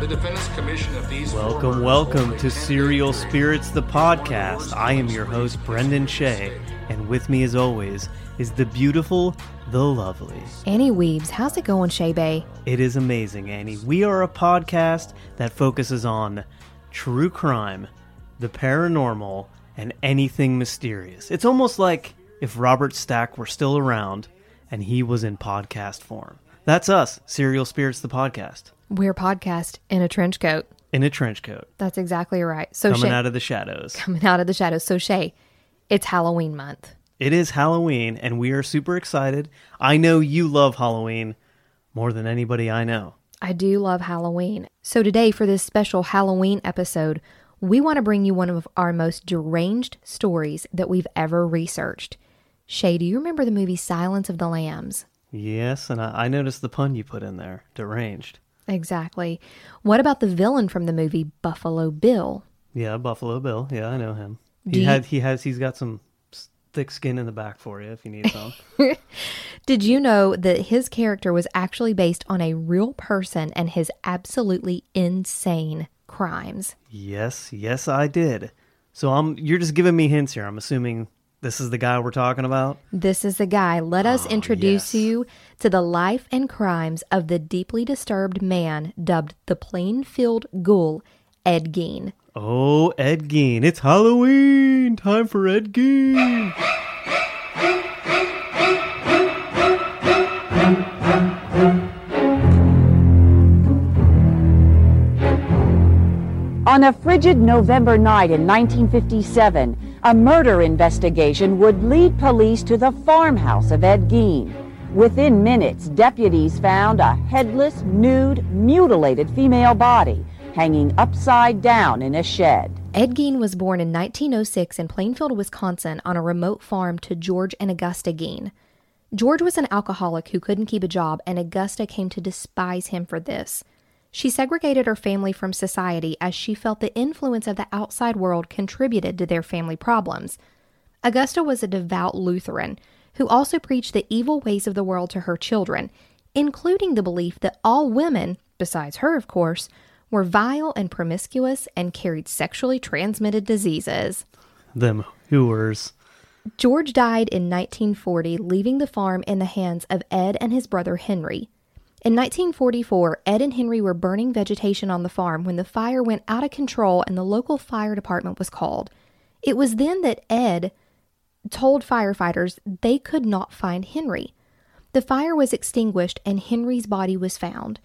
The Defendant's Commission of these Welcome, welcome to Serial Spirits, the podcast. I am your host, Brendan Shea, and with me, as always, is the beautiful, the lovely. Annie Weaves, how's it going, Shea Bay? It is amazing, Annie. We are a podcast that focuses on true crime, the paranormal, and anything mysterious. It's almost like if Robert Stack were still around and he was in podcast form. That's us, Serial Spirits, the podcast. We're podcast in a trench coat. In a trench coat. That's exactly right. So coming Shay, out of the shadows. coming out of the shadows. So Shay, it's Halloween month. It is Halloween, and we are super excited. I know you love Halloween more than anybody I know. I do love Halloween. So today, for this special Halloween episode, we want to bring you one of our most deranged stories that we've ever researched. Shay, do you remember the movie Silence of the Lambs? Yes, and I, I noticed the pun you put in there deranged. Exactly. What about the villain from the movie Buffalo Bill? Yeah, Buffalo Bill. Yeah, I know him. Do He you- had he has he's got some thick skin in the back for you if you need some. Did you know that his character was actually based on a real person and his absolutely insane crimes? yes, yes, I did. So I'm you're just giving me hints here. I'm assuming this is the guy we're talking about. This is the guy. Let us ah, introduce you to the life and crimes of the deeply disturbed man dubbed the Plainfield Ghoul, Ed Gein. Oh, Ed Gein. It's Halloween. Time for Ed Gein. On a frigid November night in 1957, a murder investigation would lead police to the farmhouse of Ed Gein. Within minutes, deputies found a headless, nude, mutilated female body hanging upside down in a shed. Ed Gein was born in 1906 in Plainfield, Wisconsin, on a remote farm to George and Augusta Gein. George was an alcoholic who couldn't keep a job, and Augusta came to despise him for this. She segregated her family from society as she felt the influence of the outside world contributed to their family problems. Augusta was a devout Lutheran who also preached the evil ways of the world to her children, including the belief that all women, besides her, of course, were vile and promiscuous and carried sexually transmitted diseases. Them hooers. George died in 1940, leaving the farm in the hands of Ed and his brother Henry. In 1944, Ed and Henry were burning vegetation on the farm when the fire went out of control and the local fire department was called. It was then that Ed told firefighters they could not find Henry. The fire was extinguished and Henry's body was found.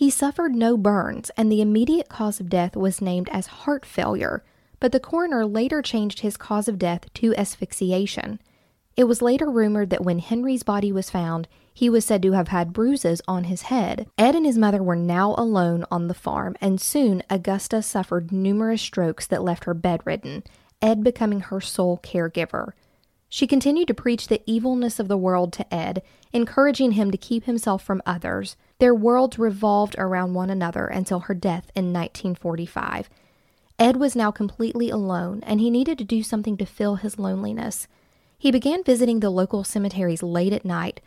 He suffered no burns, and the immediate cause of death was named as heart failure, but the coroner later changed his cause of death to asphyxiation. It was later rumored that when Henry's body was found, he was said to have had bruises on his head. Ed and his mother were now alone on the farm, and soon Augusta suffered numerous strokes that left her bedridden, Ed becoming her sole caregiver. She continued to preach the evilness of the world to Ed, encouraging him to keep himself from others. Their worlds revolved around one another until her death in 1945. Ed was now completely alone, and he needed to do something to fill his loneliness. He began visiting the local cemeteries late at night,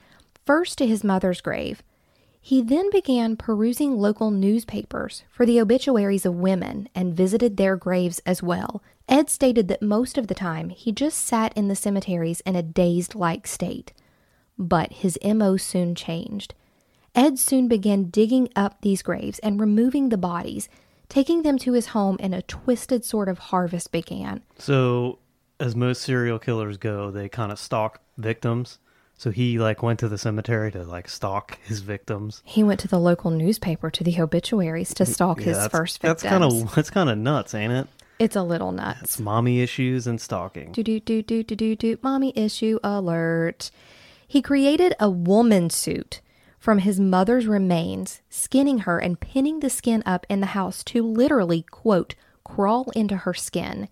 first to his mother's grave. He then began perusing local newspapers for the obituaries of women and visited their graves as well. Ed stated that most of the time he just sat in the cemeteries in a dazed like state. But his MO soon changed. Ed soon began digging up these graves and removing the bodies, taking them to his home, and a twisted sort of harvest began. So, as most serial killers go, they kind of stalk victims. So he like went to the cemetery to like stalk his victims. He went to the local newspaper to the obituaries to stalk Yeah, his first victims. That's kind of that's kind of nuts, ain't it? It's a little nuts. It's mommy issues and stalking. Do do do do do do do. Mommy issue alert. He created a woman suit from his mother's remains, skinning her and pinning the skin up in the house to literally, quote, crawl into her skin.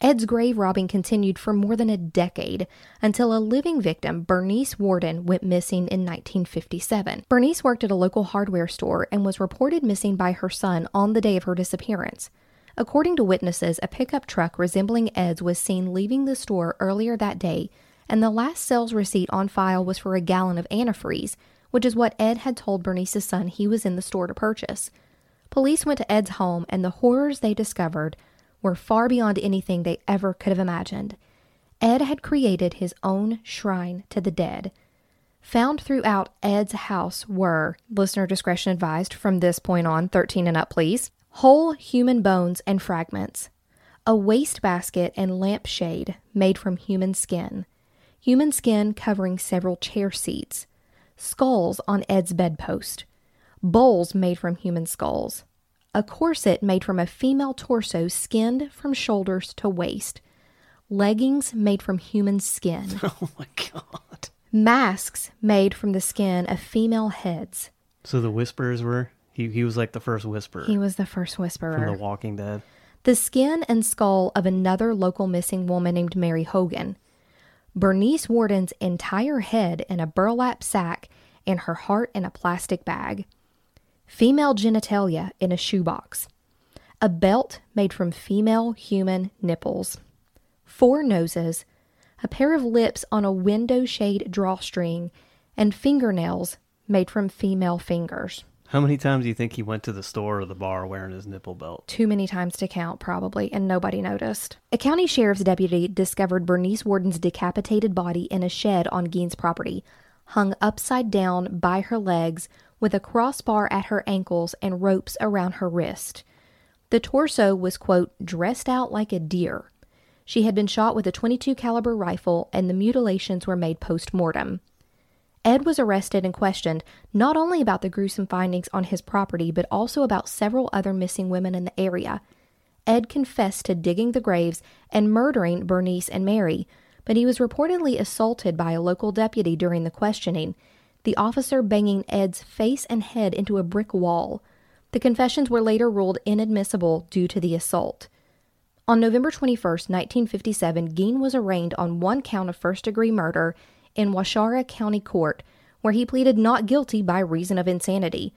Ed's grave robbing continued for more than a decade until a living victim, Bernice Worden, went missing in 1957. Bernice worked at a local hardware store and was reported missing by her son on the day of her disappearance. According to witnesses, a pickup truck resembling Ed's was seen leaving the store earlier that day, and the last sales receipt on file was for a gallon of antifreeze, which is what Ed had told Bernice's son he was in the store to purchase. Police went to Ed's home, and the horrors they discovered were far beyond anything they ever could have imagined. Ed had created his own shrine to the dead. Found throughout Ed's house were, listener discretion advised from this point on, 13 and up, please, whole human bones and fragments, a wastebasket and lampshade made from human skin, human skin covering several chair seats, skulls on Ed's bedpost, bowls made from human skulls, a corset made from a female torso skinned from shoulders to waist, leggings made from human skin. Oh my god. Masks made from the skin of female heads. So the whispers were he he was like the first whisperer. He was the first whisperer. from The Walking Dead. the skin and skull of another local missing woman named Mary Hogan, Bernice Worden's entire head in a burlap sack, and her heart in a plastic bag. female genitalia in a shoebox, a belt made from female human nipples, four noses, a pair of lips on a window shade drawstring, and fingernails made from female fingers. How many times do you think he went to the store or the bar wearing his nipple belt? Too many times to count, probably, and nobody noticed. A county sheriff's deputy discovered Bernice Worden's decapitated body in a shed on Gein's property, hung upside down by her legs, with a crossbar at her ankles and ropes around her wrist. The torso was, quote, dressed out like a deer. She had been shot with a 22 caliber rifle and the mutilations were made post-mortem. Ed was arrested and questioned not only about the gruesome findings on his property, but also about several other missing women in the area. Ed confessed to digging the graves and murdering Bernice and Mary, but he was reportedly assaulted by a local deputy during the questioning, the officer banging Ed's face and head into a brick wall. The confessions were later ruled inadmissible due to the assault. On November 21, 1957, Gein was arraigned on one count of first degree murder in Waushara County Court, where he pleaded not guilty by reason of insanity.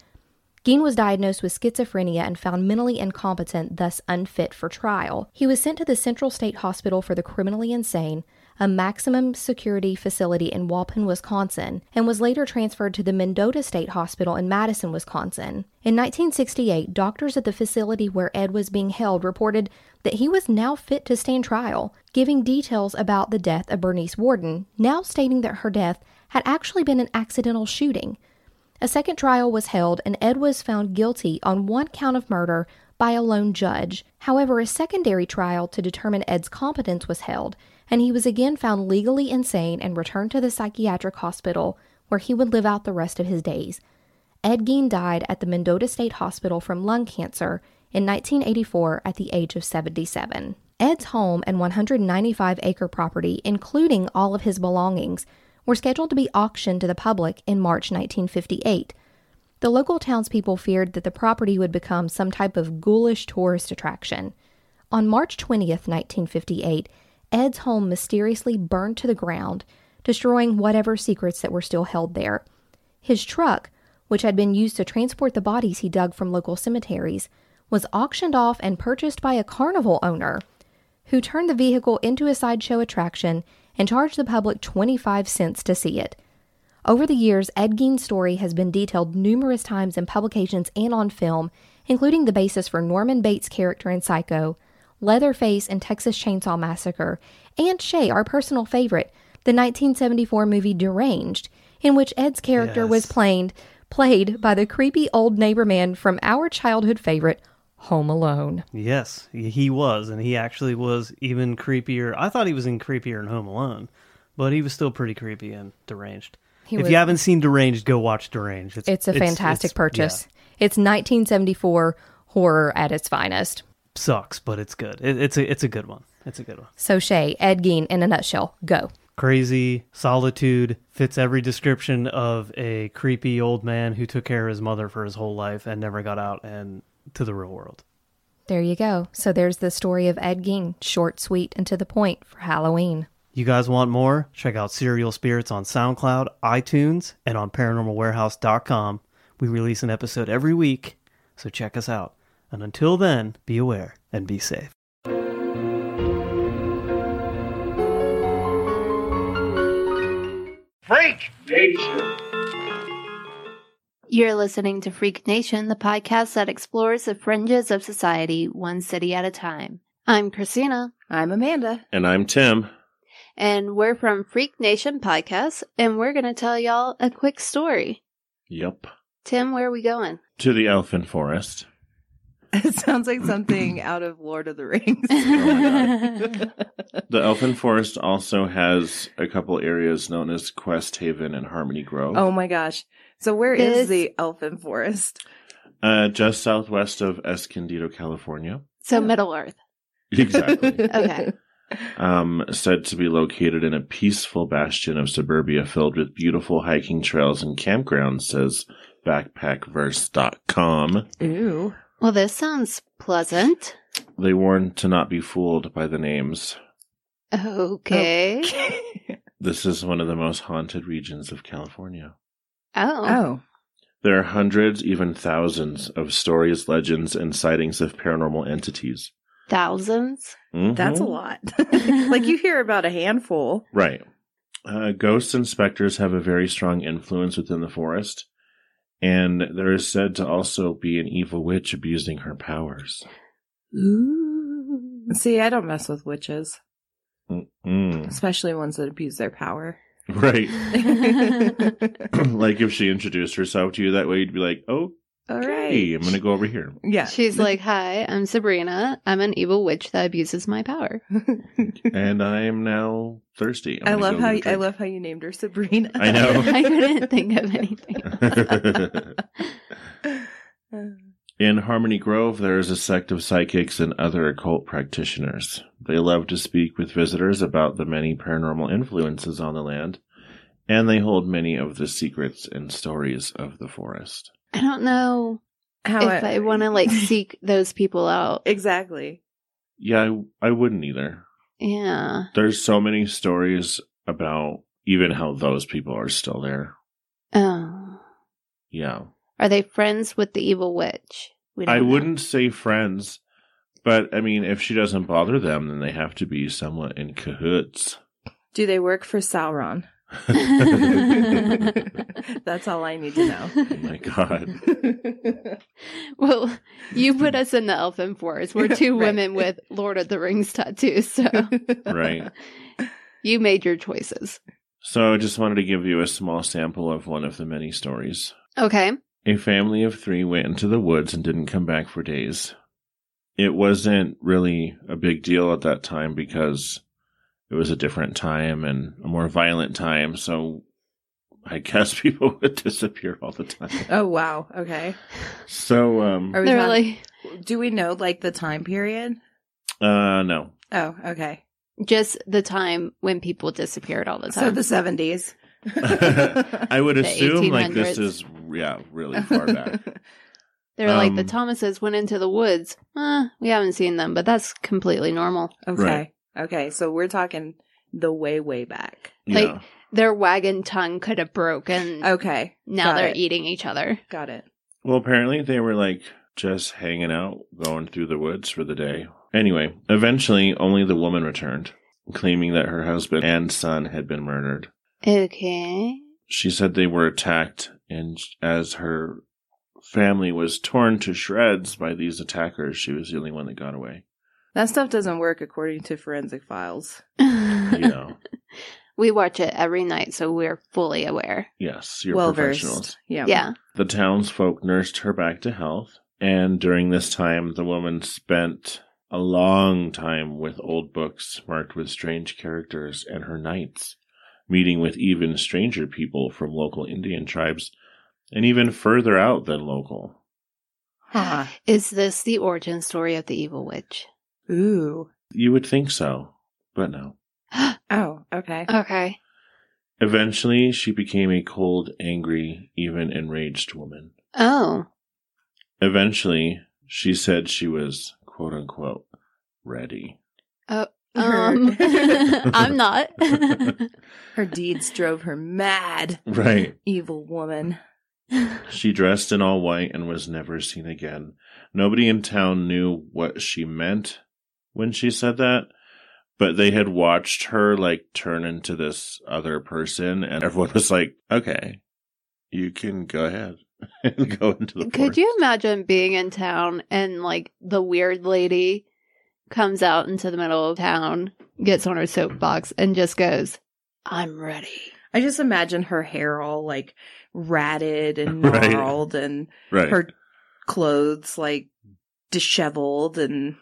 Gein was diagnosed with schizophrenia and found mentally incompetent, thus unfit for trial. He was sent to the Central State Hospital for the Criminally Insane, a maximum security facility in Waupun, Wisconsin, and was later transferred to the Mendota State Hospital in Madison, Wisconsin. In 1968, doctors at the facility where Ed was being held reported that he was now fit to stand trial, giving details about the death of Bernice Worden, now stating that her death had actually been an accidental shooting. A second trial was held, and Ed was found guilty on one count of murder by a lone judge. However, a secondary trial to determine Ed's competence was held, and he was again found legally insane and returned to the psychiatric hospital where he would live out the rest of his days. Ed Gein died at the Mendota State Hospital from lung cancer in 1984 at the age of 77. Ed's home and 195 acre property, including all of his belongings, were scheduled to be auctioned to the public in March 1958. The local townspeople feared that the property would become some type of ghoulish tourist attraction. On March 20th, 1958, Ed's home mysteriously burned to the ground, destroying whatever secrets that were still held there. His truck, which had been used to transport the bodies he dug from local cemeteries, was auctioned off and purchased by a carnival owner who turned the vehicle into a sideshow attraction and charged the public 25 cents to see it. Over the years, Ed Gein's story has been detailed numerous times in publications and on film, including the basis for Norman Bates' character in Psycho, Leatherface and Texas Chainsaw Massacre, and Shay, our personal favorite, the 1974 movie Deranged, in which Ed's character was played played by the creepy old neighbor man from our childhood favorite, Home Alone. Yes, he was, and he actually was even creepier. I thought he was in creepier in Home Alone, but he was still pretty creepy and deranged. He if was- you haven't seen Deranged, go watch Deranged. It's, a fantastic it's- purchase. yeah, It's 1974 horror at its finest. sucks, but it's good. It, it's a it's a good one. It's a good one. So Shay, Ed Gein in a nutshell, go. Crazy solitude fits every description of a creepy old man who took care of his mother for his whole life and never got out and to the real world. There you go. So there's the story of Ed Gein, short, sweet, and to the point for Halloween. You guys want more? Check out Serial Spirits on SoundCloud, iTunes, and on ParanormalWarehouse.com. We release an episode every week, so check us out. And until then, be aware and be safe. Freak Nation. You're listening to Freak Nation, the podcast that explores the fringes of society, one city at a time. I'm Christina. I'm Amanda. And I'm Tim. And we're from Freak Nation Podcast, and we're going to tell y'all a quick story. Yep. Tim, where are we going? To the Elfin Forest. It sounds like something out of Lord of the Rings. Oh the Elfin Forest also has a couple areas known as Quest Haven and Harmony Grove. oh my gosh. So where is This- the Elfin Forest? Uh, just southwest of Escondido, California. So, Middle Earth. Exactly. Okay. um, said to be located in a peaceful bastion of suburbia filled with beautiful hiking trails and campgrounds, says backpackverse.com. Ooh. Well, this sounds pleasant. They warn to not be fooled by the names. Okay. This is one of the most haunted regions of California. Oh. Oh. There are hundreds, even thousands, of stories, legends, and sightings of paranormal entities. Thousands? That's a lot. like you hear about a handful. Right. Uh, ghosts and specters have a very strong influence within the forest, and there is said to also be an evil witch abusing her powers. Ooh. See, I don't mess with witches, Mm. especially ones that abuse their power. Right. like if she introduced herself to you that way, you'd be like, oh, all right. I'm going to go over here. Yeah. She's like, Hi, I'm Sabrina. I'm an evil witch that abuses my power. and I am now thirsty. I'm I love how get a I drink. love how you named her Sabrina. I know. I couldn't think of anything. In Harmony Grove, there is a sect of psychics and other occult practitioners. They love to speak with visitors about the many paranormal influences on the land, and they hold many of the secrets and stories of the forest. I don't know How if I- I, want to like seek those people out. Exactly. Yeah, I, I wouldn't either. Yeah. There's so many stories about even how those people are still there. Oh. Yeah. Are they friends with the evil witch? We I don't know. wouldn't say friends, but I mean, if she doesn't bother them, then they have to be somewhat in cahoots. Do they work for Sauron? That's all I need to know. Oh my god. Well, you put us in the elfin forest. We're two Right. women with Lord of the Rings tattoos, so Right. you made your choices. So I just wanted to give you a small sample of one of the many stories. Okay. A family of three went into the woods and didn't come back for days. It wasn't really a big deal at that time because it was a different time and a more violent time, so I guess people would disappear all the time. Oh wow. Okay. So um Are we They're talking- like Do we know like the time period? uh no. Oh, okay. just the time when people disappeared all the time. So the seventies. I would assume like this is yeah, really far back. They're like the um, Thomases went into the woods. Uh, we haven't seen them, but that's completely normal. Okay. Right. Okay. So we're talking the way way back. Like their wagon tongue could have broken. Okay. Now Got they're it. eating each other. Got it. Well, apparently they were like just hanging out, going through the woods for the day. Anyway, eventually only the woman returned, claiming that her husband and son had been murdered. Okay. She said they were attacked, and as her family was torn to shreds by these attackers, she was the only one that got away. That stuff doesn't work according to forensic files. You know, We watch it every night, so we're fully aware. yes, you're well professionals. versed. Yeah. Yeah. The townsfolk nursed her back to health, and during this time, the woman spent a long time with old books marked with strange characters and her nights, meeting with even stranger people from local Indian tribes, and even further out than local. Huh. Is this the origin story of the evil witch? Ooh. You would think so, but no. Oh, okay. Okay. Eventually, she became a cold, angry, even enraged woman. Oh. Eventually, she said she was, quote unquote, ready. Oh. Um, I'm not. Her deeds drove her mad. Right. Evil woman. She dressed in all white and was never seen again. Nobody in town knew what she meant when she said that, but they had watched her like turn into this other person, and everyone was like, okay, you can go ahead and go into the Could you imagine being in town and like the weird lady comes out into the middle of town, gets on her soapbox, and just goes, I'm ready. I just imagine her hair all like ratted and Right. gnarled and Right. her clothes like disheveled and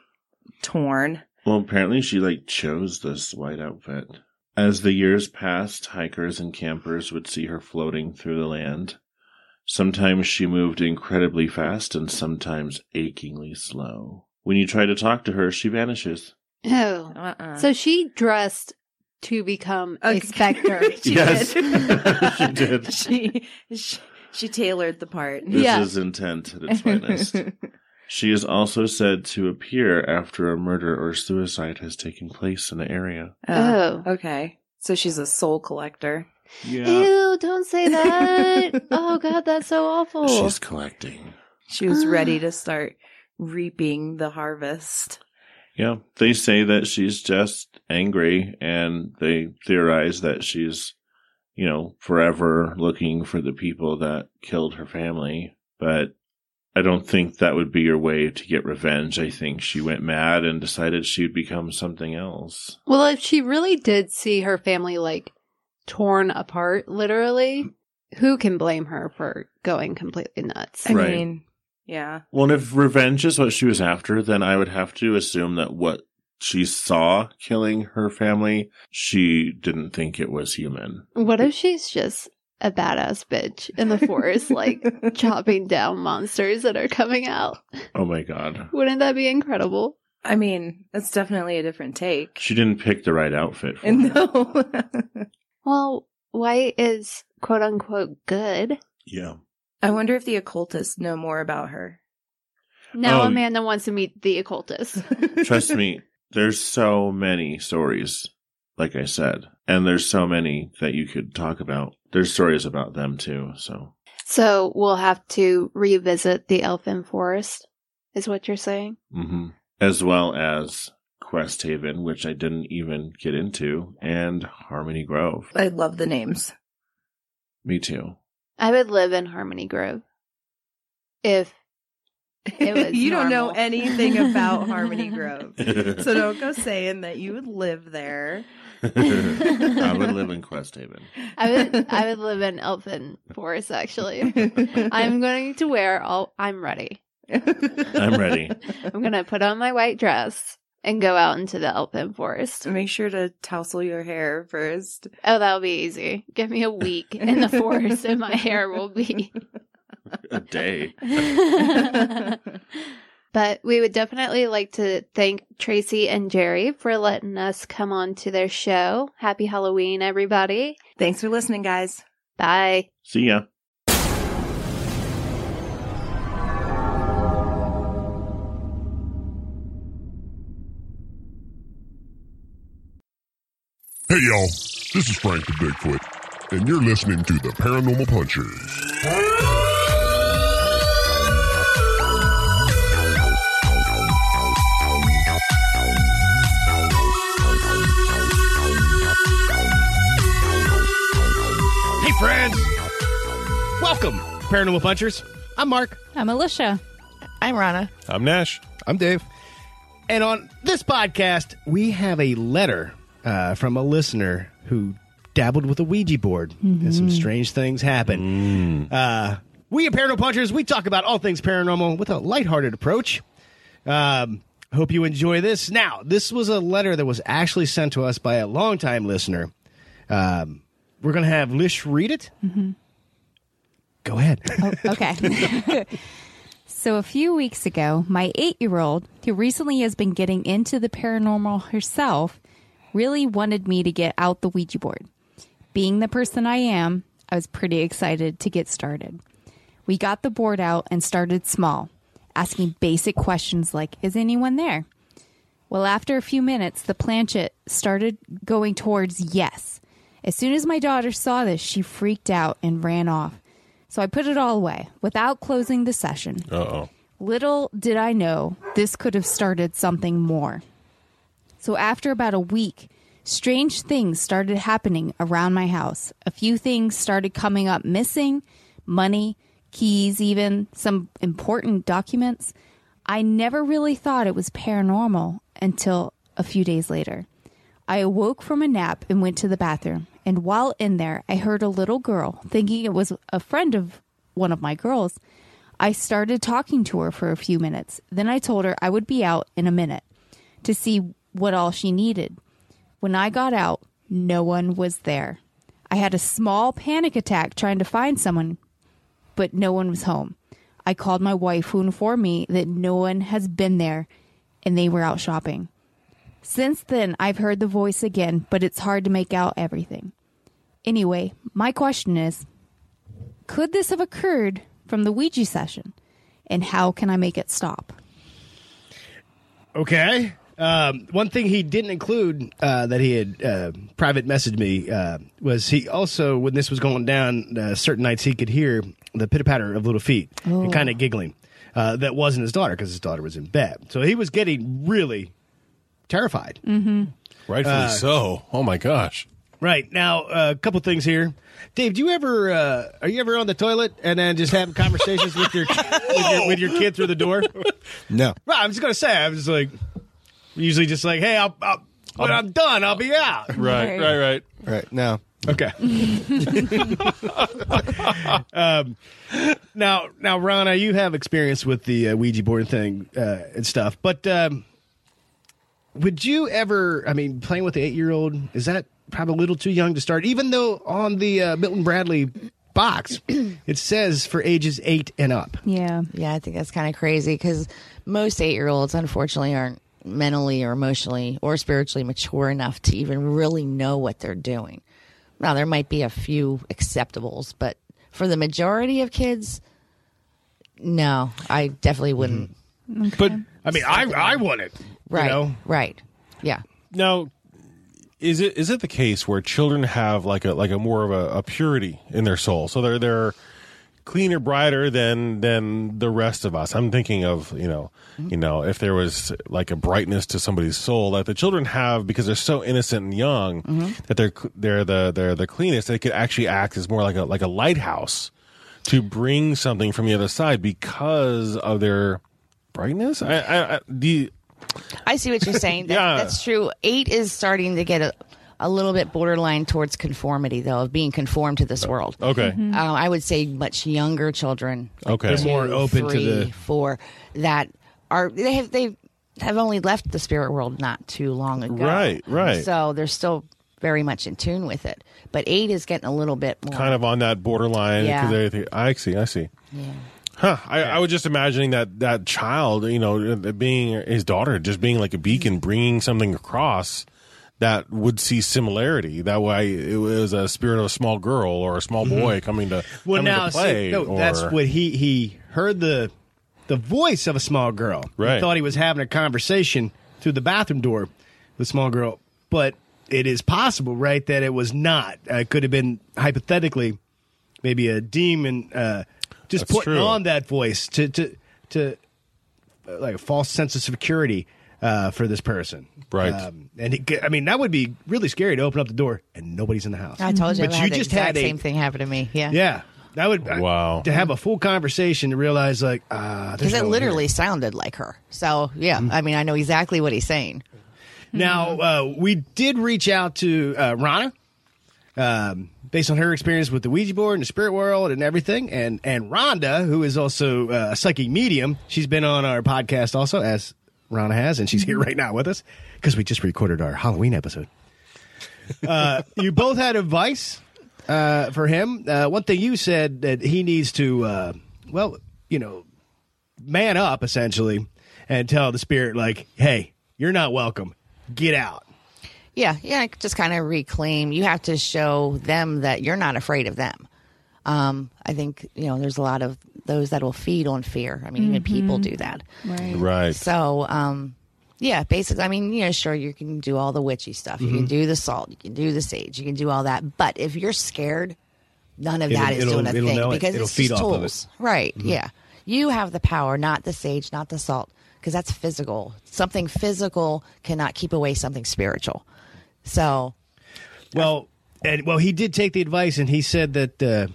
torn. Well, apparently she like chose this white outfit. As the years passed, hikers and campers would see her floating through the land. Sometimes she moved incredibly fast and sometimes achingly slow. When you try to talk to her, she vanishes. Oh. Uh-uh. So she dressed to become a specter. She Yes. did. She did. she, she she tailored the part. This is intent at its finest. She is also said to appear after a murder or suicide has taken place in the area. Oh, oh okay. So she's a soul collector. Yeah. Ew, don't say that. oh god, that's so awful. She's collecting. She was ready ah. to start reaping the harvest. Yeah, they say that she's just angry, and they theorize that she's, you know, forever looking for the people that killed her family. But I don't think that would be your way to get revenge. I think she went mad and decided she'd become something else. Well, if she really did see her family like torn apart, literally, who can blame her for going completely nuts? I Right. mean, yeah. Well, and if revenge is what she was after, then I would have to assume that what she saw killing her family, she didn't think it was human. What if she's just a badass bitch in the forest, like chopping down monsters that are coming out? Oh my god. Wouldn't that be incredible? I mean, it's definitely a different take. She didn't pick the right outfit. For And no. Well, white is quote unquote good. Yeah. I wonder if the occultists know more about her. Now Oh. Amanda wants to meet the occultist. Trust me, there's so many stories, like I said, and there's so many that you could talk about. There's stories about them too, so. so we'll have to revisit the Elfin Forest, is what you're saying? Mm-hmm. As well as Quest Haven, which I didn't even get into, and Harmony Grove. I love the names. Me too. I would live in Harmony Grove if it was. you don't know anything about Harmony Grove. so don't go saying that you would live there. I would live in Quest Haven. I would I would live in Elfin Forest actually. I'm going to wear all I'm ready. I'm ready. I'm gonna put on my white dress and go out into the Elfin Forest. Make sure to tousle your hair first. Oh, that'll be easy. Give me a week in the forest and my hair will be A day. But we would definitely like to thank Tracy and Jerry for letting us come on to their show. Happy Halloween, everybody. Thanks for listening, guys. Bye. See ya. Hey y'all, this is Frank the Bigfoot, and you're listening to the Paranormal Punchers. Hey, friends! Welcome, Paranormal Punchers. I'm Mark. I'm Alicia. I'm Rana. I'm Nash. I'm Dave. And on this podcast, we have a letter uh, from a listener who dabbled with a Ouija board, and some strange things happened. Uh, we at Paranormal Punchers, we talk about all things paranormal with a lighthearted approach. Um, hope you enjoy this. Now, this was a letter that was actually sent to us by a longtime listener. Um, we're going to have Lish read it. Mm-hmm. Go ahead. Oh, okay. so, a few weeks ago, my eight year old, who recently has been getting into the paranormal herself, really wanted me to get out the Ouija board. Being the person I am, I was pretty excited to get started. We got the board out and started small, asking basic questions like, Is anyone there? Well, after a few minutes, the planchette started going towards yes. As soon as my daughter saw this, she freaked out and ran off. So I put it all away without closing the session. Uh oh. Little did I know this could have started something more. So after about a week, strange things started happening around my house. A few things started coming up missing money, keys, even some important documents. I never really thought it was paranormal until a few days later. I awoke from a nap and went to the bathroom. And while in there, I heard a little girl, thinking it was a friend of one of my girls. I started talking to her for a few minutes. Then I told her I would be out in a minute to see what all she needed. When I got out, no one was there. I had a small panic attack trying to find someone, but no one was home. I called my wife, who informed me that no one has been there and they were out shopping. Since then, I've heard the voice again, but it's hard to make out everything. Anyway, my question is could this have occurred from the Ouija session? And how can I make it stop? Okay. Um, one thing he didn't include uh, that he had uh, private messaged me uh, was he also, when this was going down, uh, certain nights he could hear the pitter patter of little feet Oh. and kind of giggling. Uh, that wasn't his daughter because his daughter was in bed. So he was getting really terrified. Mm-hmm. Rightfully Uh, so. Oh my gosh. Right now, uh, a couple things here. Dave, do you ever uh, are you ever on the toilet and then just having conversations with your with your, with your kid through the door? No. Right, I'm just gonna say, I was just like usually just like, hey, I'll, I'll when I'm done, I'll be out. Right, right, right. Right. now. Okay. um, now, now, Rana, you have experience with the uh, Ouija board thing uh, and stuff, but um, would you ever? I mean, playing with the eight-year-old is that probably a little too young to start? Even though on the uh, Milton Bradley box it says for ages eight and up. Yeah. Yeah, I think that's kind of crazy because most eight year olds, unfortunately, aren't mentally or emotionally or spiritually mature enough to even really know what they're doing. Now, there might be a few acceptables, but for the majority of kids, no, I definitely wouldn't. Mm-hmm. But I mean, I I want it. Right. know? Right. Yeah. Now, is it is it the case where children have like a like a more of a, a purity in their soul? So they're they're cleaner, brighter than than the rest of us. I'm thinking of you know mm-hmm. you know if there was like a brightness to somebody's soul that the children have because they're so innocent and young mm-hmm. that they're they're the they're the cleanest. They could actually act as more like a like a lighthouse to bring something from the other side because of their brightness. I, I, I the I see what you're saying. That, Yeah. That's true. Eight is starting to get a, a little bit borderline towards conformity, though, of being conformed to this world. Okay. Um, I would say much younger children. Okay. They're more two, open to the- four that are they have they have only left the spirit world not too long ago. Right, right. So they're still very much in tune with it. But eight is getting a little bit more. kind of on that borderline. Yeah. everything- I see. I see. Yeah. Huh. I, I was just imagining that that child, you know, uh, being his daughter, just being like a beacon, bringing something across that would see similarity. That way, it was a spirit of a small girl or a small boy coming to Mm-hmm. Well, coming now to play. see, no, or, that's what he he heard the the voice of a small girl. He Right. thought he was having a conversation through the bathroom door with small girl, but it is possible, right, that it was not. Uh, it could have been hypothetically maybe a demon uh, just That's putting true. on that voice to to to uh, like a false sense of security uh, for this person. Right. Um, and it, I mean, that would be really scary to open up the door and nobody's in the house. I told you, but I you had the just exact had a same thing happen to me. Yeah. yeah, that would wow to have a full conversation to realize like ah, Because there's it no literally here. sounded like her. So, yeah, I mean, I know exactly what he's saying. Now uh, we did reach out to uh, Rana, um, based on her experience with the Ouija board and the spirit world and everything, and and Rhonda, who is also uh, a psychic medium. She's been on our podcast also, as Rana has, and she's here right now with us because we just recorded our Halloween episode. Uh, you both had advice uh, for him. Uh, one thing you said that he needs to, uh, well, you know, man up essentially and tell the spirit like, "Hey, you're not welcome. Get out." Yeah, yeah, just kind of reclaim. You have to show them that you're not afraid of them. Um, I think you know there's a lot of those that will feed on fear. I mean, even people do that. Right. Right. So, um, yeah, basically, I mean, you know, sure, you can do all the witchy stuff. You can Mhm. do the salt. You can do the sage. You can do all that. But if you're scared, none of It'll- that is it'll- doing a it'll know thing it. because It'll it's feed just off of it. tools. Right? Mhm. Yeah. You have the power, not the sage, not the salt, because that's physical. Something physical cannot keep away something spiritual. So, Well, and well, he did take the advice, and he said that uh,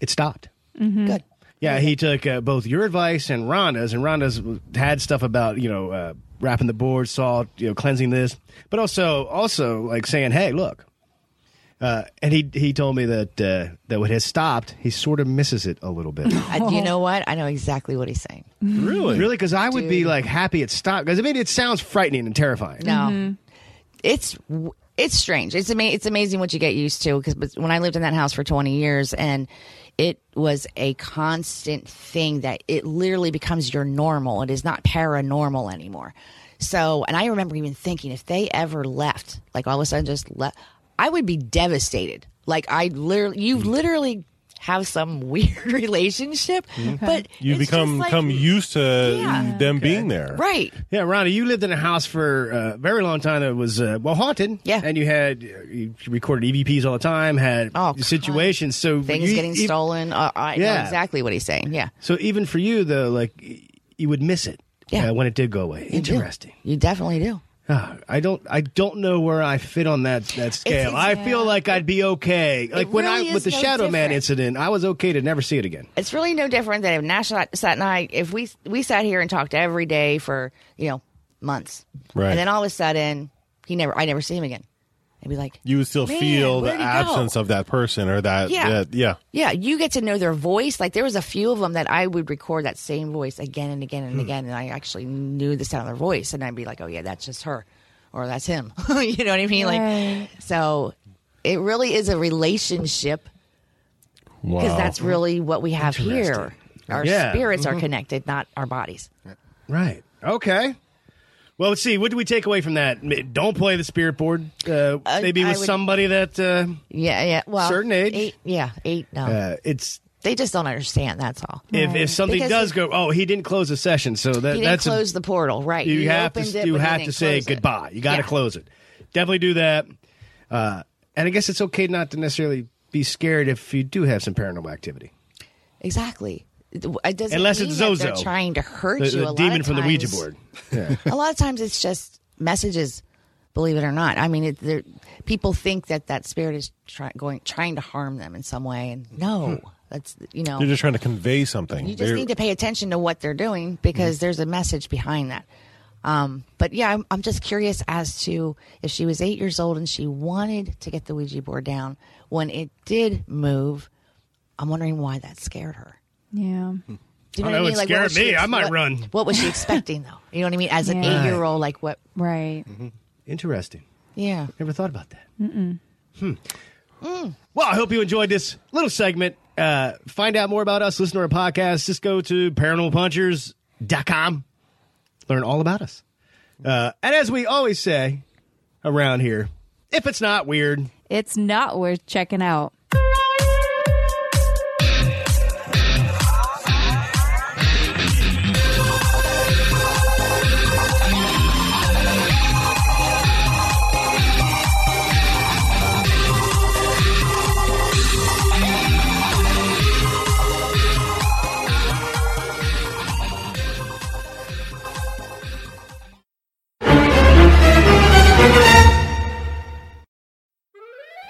it stopped. good. Yeah, he took uh, both your advice and Rhonda's, and Rhonda's had stuff about you know uh, wrapping the board, salt, you know, cleansing this, but also also like saying, hey, look. Uh, and he he told me that uh, that what has stopped, he sort of misses it a little bit. Uh, you know what? I know exactly what he's saying. Really? Really? Because I would be Dude. like happy it stopped. Because I mean, it sounds frightening and terrifying. No, it's it's strange. It's ama- It's amazing what you get used to. Because when I lived in that house for twenty years, and it was a constant thing that it literally becomes your normal. It is not paranormal anymore. So, and I remember even thinking if they ever left, like all of a sudden just left, I would be devastated. Like I literally, you mm. literally have some weird relationship, but You it's become just like- become used to Yeah. them being there. right. Yeah, Ronnie, you lived in a house for a very long time that was uh, well haunted. Yeah, and you had you recorded EVPs all the time, had situations. So Things you- getting e- stolen. Uh, I know exactly what he's saying. Yeah. So even for you though, like you would miss it. Yeah. uh, when it did go away. You do. Interesting. You definitely do. Ah, I don't. I don't know where I fit on that that scale. it's- I feel like I'd be okay. Like when really I with the no Shadow Man incident, I was okay to never see it again. It's really no different than if Nash sat I, if we we sat here and talked every day for you know months, Right. and then all of a sudden he never, I never see him again. I'd be like, You would still Man, feel the where'd go? absence of that person or that. Yeah. that- yeah. yeah, you get to know their voice. Like there was a few of them that I would record that same voice again and again Hmm. and again, and I actually knew the sound of their voice, and I'd be like, oh yeah, that's just her, or that's him. you know what I mean? Like so, it really is a relationship because Wow. that's really what we have here. Our Yeah. spirits are Mhm. connected, not our bodies. Right. Okay. Well, let's see. What do we take away from that? Don't play the spirit board. Uh, maybe I with would- somebody that uh, Yeah, yeah. Well, certain age. Eight, yeah, eight. No, Uh, it's they just don't understand. That's all. if if something Because does go, oh, he didn't close the session, so that that's a- close the portal, right? you have to it, you have to say goodbye. You got to Yeah. close it. Definitely do that. Uh, and I guess it's okay not to necessarily be scared if you do have some paranormal activity. Exactly. It it doesn't Unless mean it's that Zozo, they're trying to hurt the, you. the a lot demon of from the Ouija board. Yeah. a lot of times it's just messages. Believe it or not, I mean, it, people think that that spirit is try, going trying to harm them in some way, and no, that's you know, They're just trying to convey something. You just They're- need to pay attention to what they're doing because there's a message behind that. Um, but yeah, I'm, I'm just curious as to if she was eight years old and she wanted to get the Ouija board down when it did move. I'm wondering why that scared her. Yeah. Do you know know what I it mean? Like, scared what she me. ex- I might what- run. What was she expecting though? You know what I mean? As an Yeah. eight year old, like what? Right. Interesting. Yeah. Never thought about that. Mm-mm. Hmm. Well, I hope you enjoyed this little segment. Uh, find out more about us, listen to our podcast. Just go to paranormalpunchers.com. Learn all about us. Uh, and as we always say around here, if it's not weird, It's not worth checking out.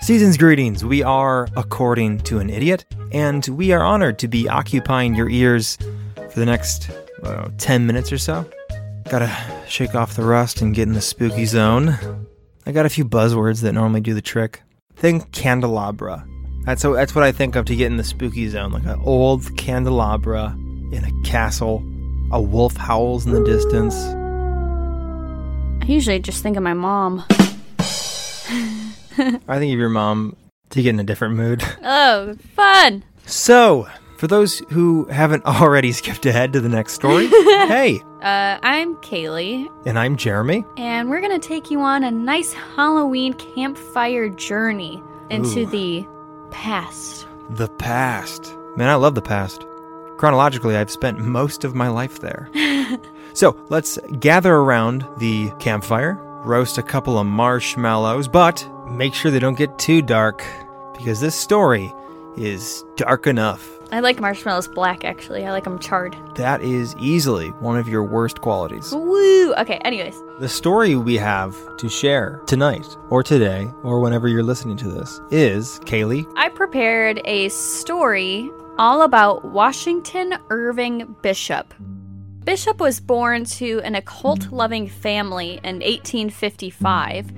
Season's greetings. We are According to an Idiot, and we are honored to be occupying your ears for the next uh, 10 minutes or so. Gotta shake off the rust and get in the spooky zone. I got a few buzzwords that normally do the trick. Think candelabra. That's, so, that's what I think of to get in the spooky zone, like an old candelabra in a castle. A wolf howls in the distance. I usually just think of my mom. I think of your mom to get in a different mood. Oh, fun! So, for those who haven't already skipped ahead to the next story, hey, Uh, I'm Kaylee, and I'm Jeremy. and we're gonna take you on a nice Halloween campfire journey into Ooh. the past. The past. Man, I love the past. Chronologically, I've spent most of my life there. So, let's gather around the campfire, roast a couple of marshmallows, but make sure they don't get too dark, because this story is dark enough. I like marshmallows black, actually. I like them charred. That is easily one of your worst qualities. Woo! Okay, anyways. The story we have to share tonight, or today, or whenever you're listening to this, is Kaylee. I prepared a story all about Washington Irving Bishop. Bishop was born to an occult loving family in 1855,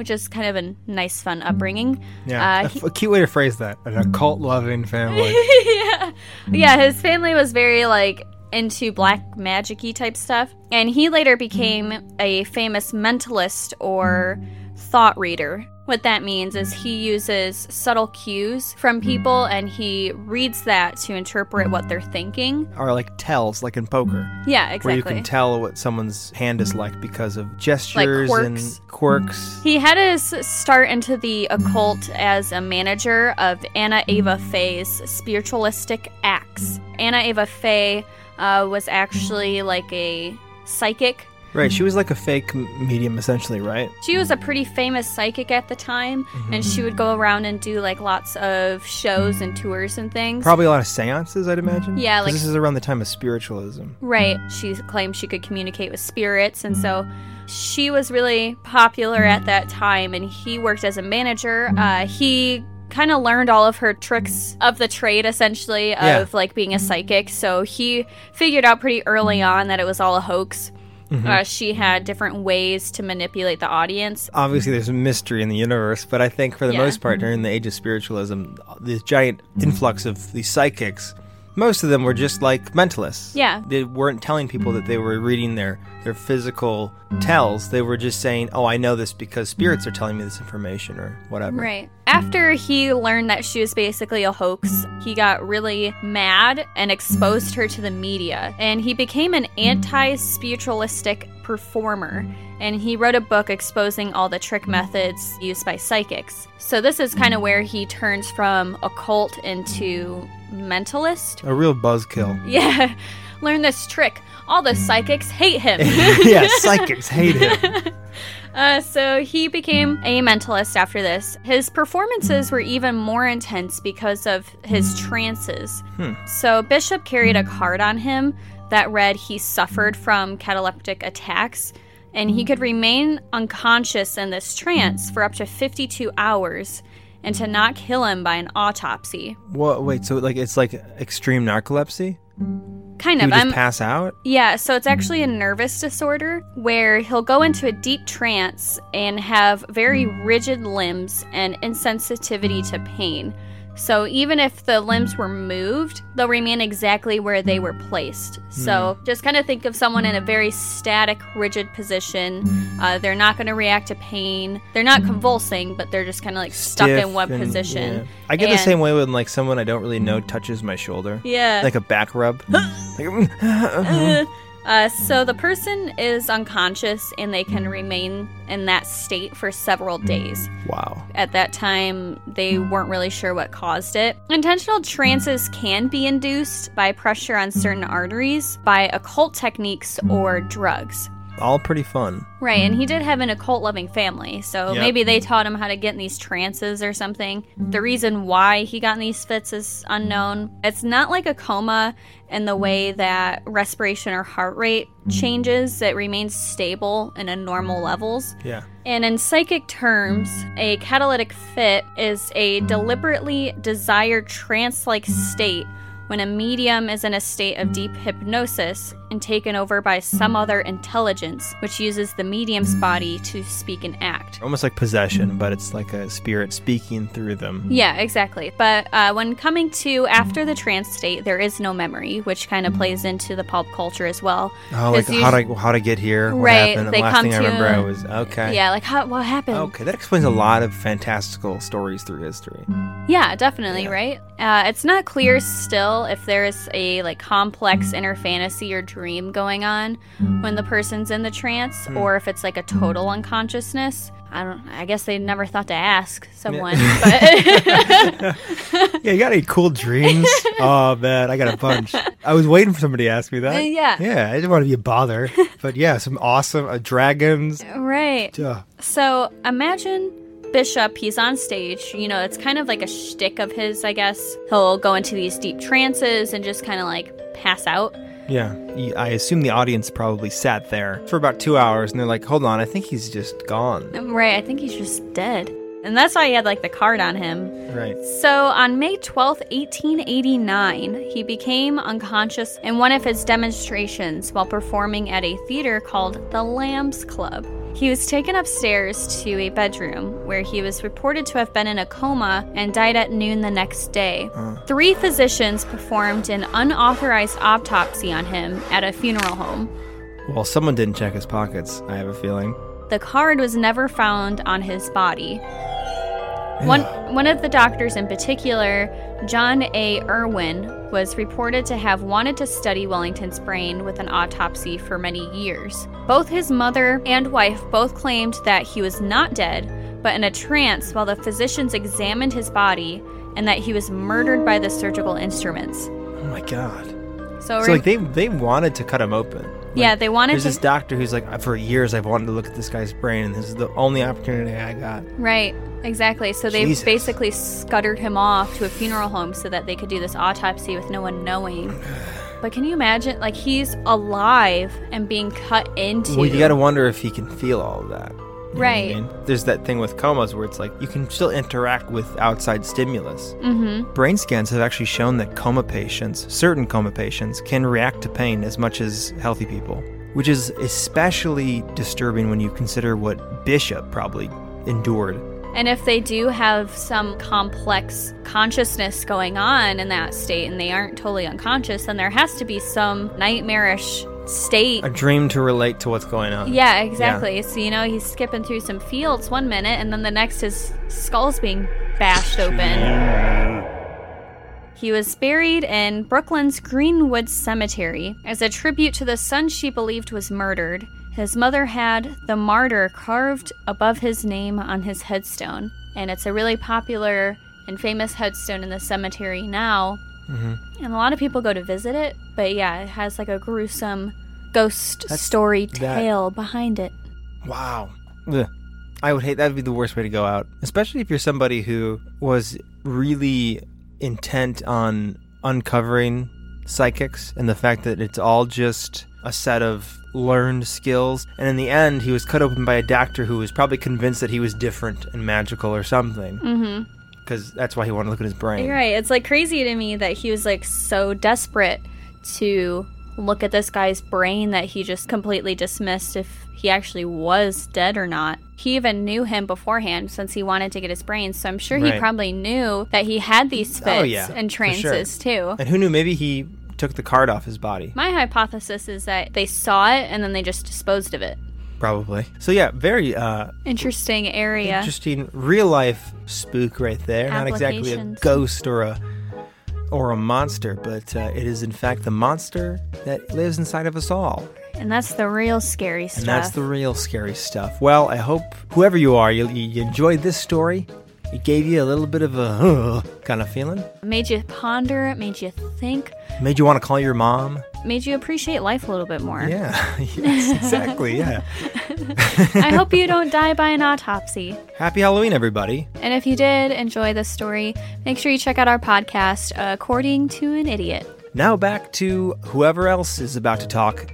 which is kind of a nice, fun upbringing. Yeah, Uh, a, he- a cute way to phrase that. An occult loving family. yeah. yeah, his family was very like into black magic-y type stuff, and he later became a famous mentalist or thought reader. What that means is he uses subtle cues from people and he reads that to interpret what they're thinking. Or like tells, like in poker. Yeah, exactly. Where you can tell what someone's hand is like because of gestures like quirks. and quirks. He had his start into the occult as a manager of Anna Ava Fay's spiritualistic acts. Anna Ava Fay uh, was actually like a psychic. Right, she was like a fake medium essentially, right? She was a pretty famous psychic at the time, and she would go around and do like lots of shows and tours and things. Probably a lot of seances, I'd imagine. Yeah, like- this is around the time of spiritualism. Right. She claimed she could communicate with spirits, and so she was really popular at that time. And he worked as a manager. Uh, he kind of learned all of her tricks of the trade, essentially, of Yeah. like being a psychic. So he figured out pretty early on that it was all a hoax. Mhm. Uh, she had different ways to manipulate the audience. Obviously, there's a mystery in the universe, but I think for the Yeah. most part, during the age of spiritualism, this giant influx of these psychics, most of them were just like mentalists. Yeah. They weren't telling people that they were reading their, their physical tells. They were just saying, oh, I know this because spirits are telling me this information or whatever. Right. After he learned that she was basically a hoax, he got really mad and exposed her to the media. And he became an anti spiritualistic performer. And he wrote a book exposing all the trick methods used by psychics. So, this is kind of where he turns from occult into mentalist. A real buzzkill. Yeah. Learn this trick. All the psychics hate him. yeah, psychics hate him. Uh, so he became a mentalist after this. His performances were even more intense because of his trances. Hmm. So Bishop carried a card on him that read he suffered from cataleptic attacks, and he could remain unconscious in this trance for up to 52 hours, and to not kill him by an autopsy. What? Wait, so like it's like extreme narcolepsy? Kind He of. I'm- pass out? Yeah, so it's actually a nervous disorder where he'll go into a deep trance and have very hmm. rigid limbs and insensitivity to pain. So even if the limbs were moved, they'll remain exactly where they were placed. So just kind of think of someone in a very static, rigid position. Uh, they're not going to react to pain. They're not convulsing, but they're just kind of like stuck in one and- position. yeah. I get the same way when like someone I don't really know touches my shoulder. Yeah. Like a back rub. Like, Uh, Uh, so the person is unconscious and they can remain in that state for several days. wow. At that time, they weren't really sure what caused it. Intentional trances can be induced by pressure on certain arteries, by occult techniques, or drugs. All pretty fun. Right, and he mm. did have an occult loving family, so Yep. maybe they taught him how to get in these trances or something. The reason why he got in these fits is unknown. It's not like a coma in the way that respiration or heart rate mm. changes, it remains stable and in normal levels. Yeah. And in psychic terms, a cataleptic fit is a deliberately desired trance like state when a medium is in a state of deep hypnosis and taken over by some other intelligence, which uses the medium's body to speak and act. Almost like possession, but it's like a spirit speaking through them. Yeah, exactly. But uh, when coming to after the trance state, there is no memory, which kind of plays into the pulp culture as well. Oh, like how to how to get here? What Right, happened? They the last thing I remember, I was okay. Yeah, like how, what happened? Okay, that explains a lot of fantastical stories through history. Yeah, definitely, right? Uh, it's not clear still if there's a like complex inner fantasy or dream going on when the person's in the trance, Hmm. or if it's like a total unconsciousness. I don't. I guess they never thought to ask someone, but yeah, you got any cool dreams? oh man, I got a bunch. I was waiting for somebody to ask me that. Uh, yeah. Yeah, I didn't want to be a bother, but yeah, some awesome uh, dragons. right. Duh. So imagine Bishop, he's on stage. You know, it's kind of like a shtick of his, I guess. He'll go into these deep trances and just kind of like pass out. Yeah, I assume the audience probably sat there for about two hours, and they're like, "Hold on, I think he's just gone." Right, I think he's just dead. And that's why he had like the card on him. Right. So on May 12th, 1889, he became unconscious in one of his demonstrations while performing at a theater called the Lambs Club. He was taken upstairs to a bedroom where he was reported to have been in a coma and died at noon the next day. Uh. Three physicians performed an unauthorized autopsy on him at a funeral home. Well, someone didn't check his pockets. I have a feeling. The card was never found on his body. One one of the doctors in particular, John A. Irwin, was reported to have wanted to study Wellington's brain with an autopsy for many years. Both his mother and wife both claimed that he was not dead, but in a trance while the physicians examined his body and that he was murdered by the surgical instruments. Oh my god. So, So re- like they they wanted to cut him open. Yeah, they wanted There's to- this doctor who's like, for years I've wanted to look at this guy's brain, and this is the only opportunity I got. Right, exactly. So they Jesus. basically scuttered him off to a funeral home so that they could do this autopsy with no one knowing. But can you imagine, like, he's alive and being cut into. Well, you got to wonder if he can feel all of that. You what I Right. mean? There's that thing with comas where it's like you can still interact with outside stimulus. Mhm. Brain scans have actually shown that coma patients, certain coma patients, can react to pain as much as healthy people, which is especially disturbing when you consider what Bishop probably endured. And if they do have some complex consciousness going on in that state and they aren't totally unconscious, then there has to be some nightmarish state. A dream to relate to what's going on. Yeah, exactly. So, you know, he's skipping through some fields one minute and then the next his skull's being bashed open. He was buried in Brooklyn's Greenwood Cemetery as a tribute to the son she believed was murdered. His mother had the martyr carved above his name on his headstone, and it's a really popular and famous headstone in the cemetery now. Mhm. And a lot of people go to visit it, but yeah, it has like a gruesome ghost That's- story that- tale behind it. Wow. Ugh. I would hate that would be the worst way to go out, especially if you're somebody who was really intent on uncovering psychics and the fact that it's all just a set of learned skills. And in the end, he was cut open by a doctor who was probably convinced that he was different and magical or something. Mm-hmm. Because that's why he wanted to look at his brain. You're right. It's like crazy to me that he was like so desperate to look at this guy's brain that he just completely dismissed if he actually was dead or not. He even knew him beforehand since he wanted to get his brain, so I'm sure he Right. probably knew that he had these fits Oh, yeah. and for sure. trances too. And who knew? Maybe he took the card off his body. My hypothesis is that they saw it and then they just disposed of it. Probably. So, yeah, very uh, Interesting area. interesting real life spook right there. Not exactly a ghost or a or a monster, but uh, it is in fact the monster that lives inside of us all. And that's the real scary stuff. And that's the real scary stuff. Well, I hope whoever you are, you, you enjoyed this story. It gave you a little bit of a uh, kind of feeling. made you ponder, made you think, Made you want to call your mom. made you appreciate life a little bit more. Yeah, yes, exactly. Yeah. I hope you don't die by an autopsy. Happy Halloween, everybody. And if you did enjoy this story, make sure you check out our podcast, According to an Idiot. Now back to whoever else is about to talk.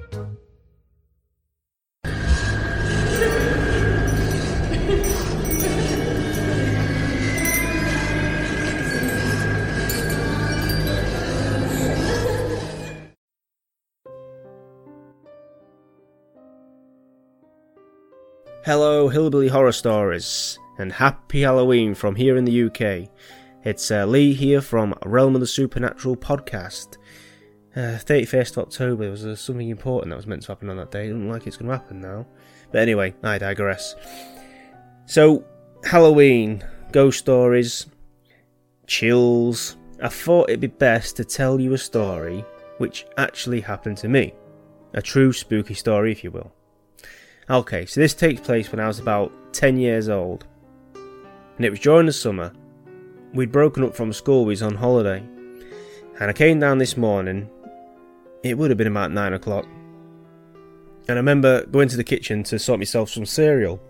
Hello, Hillbilly Horror Stories, and happy Halloween from here in the UK. It's uh, Lee here from Realm of the Supernatural podcast. Uh, 31st October, was uh, something important that was meant to happen on that day. It doesn't like it's going to happen now. But anyway, I digress. So, Halloween, ghost stories, chills. I thought it'd be best to tell you a story which actually happened to me. A true spooky story, if you will. Okay, so this takes place when I was about 10 years old. And it was during the summer. We'd broken up from school, we was on holiday. And I came down this morning. It would have been about 9 o'clock. And I remember going to the kitchen to sort myself some cereal.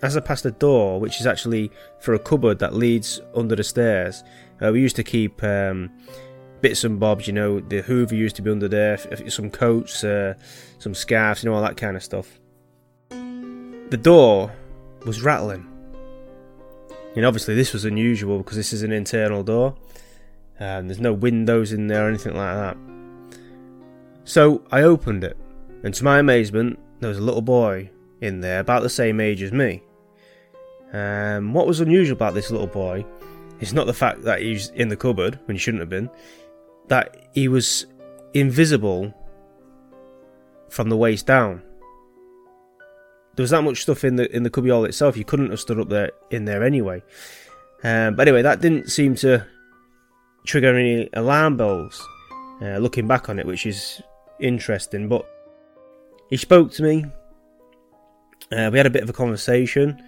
As I passed the door, which is actually for a cupboard that leads under the stairs, uh, we used to keep um, bits and bobs, you know, the Hoover used to be under there, some coats, uh, some scarves, you know, all that kind of stuff. The door was rattling. And obviously, this was unusual because this is an internal door, and there's no windows in there or anything like that. So I opened it, and to my amazement, there was a little boy in there about the same age as me. Um, what was unusual about this little boy is not the fact that he's in the cupboard when he shouldn't have been, that he was invisible from the waist down. there was that much stuff in the in the cubbyhole itself. You couldn't have stood up there in there anyway. Um, but anyway, that didn't seem to trigger any alarm bells. Uh, looking back on it, which is interesting. But he spoke to me. Uh, we had a bit of a conversation.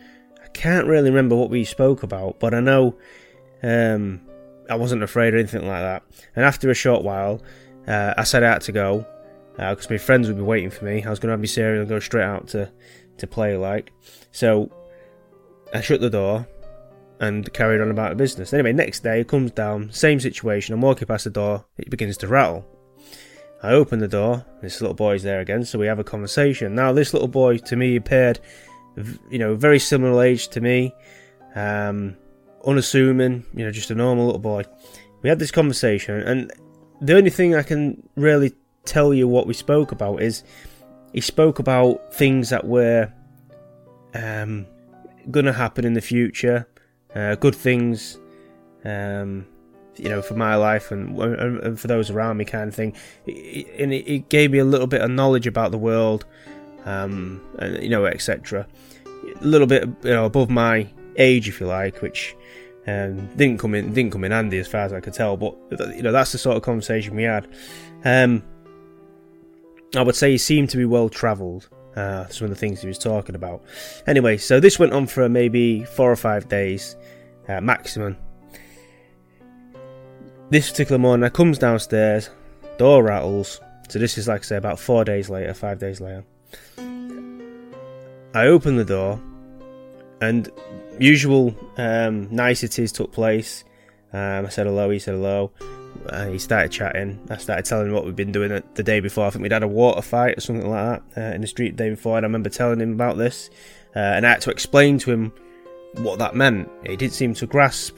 I can't really remember what we spoke about, but I know um, I wasn't afraid or anything like that. And after a short while, uh, I set out to go because my friends would be waiting for me. I was going to have my cereal and go straight out to to play like. So I shut the door and carried on about the business. Anyway, next day it comes down, same situation. I'm walking past the door, it begins to rattle. I open the door, this little boy's there again, so we have a conversation. Now, this little boy to me appeared, you know, very similar age to me, um, unassuming, you know, just a normal little boy. We had this conversation, and the only thing I can really tell you what we spoke about is he spoke about things that were um, going to happen in the future, uh, good things, um, you know, for my life and, and, for those around me, kind of thing. And it, gave me a little bit of knowledge about the world, um, and you know, etc. A little bit, you know, above my age, if you like, which um, didn't come in didn't come in handy as far as I could tell. But you know, that's the sort of conversation we had. Um, I would say he seemed to be well travelled. Uh, some of the things he was talking about. Anyway, so this went on for maybe four or five days uh, maximum. This particular morning, I comes downstairs, door rattles. So this is like I say about four days later, five days later. I open the door, and usual um, niceties took place. Um, I said hello, he said hello. Uh, he started chatting. I started telling him what we'd been doing the day before. I think we'd had a water fight or something like that uh, in the street the day before. And I remember telling him about this, uh, and I had to explain to him what that meant. He didn't seem to grasp.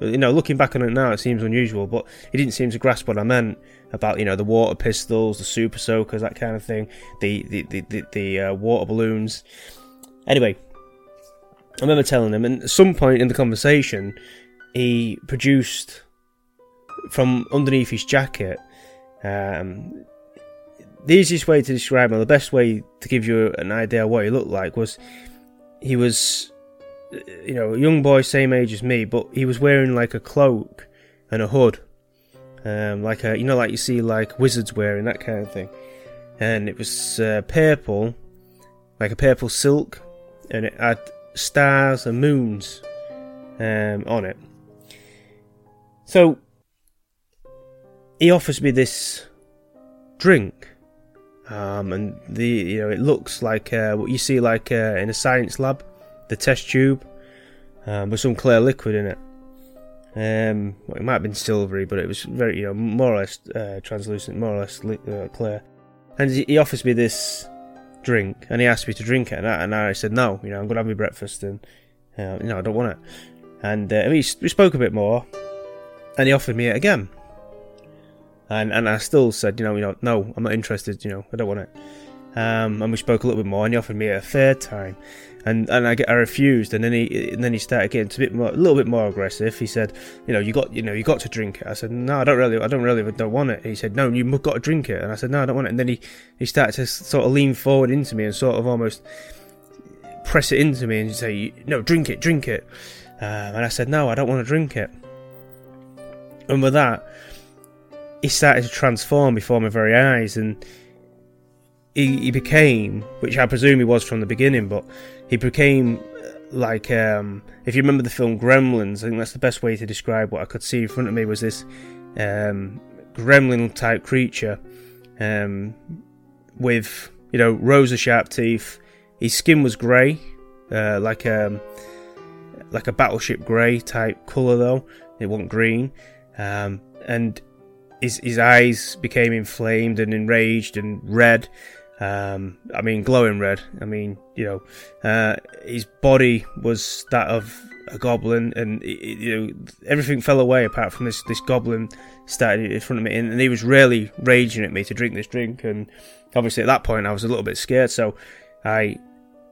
You know, looking back on it now, it seems unusual, but he didn't seem to grasp what I meant about you know the water pistols, the super soakers, that kind of thing, the the the the, the uh, water balloons. Anyway, I remember telling him, and at some point in the conversation, he produced from underneath his jacket. Um, the easiest way to describe him, or the best way to give you an idea of what he looked like, was he was, you know, a young boy, same age as me, but he was wearing like a cloak and a hood, um, like a, you know, like you see like wizards wearing that kind of thing, and it was uh, purple, like a purple silk, and it had stars and moons um, on it. So he offers me this drink, um, and the you know it looks like uh, what you see like uh, in a science lab, the test tube, um, with some clear liquid in it. Um, well, it might have been silvery, but it was very you know more or less uh, translucent, more or less li- uh, clear. And he offers me this drink, and he asked me to drink it, and I, and I said no. You know, I'm gonna have my breakfast, and uh, you know I don't want it. And uh, we, we spoke a bit more, and he offered me it again. And and I still said, you know, you know, no, I'm not interested. You know, I don't want it. Um, and we spoke a little bit more, and he offered me it a third time, and and I, I refused, and then he and then he started getting a bit more, a little bit more aggressive. He said, you know, you got, you know, you got to drink it. I said, no, I don't really, I don't really, don't want it. He said, no, you've got to drink it, and I said, no, I don't want it. And then he he started to sort of lean forward into me and sort of almost press it into me and say, no, drink it, drink it. Um, and I said, no, I don't want to drink it. And with that, he started to transform before my very eyes, and he, he became, which I presume he was from the beginning, but he became uh, like um, if you remember the film Gremlins, I think that's the best way to describe what I could see in front of me was this um, gremlin type creature um, with you know rows of sharp teeth. His skin was grey, uh, like a um, like a battleship grey type colour though. It wasn't green, um, and his his eyes became inflamed and enraged and red. Um, I mean, glowing red. I mean, you know, uh, his body was that of a goblin, and you know everything fell away apart from this this goblin started in front of me, and, and he was really raging at me to drink this drink. And obviously, at that point, I was a little bit scared, so I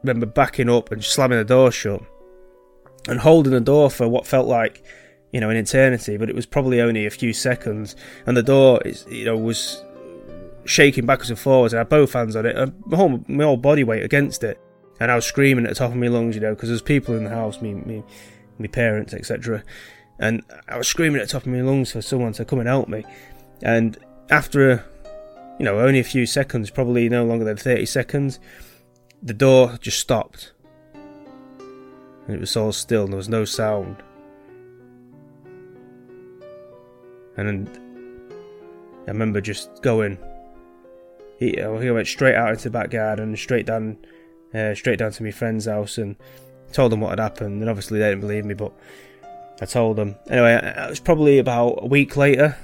remember backing up and slamming the door shut and holding the door for what felt like you know an eternity, but it was probably only a few seconds, and the door is you know was shaking backwards and forwards, and I had both hands on it, and my whole, my whole body weight against it. and I was screaming at the top of my lungs, you know, because there's people in the house, me, me, my parents, etc. And I was screaming at the top of my lungs for someone to come and help me. And after, you know, only a few seconds, probably no longer than 30 seconds, the door just stopped. And it was all still, and there was no sound. And I remember just going. He, uh, he went straight out into the back garden straight down, uh, straight down to my friend's house and told them what had happened. And obviously they didn't believe me, but I told them. Anyway, it was probably about a week later.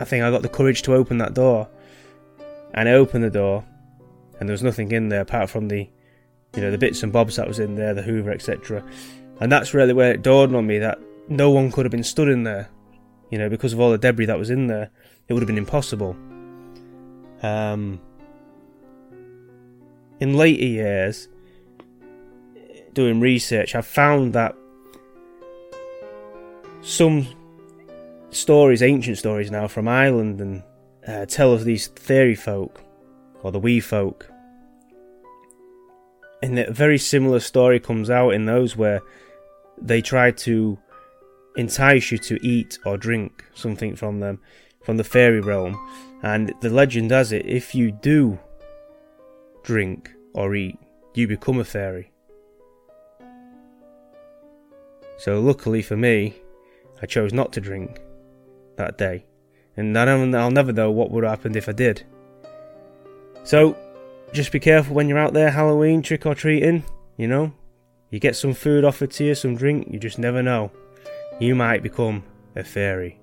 I think I got the courage to open that door, and I opened the door, and there was nothing in there apart from the, you know, the bits and bobs that was in there, the Hoover, etc. And that's really where it dawned on me that no one could have been stood in there, you know, because of all the debris that was in there. It would have been impossible. Um, in later years, doing research, I've found that some stories, ancient stories now from Ireland, and uh, tell of these fairy folk or the wee folk. And a very similar story comes out in those where they try to entice you to eat or drink something from them, from the fairy realm. And the legend has it if you do drink or eat, you become a fairy. So, luckily for me, I chose not to drink that day. And I don't, I'll never know what would have happened if I did. So, just be careful when you're out there Halloween trick or treating, you know? You get some food offered to you, some drink, you just never know. You might become a fairy.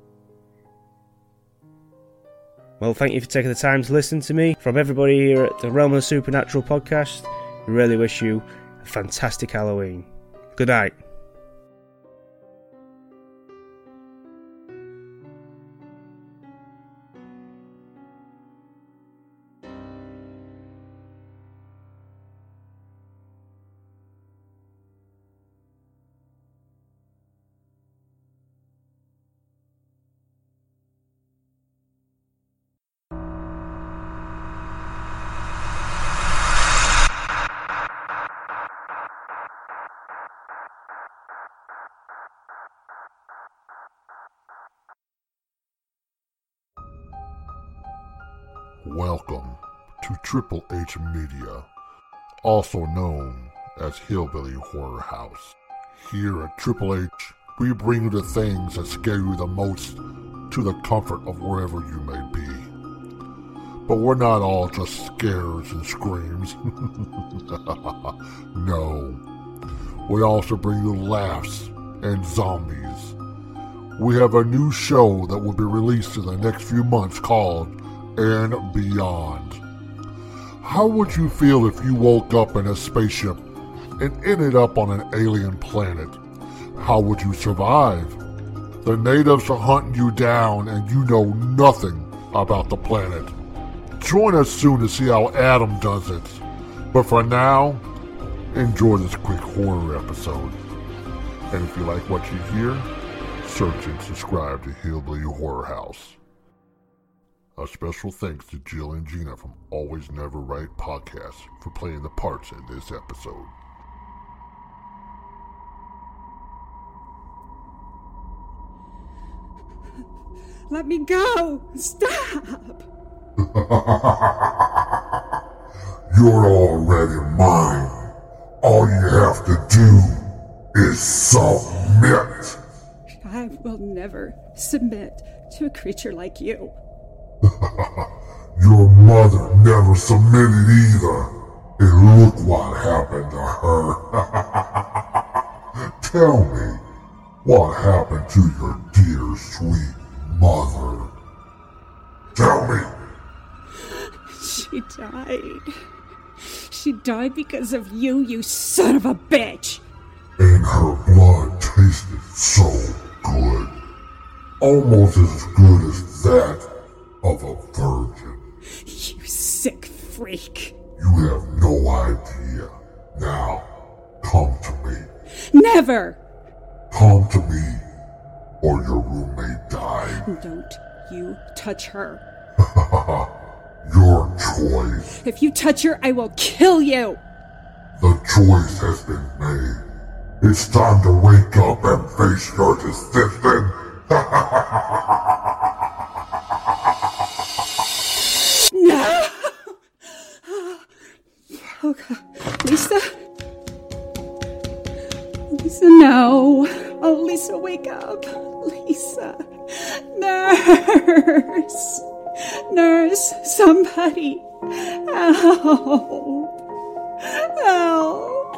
Well, thank you for taking the time to listen to me. From everybody here at the Realm of the Supernatural podcast, we really wish you a fantastic Halloween. Good night. Triple H Media, also known as Hillbilly Horror House. Here at Triple H, we bring you the things that scare you the most to the comfort of wherever you may be. But we're not all just scares and screams. no. We also bring you laughs and zombies. We have a new show that will be released in the next few months called and beyond. How would you feel if you woke up in a spaceship and ended up on an alien planet? How would you survive? The natives are hunting you down and you know nothing about the planet. Join us soon to see how Adam does it. But for now, enjoy this quick horror episode. And if you like what you hear, search and subscribe to Hillbilly Horror House. A special thanks to Jill and Gina from Always Never Right Podcast for playing the parts in this episode. Let me go! Stop! You're already mine. All you have to do is submit. I will never submit to a creature like you. Your mother never submitted either. And look what happened to her. Tell me, what happened to your dear sweet mother? Tell me. She died. She died because of you, you son of a bitch! And her blood tasted so good. Almost as good as that of a virgin. You sick freak. You have no idea. Now, come to me. Never! Come to me, or your roommate died. Don't you touch her. You're choice. If you touch her, I will kill you. The choice has been made. It's time to wake up and face your decision. Oh, God. Lisa? Lisa, no. Oh, Lisa, wake up. Lisa. Nurse. Nurse, somebody. Help. Help.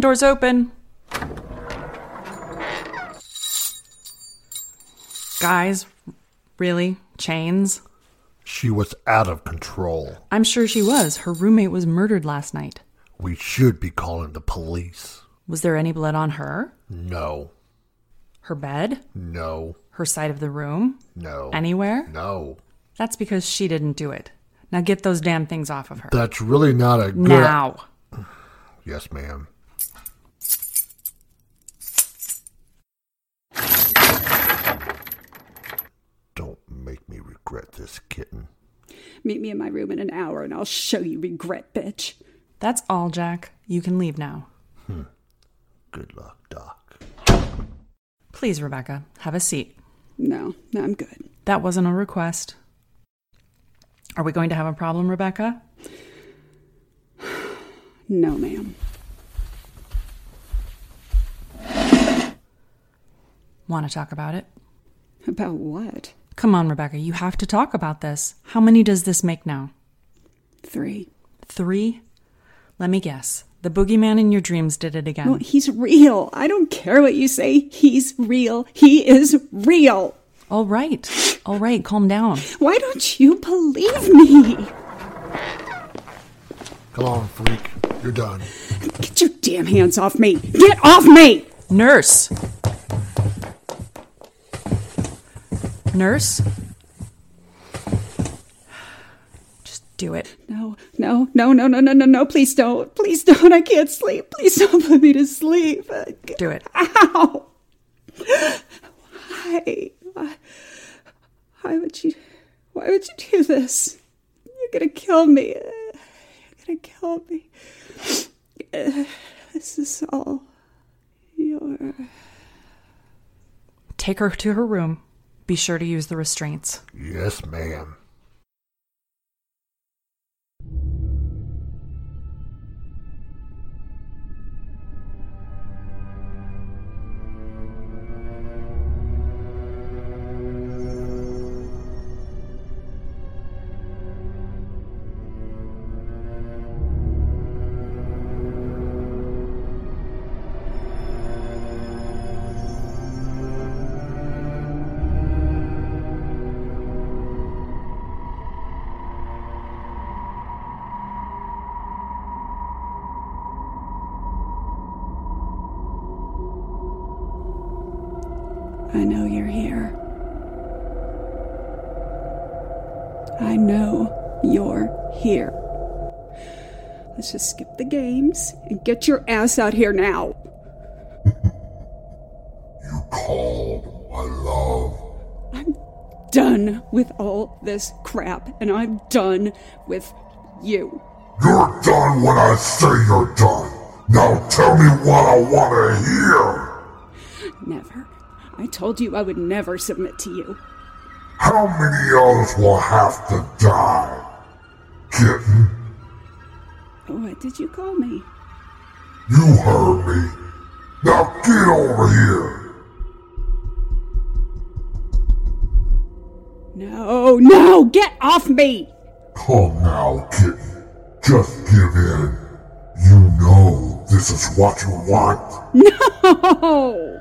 Doors open. Guys, really? Chains? She was out of control. I'm sure she was. Her roommate was murdered last night. We should be calling the police. Was there any blood on her? No. Her bed? No. Her side of the room? No. Anywhere? No. That's because she didn't do it. Now get those damn things off of her. That's really not a good. Now. Yes, ma'am. Regret this, kitten. Meet me in my room in an hour and I'll show you regret, bitch. That's all, Jack. You can leave now. Hmm. Good luck, Doc. Please, Rebecca, have a seat. No, no, I'm good. That wasn't a request. Are we going to have a problem, Rebecca? No, ma'am. Want to talk about it? About what? Come on, Rebecca, you have to talk about this. How many does this make now? Three. Three? Let me guess. The boogeyman in your dreams did it again. No, he's real. I don't care what you say. He's real. He is real. All right. All right, calm down. Why don't you believe me? Come on, freak. You're done. Get your damn hands off me. Get off me! Nurse! Nurse? Just do it. No, no, no, no, no, no, no, no. Please don't. Please don't. I can't sleep. Please don't put me to sleep. Do it. Ow! Why? Why, why would you? Why would you do this? You're gonna kill me. You're gonna kill me. This is all your. Take her to her room. Be sure to use the restraints. Yes, ma'am. Just skip the games and get your ass out here now. You called my love. I'm done with all this crap, and I'm done with you. You're done when I say you're done. Now tell me what I want to hear. Never. I told you I would never submit to you. How many others will have to die? Kitten, What did you call me? you heard me. Now get over here. No, no, get off me! Come now, kitten. Just give in. You know this is what you want. No!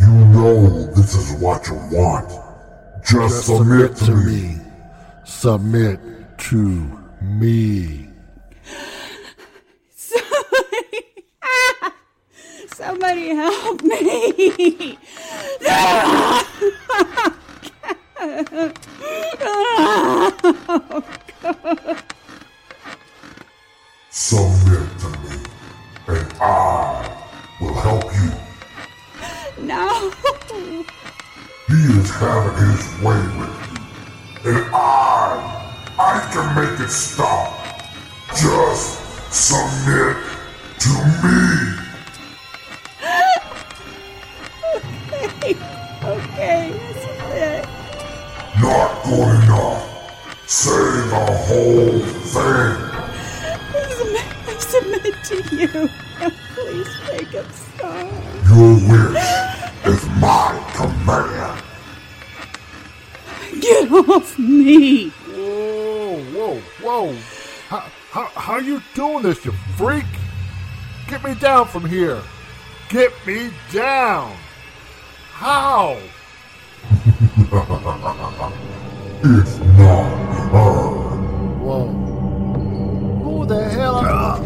You know this is what you want. Just, submit, to me. Submit to me. Somebody help me! Submit to me, and I will help you. No! He is having his way with you, and I, I can make it stop. Just submit to me. Okay, that's it. Not good enough. Say the whole thing. Submit, I submit to you. Now please make him stop. Your wish is my command. Get off me! Whoa, whoa, whoa. How, how, how you doing this, you freak? Get me down from here. Get me down. How? It's not hard. Whoa. Who the hell are ah!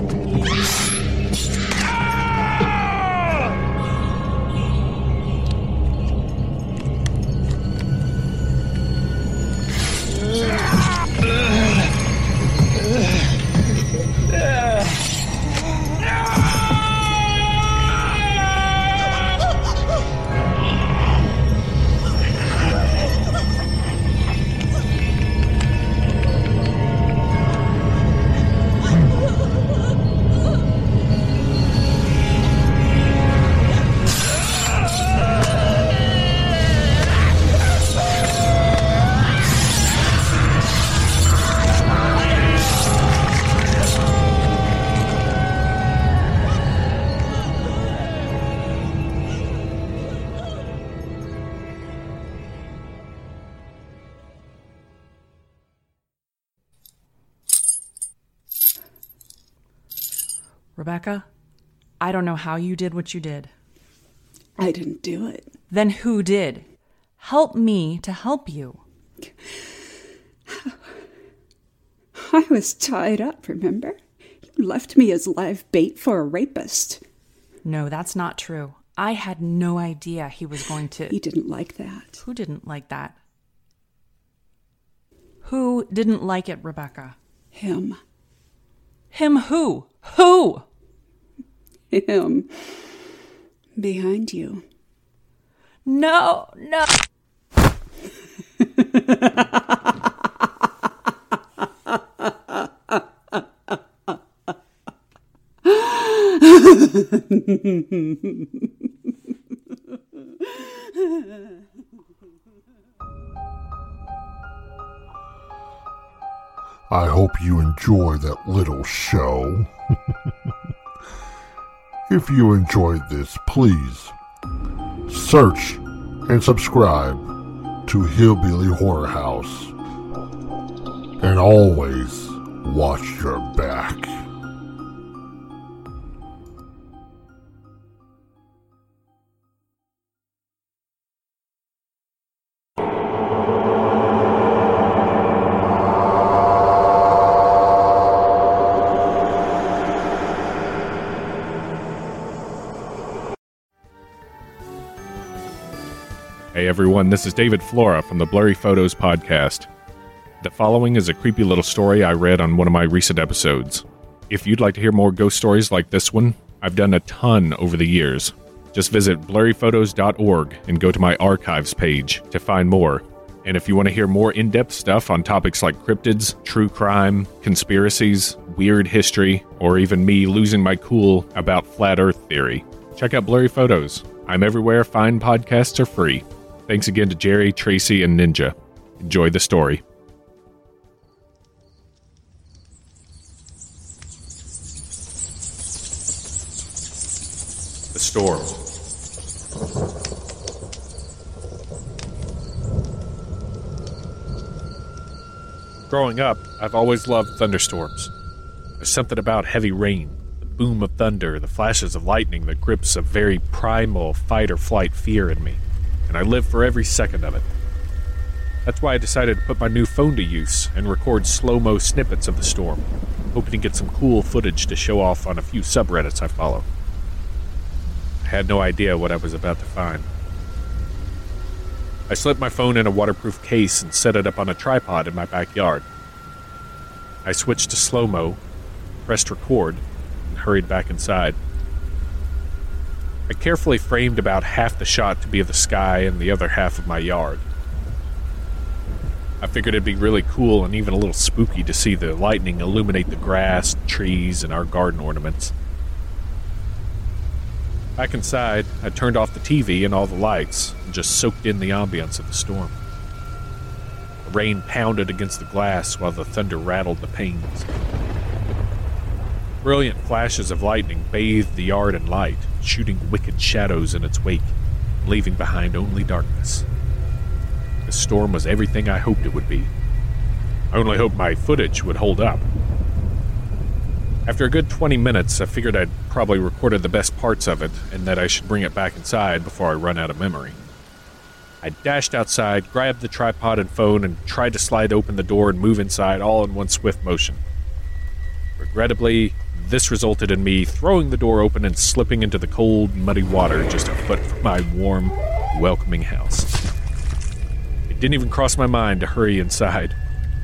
Rebecca, I don't know how you did what you did. I didn't do it. Then who did? Help me to help you. I was tied up, remember? You left me as live bait for a rapist. No, that's not true. I had no idea he was going to. He didn't like that. Who didn't like that? Who didn't like it, Rebecca? Him. Him who? Who? Him. Behind you. No, no. I hope you enjoy that little show. if you enjoyed this, please search and subscribe to Hillbilly Horror House. And always watch your back. Hey everyone, this is David Flora from the Blurry Photos Podcast. The following is a creepy little story I read on one of my recent episodes. If you'd like to hear more ghost stories like this one, I've done a ton over the years. Just visit blurryphotos.org and go to my archives page to find more. And if you want to hear more in depth stuff on topics like cryptids, true crime, conspiracies, weird history, or even me losing my cool about flat earth theory, check out Blurry Photos. I'm everywhere fine podcasts are free. Thanks again to Jerry, Tracy, and Ninja. Enjoy the story. The Storm. Growing up, I've always loved thunderstorms. There's something about heavy rain, the boom of thunder, the flashes of lightning that grips a very primal fight or flight fear in me. And I live for every second of it. That's why I decided to put my new phone to use and record slow mo snippets of the storm, hoping to get some cool footage to show off on a few subreddits I follow. I had no idea what I was about to find. I slipped my phone in a waterproof case and set it up on a tripod in my backyard. I switched to slow mo, pressed record, and hurried back inside. I carefully framed about half the shot to be of the sky and the other half of my yard. I figured it'd be really cool and even a little spooky to see the lightning illuminate the grass, trees, and our garden ornaments. Back inside, I turned off the TV and all the lights and just soaked in the ambience of the storm. The rain pounded against the glass while the thunder rattled the panes. Brilliant flashes of lightning bathed the yard in light, shooting wicked shadows in its wake, leaving behind only darkness. The storm was everything I hoped it would be. I only hoped my footage would hold up. After a good 20 minutes, I figured I'd probably recorded the best parts of it and that I should bring it back inside before I run out of memory. I dashed outside, grabbed the tripod and phone, and tried to slide open the door and move inside all in one swift motion. Regrettably, this resulted in me throwing the door open and slipping into the cold, muddy water just a foot from my warm, welcoming house. It didn't even cross my mind to hurry inside.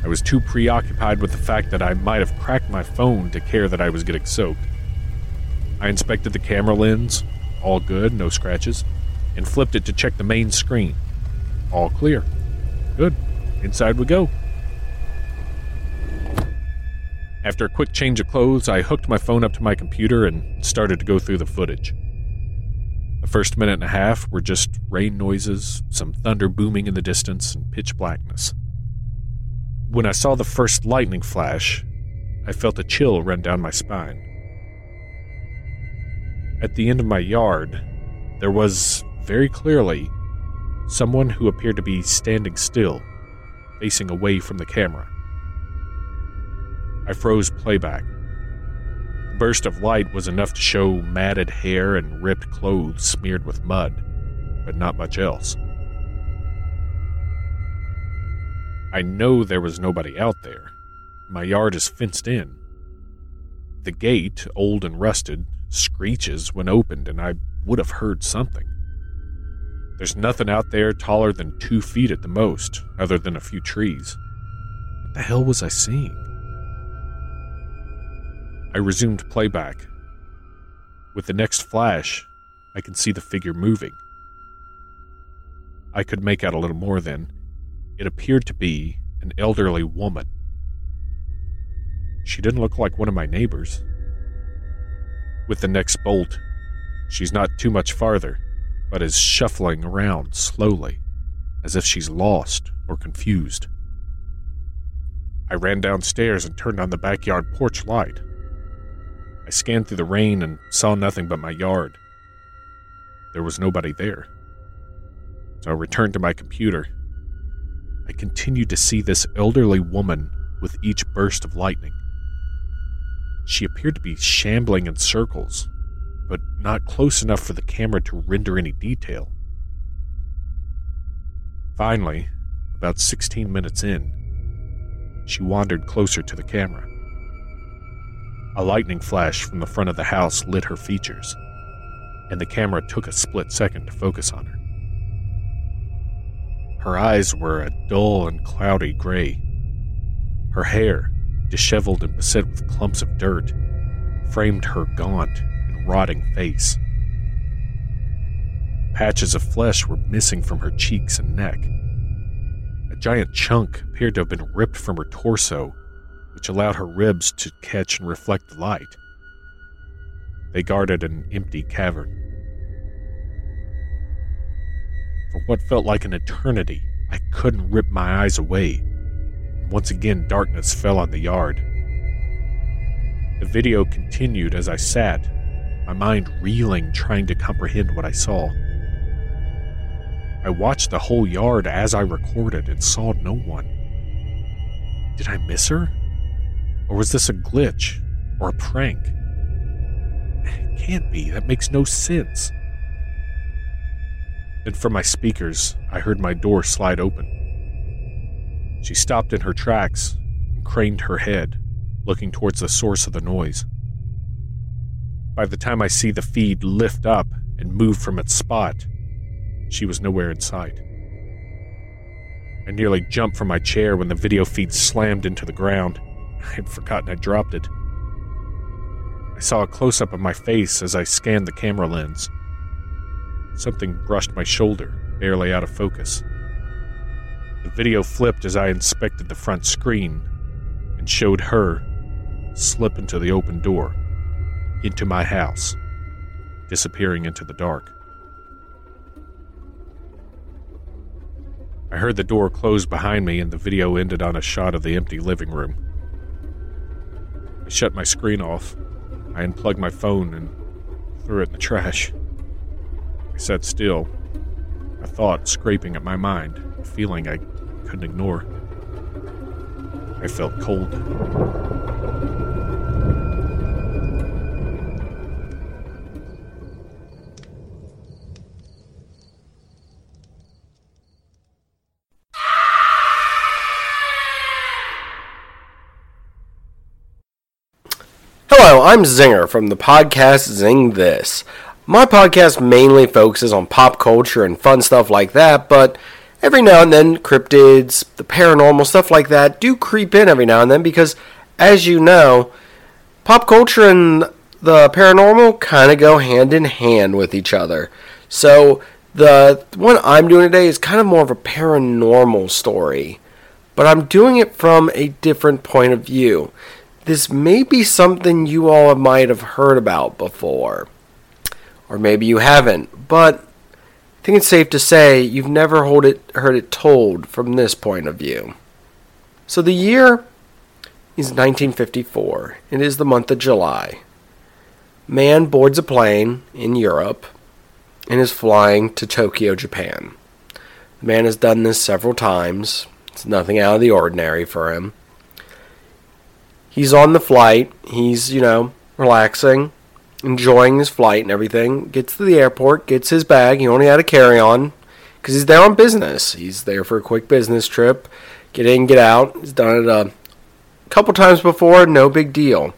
I was too preoccupied with the fact that I might have cracked my phone to care that I was getting soaked. I inspected the camera lens, all good, no scratches, and flipped it to check the main screen. All clear. Good. Inside we go. After a quick change of clothes, I hooked my phone up to my computer and started to go through the footage. The first minute and a half were just rain noises, some thunder booming in the distance, and pitch blackness. When I saw the first lightning flash, I felt a chill run down my spine. At the end of my yard, there was, very clearly, someone who appeared to be standing still, facing away from the camera. I froze playback. The burst of light was enough to show matted hair and ripped clothes smeared with mud, but not much else. I know there was nobody out there. My yard is fenced in. The gate, old and rusted, screeches when opened, and I would have heard something. There's nothing out there taller than two feet at the most, other than a few trees. What the hell was I seeing? I resumed playback. With the next flash, I could see the figure moving. I could make out a little more then. It appeared to be an elderly woman. She didn't look like one of my neighbors. With the next bolt, she's not too much farther, but is shuffling around slowly, as if she's lost or confused. I ran downstairs and turned on the backyard porch light. I scanned through the rain and saw nothing but my yard. There was nobody there. So I returned to my computer. I continued to see this elderly woman with each burst of lightning. She appeared to be shambling in circles, but not close enough for the camera to render any detail. Finally, about 16 minutes in, she wandered closer to the camera. A lightning flash from the front of the house lit her features, and the camera took a split second to focus on her. Her eyes were a dull and cloudy gray. Her hair, disheveled and beset with clumps of dirt, framed her gaunt and rotting face. Patches of flesh were missing from her cheeks and neck. A giant chunk appeared to have been ripped from her torso which allowed her ribs to catch and reflect the light. They guarded an empty cavern. For what felt like an eternity, I couldn't rip my eyes away. Once again, darkness fell on the yard. The video continued as I sat, my mind reeling, trying to comprehend what I saw. I watched the whole yard as I recorded and saw no one. Did I miss her? Or was this a glitch or a prank? It can't be. That makes no sense. Then from my speakers, I heard my door slide open. She stopped in her tracks and craned her head, looking towards the source of the noise. By the time I see the feed lift up and move from its spot, she was nowhere in sight. I nearly jumped from my chair when the video feed slammed into the ground. I had forgotten I dropped it. I saw a close up of my face as I scanned the camera lens. Something brushed my shoulder, barely out of focus. The video flipped as I inspected the front screen and showed her slip into the open door, into my house, disappearing into the dark. I heard the door close behind me, and the video ended on a shot of the empty living room. I shut my screen off. I unplugged my phone and threw it in the trash. I sat still, a thought scraping at my mind, a feeling I couldn't ignore. I felt cold. I'm Zinger from the podcast Zing This. My podcast mainly focuses on pop culture and fun stuff like that, but every now and then cryptids, the paranormal, stuff like that do creep in every now and then because, as you know, pop culture and the paranormal kind of go hand in hand with each other. So, the one I'm doing today is kind of more of a paranormal story, but I'm doing it from a different point of view. This may be something you all might have heard about before, or maybe you haven't, but I think it's safe to say you've never heard it, heard it told from this point of view. So the year is 1954. It is the month of July. Man boards a plane in Europe and is flying to Tokyo, Japan. The man has done this several times. It's nothing out of the ordinary for him. He's on the flight. He's, you know, relaxing, enjoying his flight and everything. Gets to the airport, gets his bag. He only had a carry on because he's there on business. He's there for a quick business trip. Get in, get out. He's done it a couple times before, no big deal.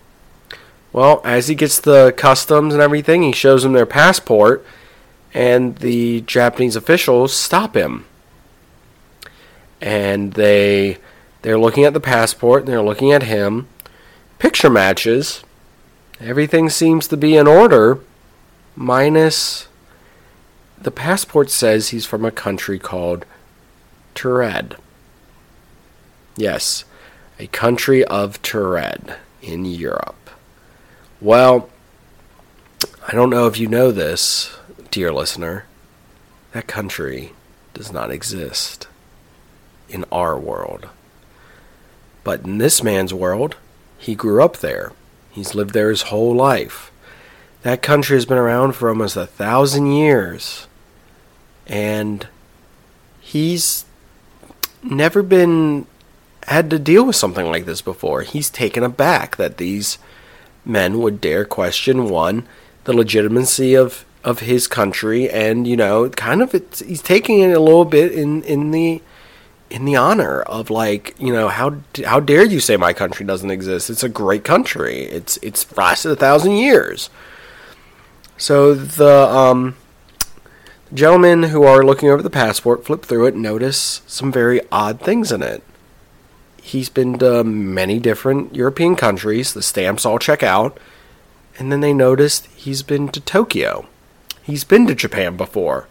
Well, as he gets the customs and everything, he shows them their passport, and the Japanese officials stop him. And they they're looking at the passport, and they're looking at him. Picture matches. Everything seems to be in order, minus the passport says he's from a country called Taured. Yes, a country of Taured in Europe. Well, I don't know if you know this, dear listener. That country does not exist in our world. But in this man's world, he grew up there. He's lived there his whole life. That country has been around for almost a thousand years. And he's never been had to deal with something like this before. He's taken aback that these men would dare question one, the legitimacy of of his country, and you know, kind of it's, he's taking it a little bit in in the in the honor of like you know how how dare you say my country doesn't exist? It's a great country. It's it's lasted a thousand years. So the um, gentlemen who are looking over the passport flip through it, notice some very odd things in it. He's been to many different European countries. The stamps all check out, and then they noticed he's been to Tokyo. He's been to Japan before,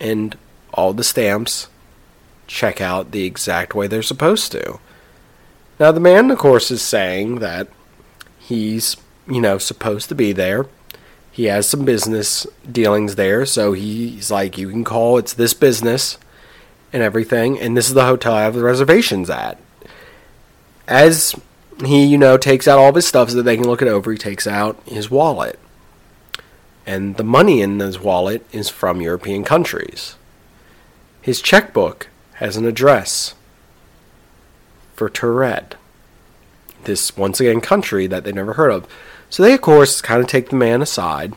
and all the stamps check out the exact way they're supposed to. Now, the man, of course, is saying that he's, you know, supposed to be there. He has some business dealings there, so he's like, you can call it's this business and everything, and this is the hotel I have the reservations at. As he, you know, takes out all of his stuff so that they can look it over, he takes out his wallet. And the money in his wallet is from European countries. His checkbook has an address for Taured, this once again country that they never heard of. So they, of course, kind of take the man aside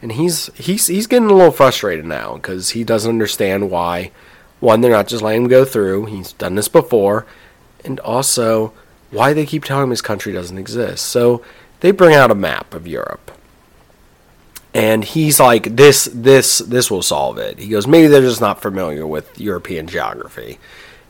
And he's he's he's getting a little frustrated now because he doesn't understand why one they're not just letting him go through. He's done this before, and also why they keep telling him his country doesn't exist. So they bring out a map of Europe. And he's like, this, this, this will solve it. He goes, maybe they're just not familiar with European geography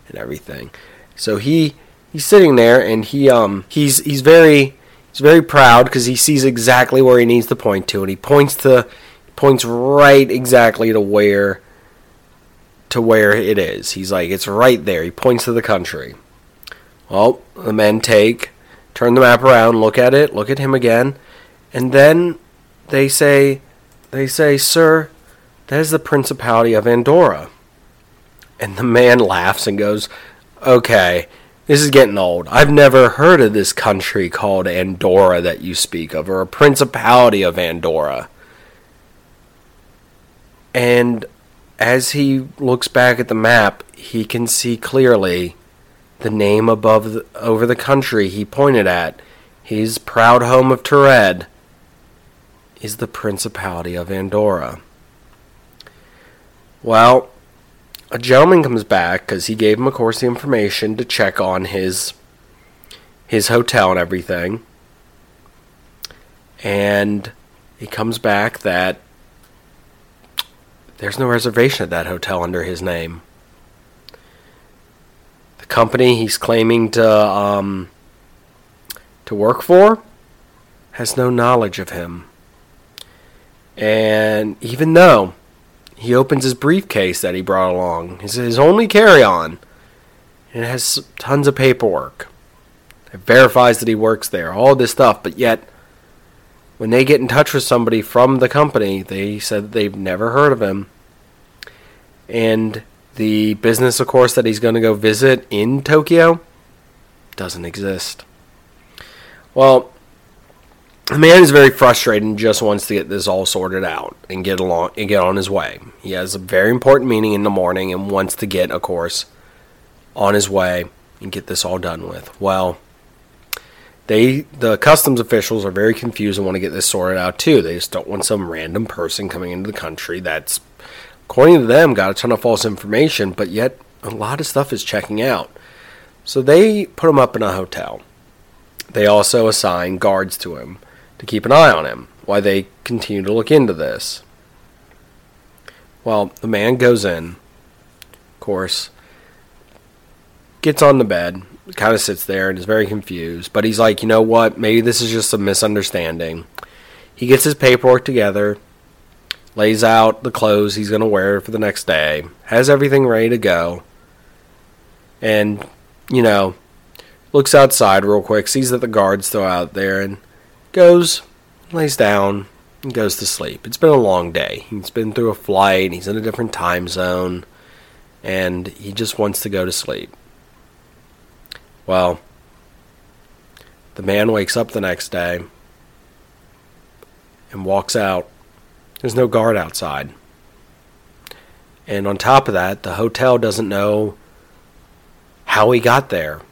and everything. So he, he's sitting there, and he, um, he's, he's very, he's very proud because he sees exactly where he needs to point to, and he points to, points right exactly to where, to where it is. He's like, it's right there. He points to the country. Well, the men take, turn the map around, look at it, look at him again, and then they say, they say, sir, that is the Principality of Andorra. And the man laughs and goes, okay, this is getting old. I've never heard of this country called Andorra that you speak of, or a Principality of Andorra. And as he looks back at the map, he can see clearly the name above the, over the country he pointed at, his proud home of Taured, is the Principality of Andorra. Well, a gentleman comes back because he gave him, of course, the information to check on his his hotel and everything. And he comes back that there's no reservation at that hotel under his name The company he's claiming to um, to work for has no knowledge of him. And even though he opens his briefcase that he brought along, his, his only carry on, and it has tons of paperwork. It verifies that he works there, all this stuff, but yet when they get in touch with somebody from the company, they said they've never heard of him. And the business, of course, that he's going to go visit in Tokyo doesn't exist. Well, the man is very frustrated and just wants to get this all sorted out and get along and get on his way. He has a very important meeting in the morning and wants to get, of course, on his way and get this all done with. Well, they the customs officials are very confused and want to get this sorted out too. They just don't want some random person coming into the country that's according to them, got a ton of false information, but yet a lot of stuff is checking out. So they put him up in a hotel. They also assign guards to him to keep an eye on him while they continue to look into this. Well, the man goes in, of course, gets on the bed, kind of sits there and is very confused, but he's like, you know what, maybe this is just a misunderstanding. He gets his paperwork together, lays out the clothes he's going to wear for the next day, has everything ready to go, and, you know, looks outside real quick, sees that the guard's still out there, and goes, lays down, and goes to sleep. It's been a long day. He's been through a flight, he's in a different time zone, and he just wants to go to sleep. Well, the man wakes up the next day and walks out there's no guard outside. And on top of that, the hotel doesn't know how he got there,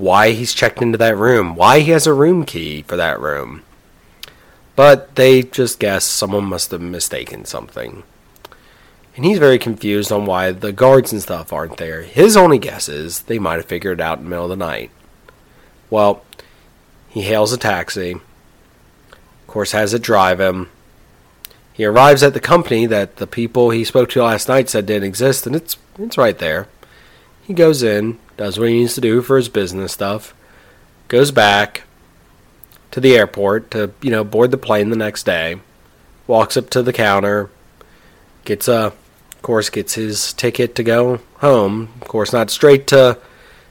why he's checked into that room, why he has a room key for that room. But they just guess someone must have mistaken something. And he's very confused on why the guards and stuff aren't there. His only guess is they might have figured it out in the middle of the night. Well, he hails a taxi. Of course, has it drive him he arrives at the company that the people he spoke to last night said didn't exist, and it's it's right there. He goes in, does what he needs to do for his business stuff, goes back to the airport to you know board the plane the next day, walks up to the counter, gets a, of course, gets his ticket to go home. Of course, not straight to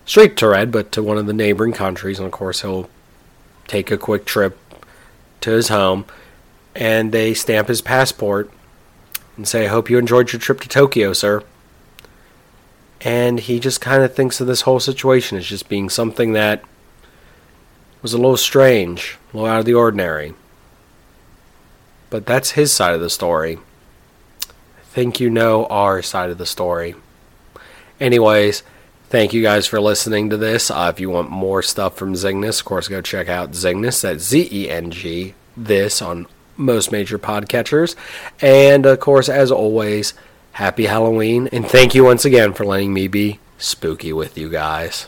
straight to Red, but to one of the neighboring countries, and of course he'll take a quick trip to his home and they stamp his passport and say, I hope you enjoyed your trip to Tokyo, sir. And he just kind of thinks of this whole situation as just being something that was a little strange, a little out of the ordinary. But that's his side of the story. I think you know our side of the story. Anyways, thank you guys for listening to this. Uh, if you want more stuff from Zengness, of course, go check out Zengness. at Z E N G. This on most major podcatchers. And of course, as always, happy Halloween. And thank you once again for letting me be spooky with you guys.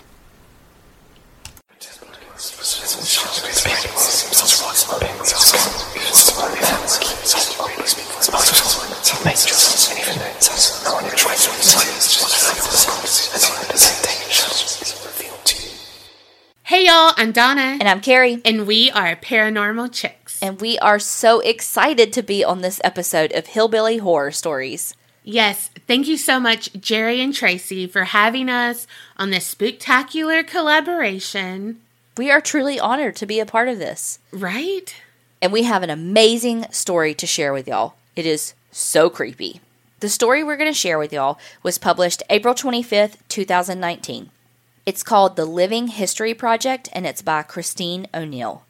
Hey y'all, I'm Donna. And I'm Carrie. And we are Paranormal Chicks. And we are so excited to be on this episode of Hillbilly Horror Stories. Yes, thank you so much, Jerry and Tracy, for having us on this spectacular collaboration. We are truly honored to be a part of this. Right? And we have an amazing story to share with y'all. It is so creepy. The story we're going to share with y'all was published April 25th, 2019. It's called The Living History Project and it's by Christine O'Neill.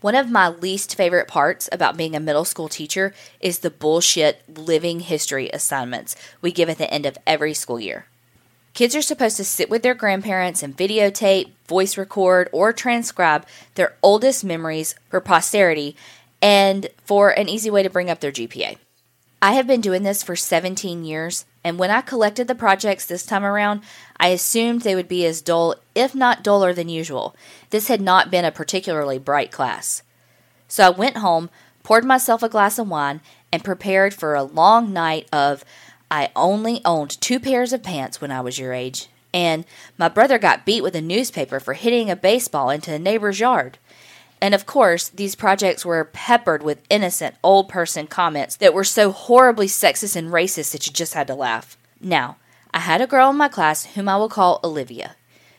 One of my least favorite parts about being a middle school teacher is the bullshit living history assignments we give at the end of every school year. Kids are supposed to sit with their grandparents and videotape, voice record, or transcribe their oldest memories for posterity and for an easy way to bring up their GPA. I have been doing this for 17 years, and when I collected the projects this time around, I assumed they would be as dull, if not duller than usual. This had not been a particularly bright class. So I went home, poured myself a glass of wine, and prepared for a long night of I only owned two pairs of pants when I was your age, and my brother got beat with a newspaper for hitting a baseball into a neighbor's yard. And of course, these projects were peppered with innocent old person comments that were so horribly sexist and racist that you just had to laugh. Now, I had a girl in my class whom I will call Olivia.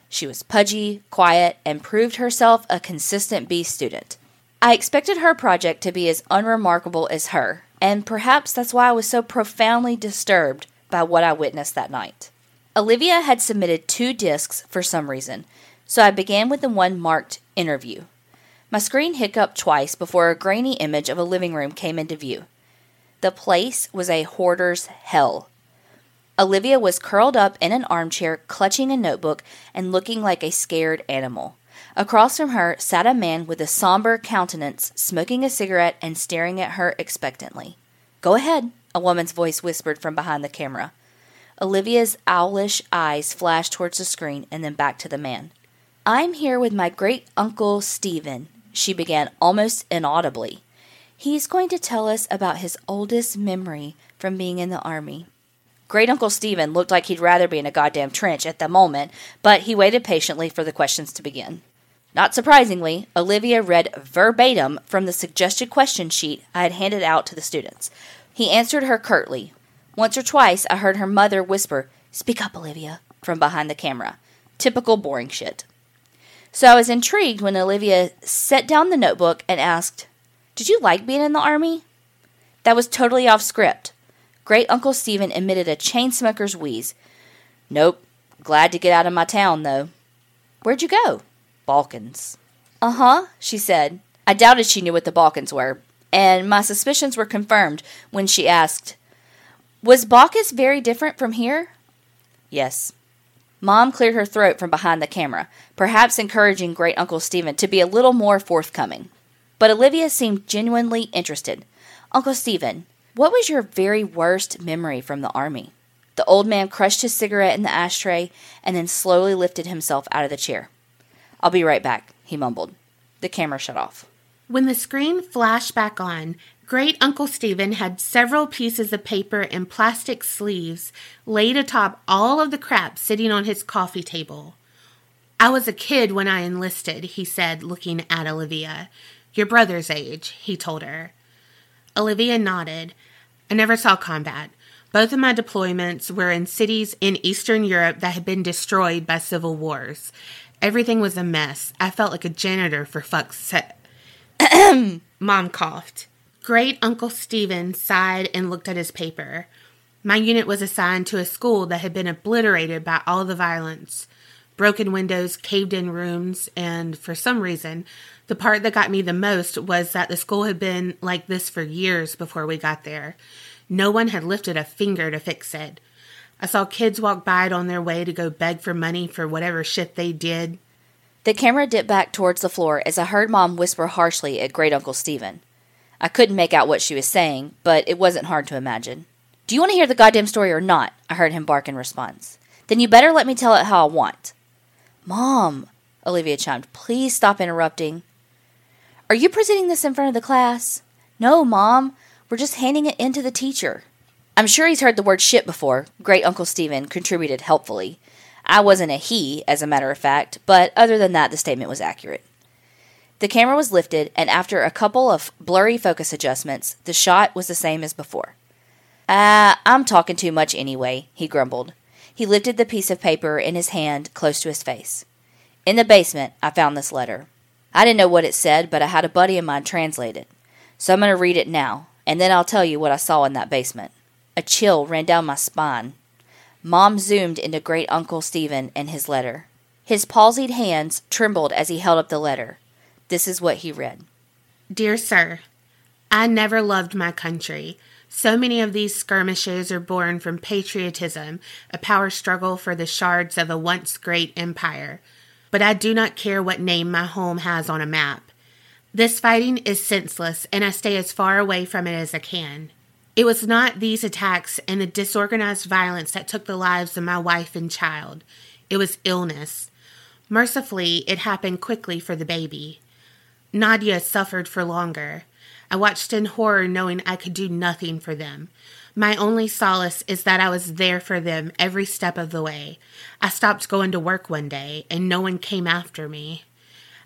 She was pudgy, quiet, and proved herself a consistent B student. I expected her project to be as unremarkable as her, and perhaps that's why I was so profoundly disturbed by what I witnessed that night. Olivia had submitted two discs for some reason, so I began with the one marked Interview. My screen hiccuped twice before a grainy image of a living room came into view. The place was a hoarder's hell. Olivia was curled up in an armchair, clutching a notebook and looking like a scared animal. Across from her sat a man with a somber countenance, smoking a cigarette and staring at her expectantly. Go ahead, a woman's voice whispered from behind the camera. Olivia's owlish eyes flashed towards the screen and then back to the man. I'm here with my great uncle Stephen, she began almost inaudibly. He's going to tell us about his oldest memory from being in the army. Great Uncle Stephen looked like he'd rather be in a goddamn trench at the moment, but he waited patiently for the questions to begin. Not surprisingly, Olivia read verbatim from the suggested question sheet I had handed out to the students. He answered her curtly. Once or twice I heard her mother whisper, Speak up, Olivia, from behind the camera. Typical boring shit. So I was intrigued when Olivia set down the notebook and asked, Did you like being in the army? That was totally off script. Great Uncle Stephen emitted a chain smoker's wheeze. Nope. Glad to get out of my town, though. Where'd you go? Balkans. Uh huh, she said. I doubted she knew what the Balkans were, and my suspicions were confirmed when she asked, Was Balkans very different from here? Yes. Mom cleared her throat from behind the camera, perhaps encouraging Great Uncle Stephen to be a little more forthcoming. But Olivia seemed genuinely interested. Uncle Stephen, what was your very worst memory from the army? The old man crushed his cigarette in the ashtray and then slowly lifted himself out of the chair. I'll be right back, he mumbled. The camera shut off. When the screen flashed back on, Great Uncle Stephen had several pieces of paper and plastic sleeves laid atop all of the crap sitting on his coffee table. I was a kid when I enlisted, he said, looking at Olivia. Your brother's age, he told her. Olivia nodded. I never saw combat. Both of my deployments were in cities in Eastern Europe that had been destroyed by civil wars. Everything was a mess. I felt like a janitor for fuck's sake. Mom coughed. Great Uncle Stephen sighed and looked at his paper. My unit was assigned to a school that had been obliterated by all the violence broken windows, caved in rooms, and for some reason, the part that got me the most was that the school had been like this for years before we got there. No one had lifted a finger to fix it. I saw kids walk by it on their way to go beg for money for whatever shit they did. The camera dipped back towards the floor as I heard Mom whisper harshly at Great Uncle Stephen. I couldn't make out what she was saying, but it wasn't hard to imagine. Do you want to hear the goddamn story or not? I heard him bark in response. Then you better let me tell it how I want. Mom, Olivia chimed, please stop interrupting. Are you presenting this in front of the class? No, Mom. We're just handing it in to the teacher. I'm sure he's heard the word shit before. Great Uncle Stephen contributed helpfully. I wasn't a he, as a matter of fact, but other than that, the statement was accurate. The camera was lifted, and after a couple of blurry focus adjustments, the shot was the same as before. Ah, I'm talking too much anyway, he grumbled. He lifted the piece of paper in his hand close to his face. In the basement, I found this letter. I didn't know what it said, but I had a buddy of mine translate it. So I'm going to read it now, and then I'll tell you what I saw in that basement. A chill ran down my spine. Mom zoomed into Great Uncle Stephen and his letter. His palsied hands trembled as he held up the letter. This is what he read Dear Sir, I never loved my country. So many of these skirmishes are born from patriotism, a power struggle for the shards of a once great empire. But I do not care what name my home has on a map. This fighting is senseless, and I stay as far away from it as I can. It was not these attacks and the disorganized violence that took the lives of my wife and child. It was illness. Mercifully, it happened quickly for the baby. Nadia suffered for longer. I watched in horror, knowing I could do nothing for them. My only solace is that I was there for them every step of the way. I stopped going to work one day, and no one came after me.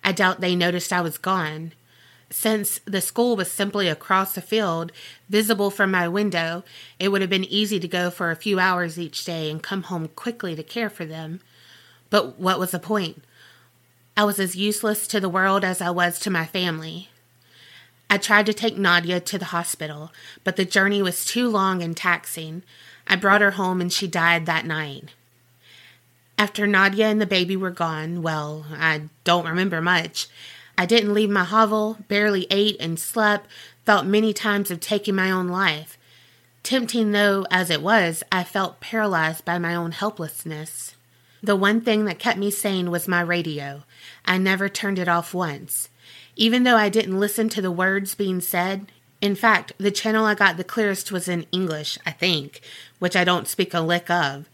I doubt they noticed I was gone. Since the school was simply across the field, visible from my window, it would have been easy to go for a few hours each day and come home quickly to care for them. But what was the point? I was as useless to the world as I was to my family. I tried to take Nadia to the hospital, but the journey was too long and taxing. I brought her home and she died that night. After Nadia and the baby were gone, well, I don't remember much. I didn't leave my hovel, barely ate and slept, thought many times of taking my own life. Tempting though as it was, I felt paralyzed by my own helplessness. The one thing that kept me sane was my radio. I never turned it off once. Even though I didn't listen to the words being said, in fact, the channel I got the clearest was in English, I think, which I don't speak a lick of.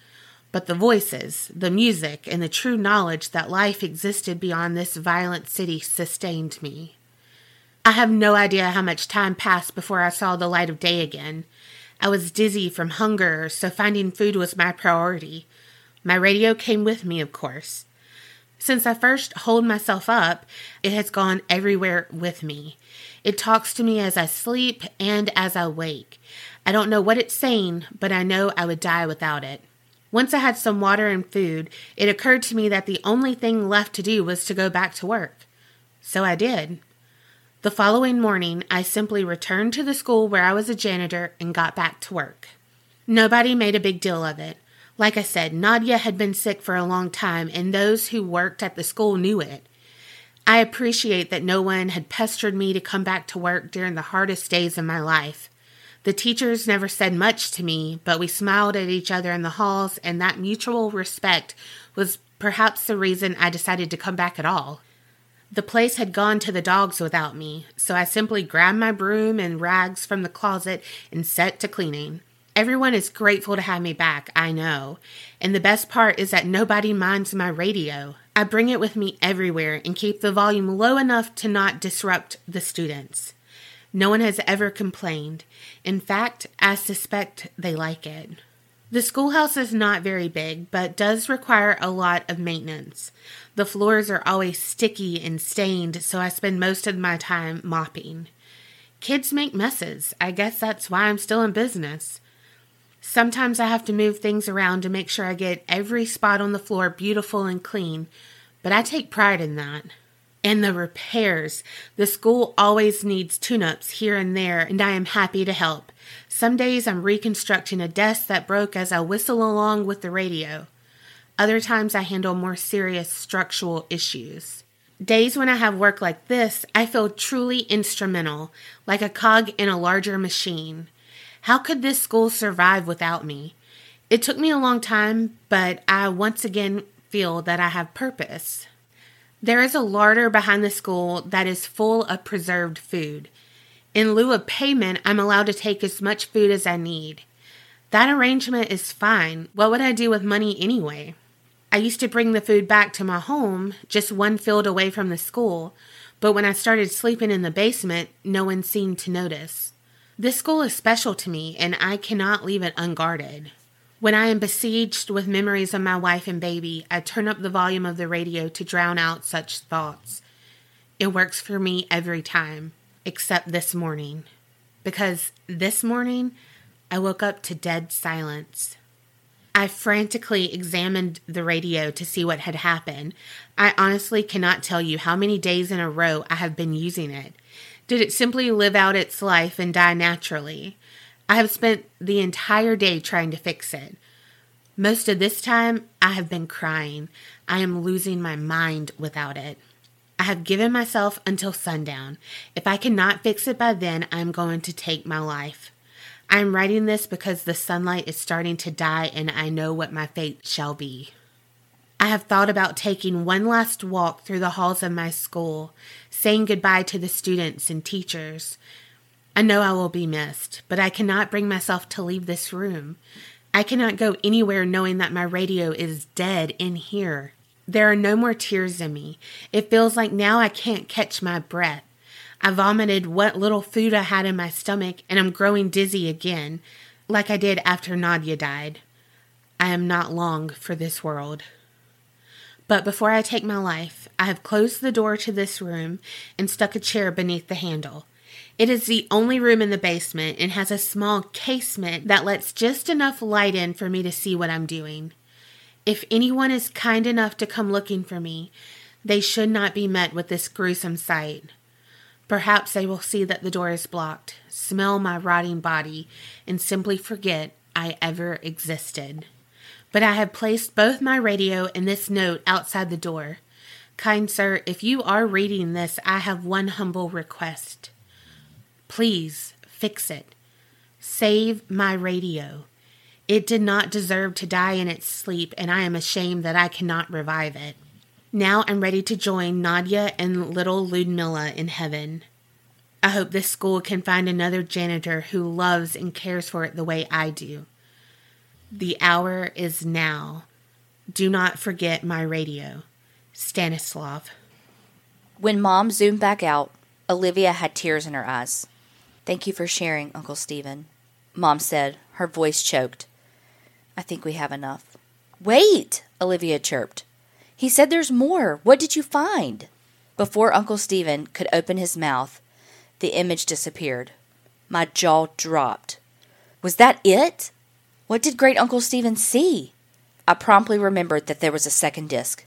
But the voices, the music, and the true knowledge that life existed beyond this violent city sustained me. I have no idea how much time passed before I saw the light of day again. I was dizzy from hunger, so finding food was my priority. My radio came with me, of course. Since I first hold myself up, it has gone everywhere with me. It talks to me as I sleep and as I wake. I don't know what it's saying, but I know I would die without it. Once I had some water and food, it occurred to me that the only thing left to do was to go back to work. So I did. The following morning, I simply returned to the school where I was a janitor and got back to work. Nobody made a big deal of it. Like I said, Nadia had been sick for a long time, and those who worked at the school knew it. I appreciate that no one had pestered me to come back to work during the hardest days of my life. The teachers never said much to me, but we smiled at each other in the halls, and that mutual respect was perhaps the reason I decided to come back at all. The place had gone to the dogs without me, so I simply grabbed my broom and rags from the closet and set to cleaning. Everyone is grateful to have me back, I know. And the best part is that nobody minds my radio. I bring it with me everywhere and keep the volume low enough to not disrupt the students. No one has ever complained. In fact, I suspect they like it. The schoolhouse is not very big, but does require a lot of maintenance. The floors are always sticky and stained, so I spend most of my time mopping. Kids make messes. I guess that's why I'm still in business. Sometimes I have to move things around to make sure I get every spot on the floor beautiful and clean, but I take pride in that. And the repairs. The school always needs tune ups here and there, and I am happy to help. Some days I'm reconstructing a desk that broke as I whistle along with the radio. Other times I handle more serious structural issues. Days when I have work like this, I feel truly instrumental, like a cog in a larger machine. How could this school survive without me? It took me a long time, but I once again feel that I have purpose. There is a larder behind the school that is full of preserved food. In lieu of payment, I'm allowed to take as much food as I need. That arrangement is fine. What would I do with money anyway? I used to bring the food back to my home, just one field away from the school, but when I started sleeping in the basement, no one seemed to notice. This school is special to me, and I cannot leave it unguarded. When I am besieged with memories of my wife and baby, I turn up the volume of the radio to drown out such thoughts. It works for me every time, except this morning. Because this morning, I woke up to dead silence. I frantically examined the radio to see what had happened. I honestly cannot tell you how many days in a row I have been using it. Did it simply live out its life and die naturally? I have spent the entire day trying to fix it. Most of this time, I have been crying. I am losing my mind without it. I have given myself until sundown. If I cannot fix it by then, I am going to take my life. I am writing this because the sunlight is starting to die and I know what my fate shall be. I have thought about taking one last walk through the halls of my school, saying goodbye to the students and teachers. I know I will be missed, but I cannot bring myself to leave this room. I cannot go anywhere knowing that my radio is dead in here. There are no more tears in me. It feels like now I can't catch my breath. I vomited what little food I had in my stomach and I'm growing dizzy again, like I did after Nadia died. I am not long for this world. But before I take my life, I have closed the door to this room and stuck a chair beneath the handle. It is the only room in the basement and has a small casement that lets just enough light in for me to see what I'm doing. If anyone is kind enough to come looking for me, they should not be met with this gruesome sight. Perhaps they will see that the door is blocked, smell my rotting body, and simply forget I ever existed. But I have placed both my radio and this note outside the door. Kind sir, if you are reading this, I have one humble request. Please fix it. Save my radio. It did not deserve to die in its sleep, and I am ashamed that I cannot revive it. Now I'm ready to join Nadia and little Ludmilla in heaven. I hope this school can find another janitor who loves and cares for it the way I do. The hour is now. Do not forget my radio. Stanislav. When mom zoomed back out, Olivia had tears in her eyes. Thank you for sharing, Uncle Stephen. Mom said, her voice choked. I think we have enough. Wait, Olivia chirped. He said there's more. What did you find? Before Uncle Stephen could open his mouth, the image disappeared. My jaw dropped. Was that it? What did Great Uncle Stephen see? I promptly remembered that there was a second disc.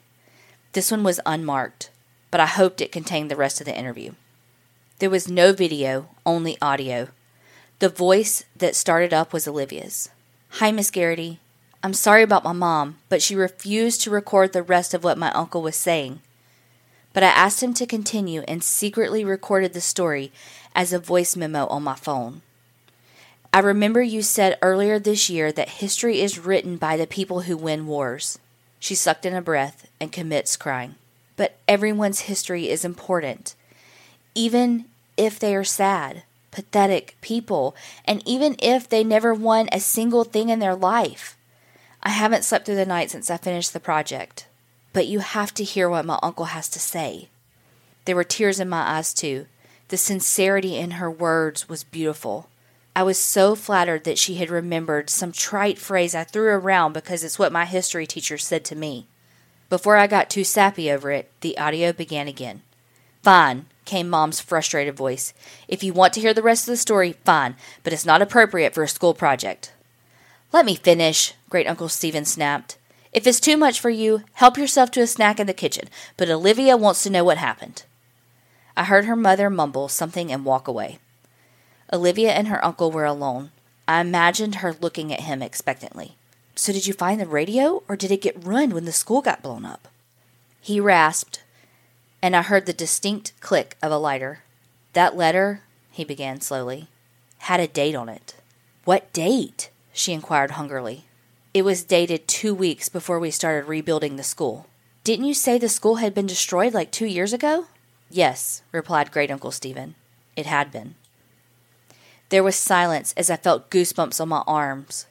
This one was unmarked, but I hoped it contained the rest of the interview. There was no video, only audio. The voice that started up was Olivia's. Hi, Miss Garrity. I'm sorry about my mom, but she refused to record the rest of what my uncle was saying. But I asked him to continue and secretly recorded the story as a voice memo on my phone. I remember you said earlier this year that history is written by the people who win wars. She sucked in a breath and commits crying. But everyone's history is important, even if they are sad, pathetic people, and even if they never won a single thing in their life. I haven't slept through the night since I finished the project, but you have to hear what my uncle has to say. There were tears in my eyes, too. The sincerity in her words was beautiful. I was so flattered that she had remembered some trite phrase I threw around because it's what my history teacher said to me. Before I got too sappy over it, the audio began again. Fine, came Mom's frustrated voice. If you want to hear the rest of the story, fine, but it's not appropriate for a school project. Let me finish, Great Uncle Stephen snapped. If it's too much for you, help yourself to a snack in the kitchen, but Olivia wants to know what happened. I heard her mother mumble something and walk away. Olivia and her uncle were alone. I imagined her looking at him expectantly. So, did you find the radio, or did it get ruined when the school got blown up? He rasped, and I heard the distinct click of a lighter. That letter, he began slowly, had a date on it. What date? she inquired hungrily. It was dated two weeks before we started rebuilding the school. Didn't you say the school had been destroyed like two years ago? Yes, replied Great Uncle Stephen. It had been. There was silence as I felt goosebumps on my arms.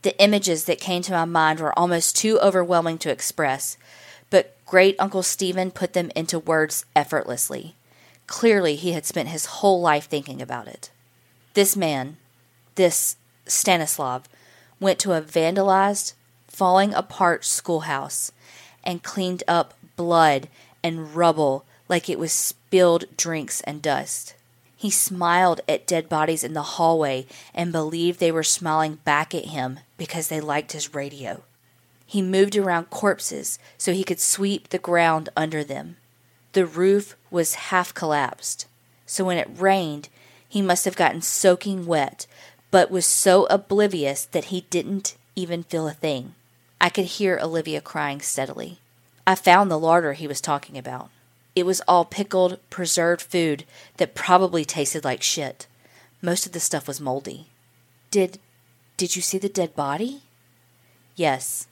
The images that came to my mind were almost too overwhelming to express, but great Uncle Stephen put them into words effortlessly. Clearly, he had spent his whole life thinking about it. This man, this Stanislav, went to a vandalized, falling apart schoolhouse and cleaned up blood and rubble like it was spilled drinks and dust. He smiled at dead bodies in the hallway and believed they were smiling back at him because they liked his radio. He moved around corpses so he could sweep the ground under them. The roof was half collapsed, so when it rained, he must have gotten soaking wet, but was so oblivious that he didn't even feel a thing. I could hear Olivia crying steadily. I found the larder he was talking about. It was all pickled, preserved food that probably tasted like shit. Most of the stuff was moldy. Did did you see the dead body? Yes,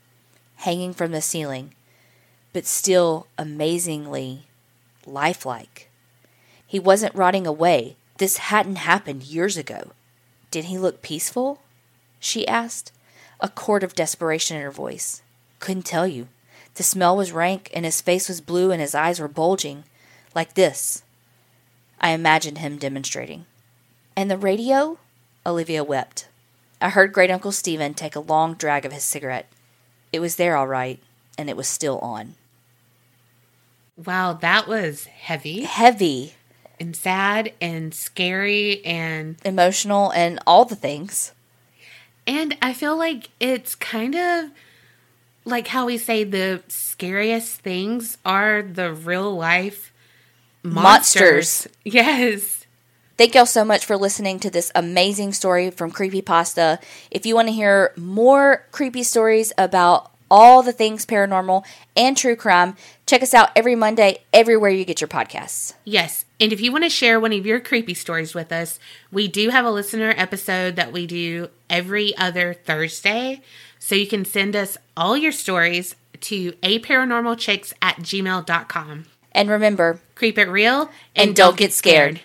hanging from the ceiling, but still amazingly lifelike. He wasn't rotting away. This hadn't happened years ago. Did he look peaceful? She asked, a chord of desperation in her voice. Couldn't tell you. The smell was rank, and his face was blue, and his eyes were bulging. Like this. I imagined him demonstrating. And the radio? Olivia wept. I heard Great Uncle Stephen take a long drag of his cigarette. It was there all right, and it was still on. Wow, that was heavy. Heavy. And sad and scary and emotional and all the things. And I feel like it's kind of like how we say the scariest things are the real life monsters. Monsters. Yes. Thank y'all so much for listening to this amazing story from Creepypasta. If you want to hear more creepy stories about all the things paranormal and true crime, check us out every Monday, everywhere you get your podcasts. Yes. And if you want to share one of your creepy stories with us, we do have a listener episode that we do every other Thursday. So you can send us all your stories to a paranormalchicks at gmail.com. And remember, creep it real and don't get scared.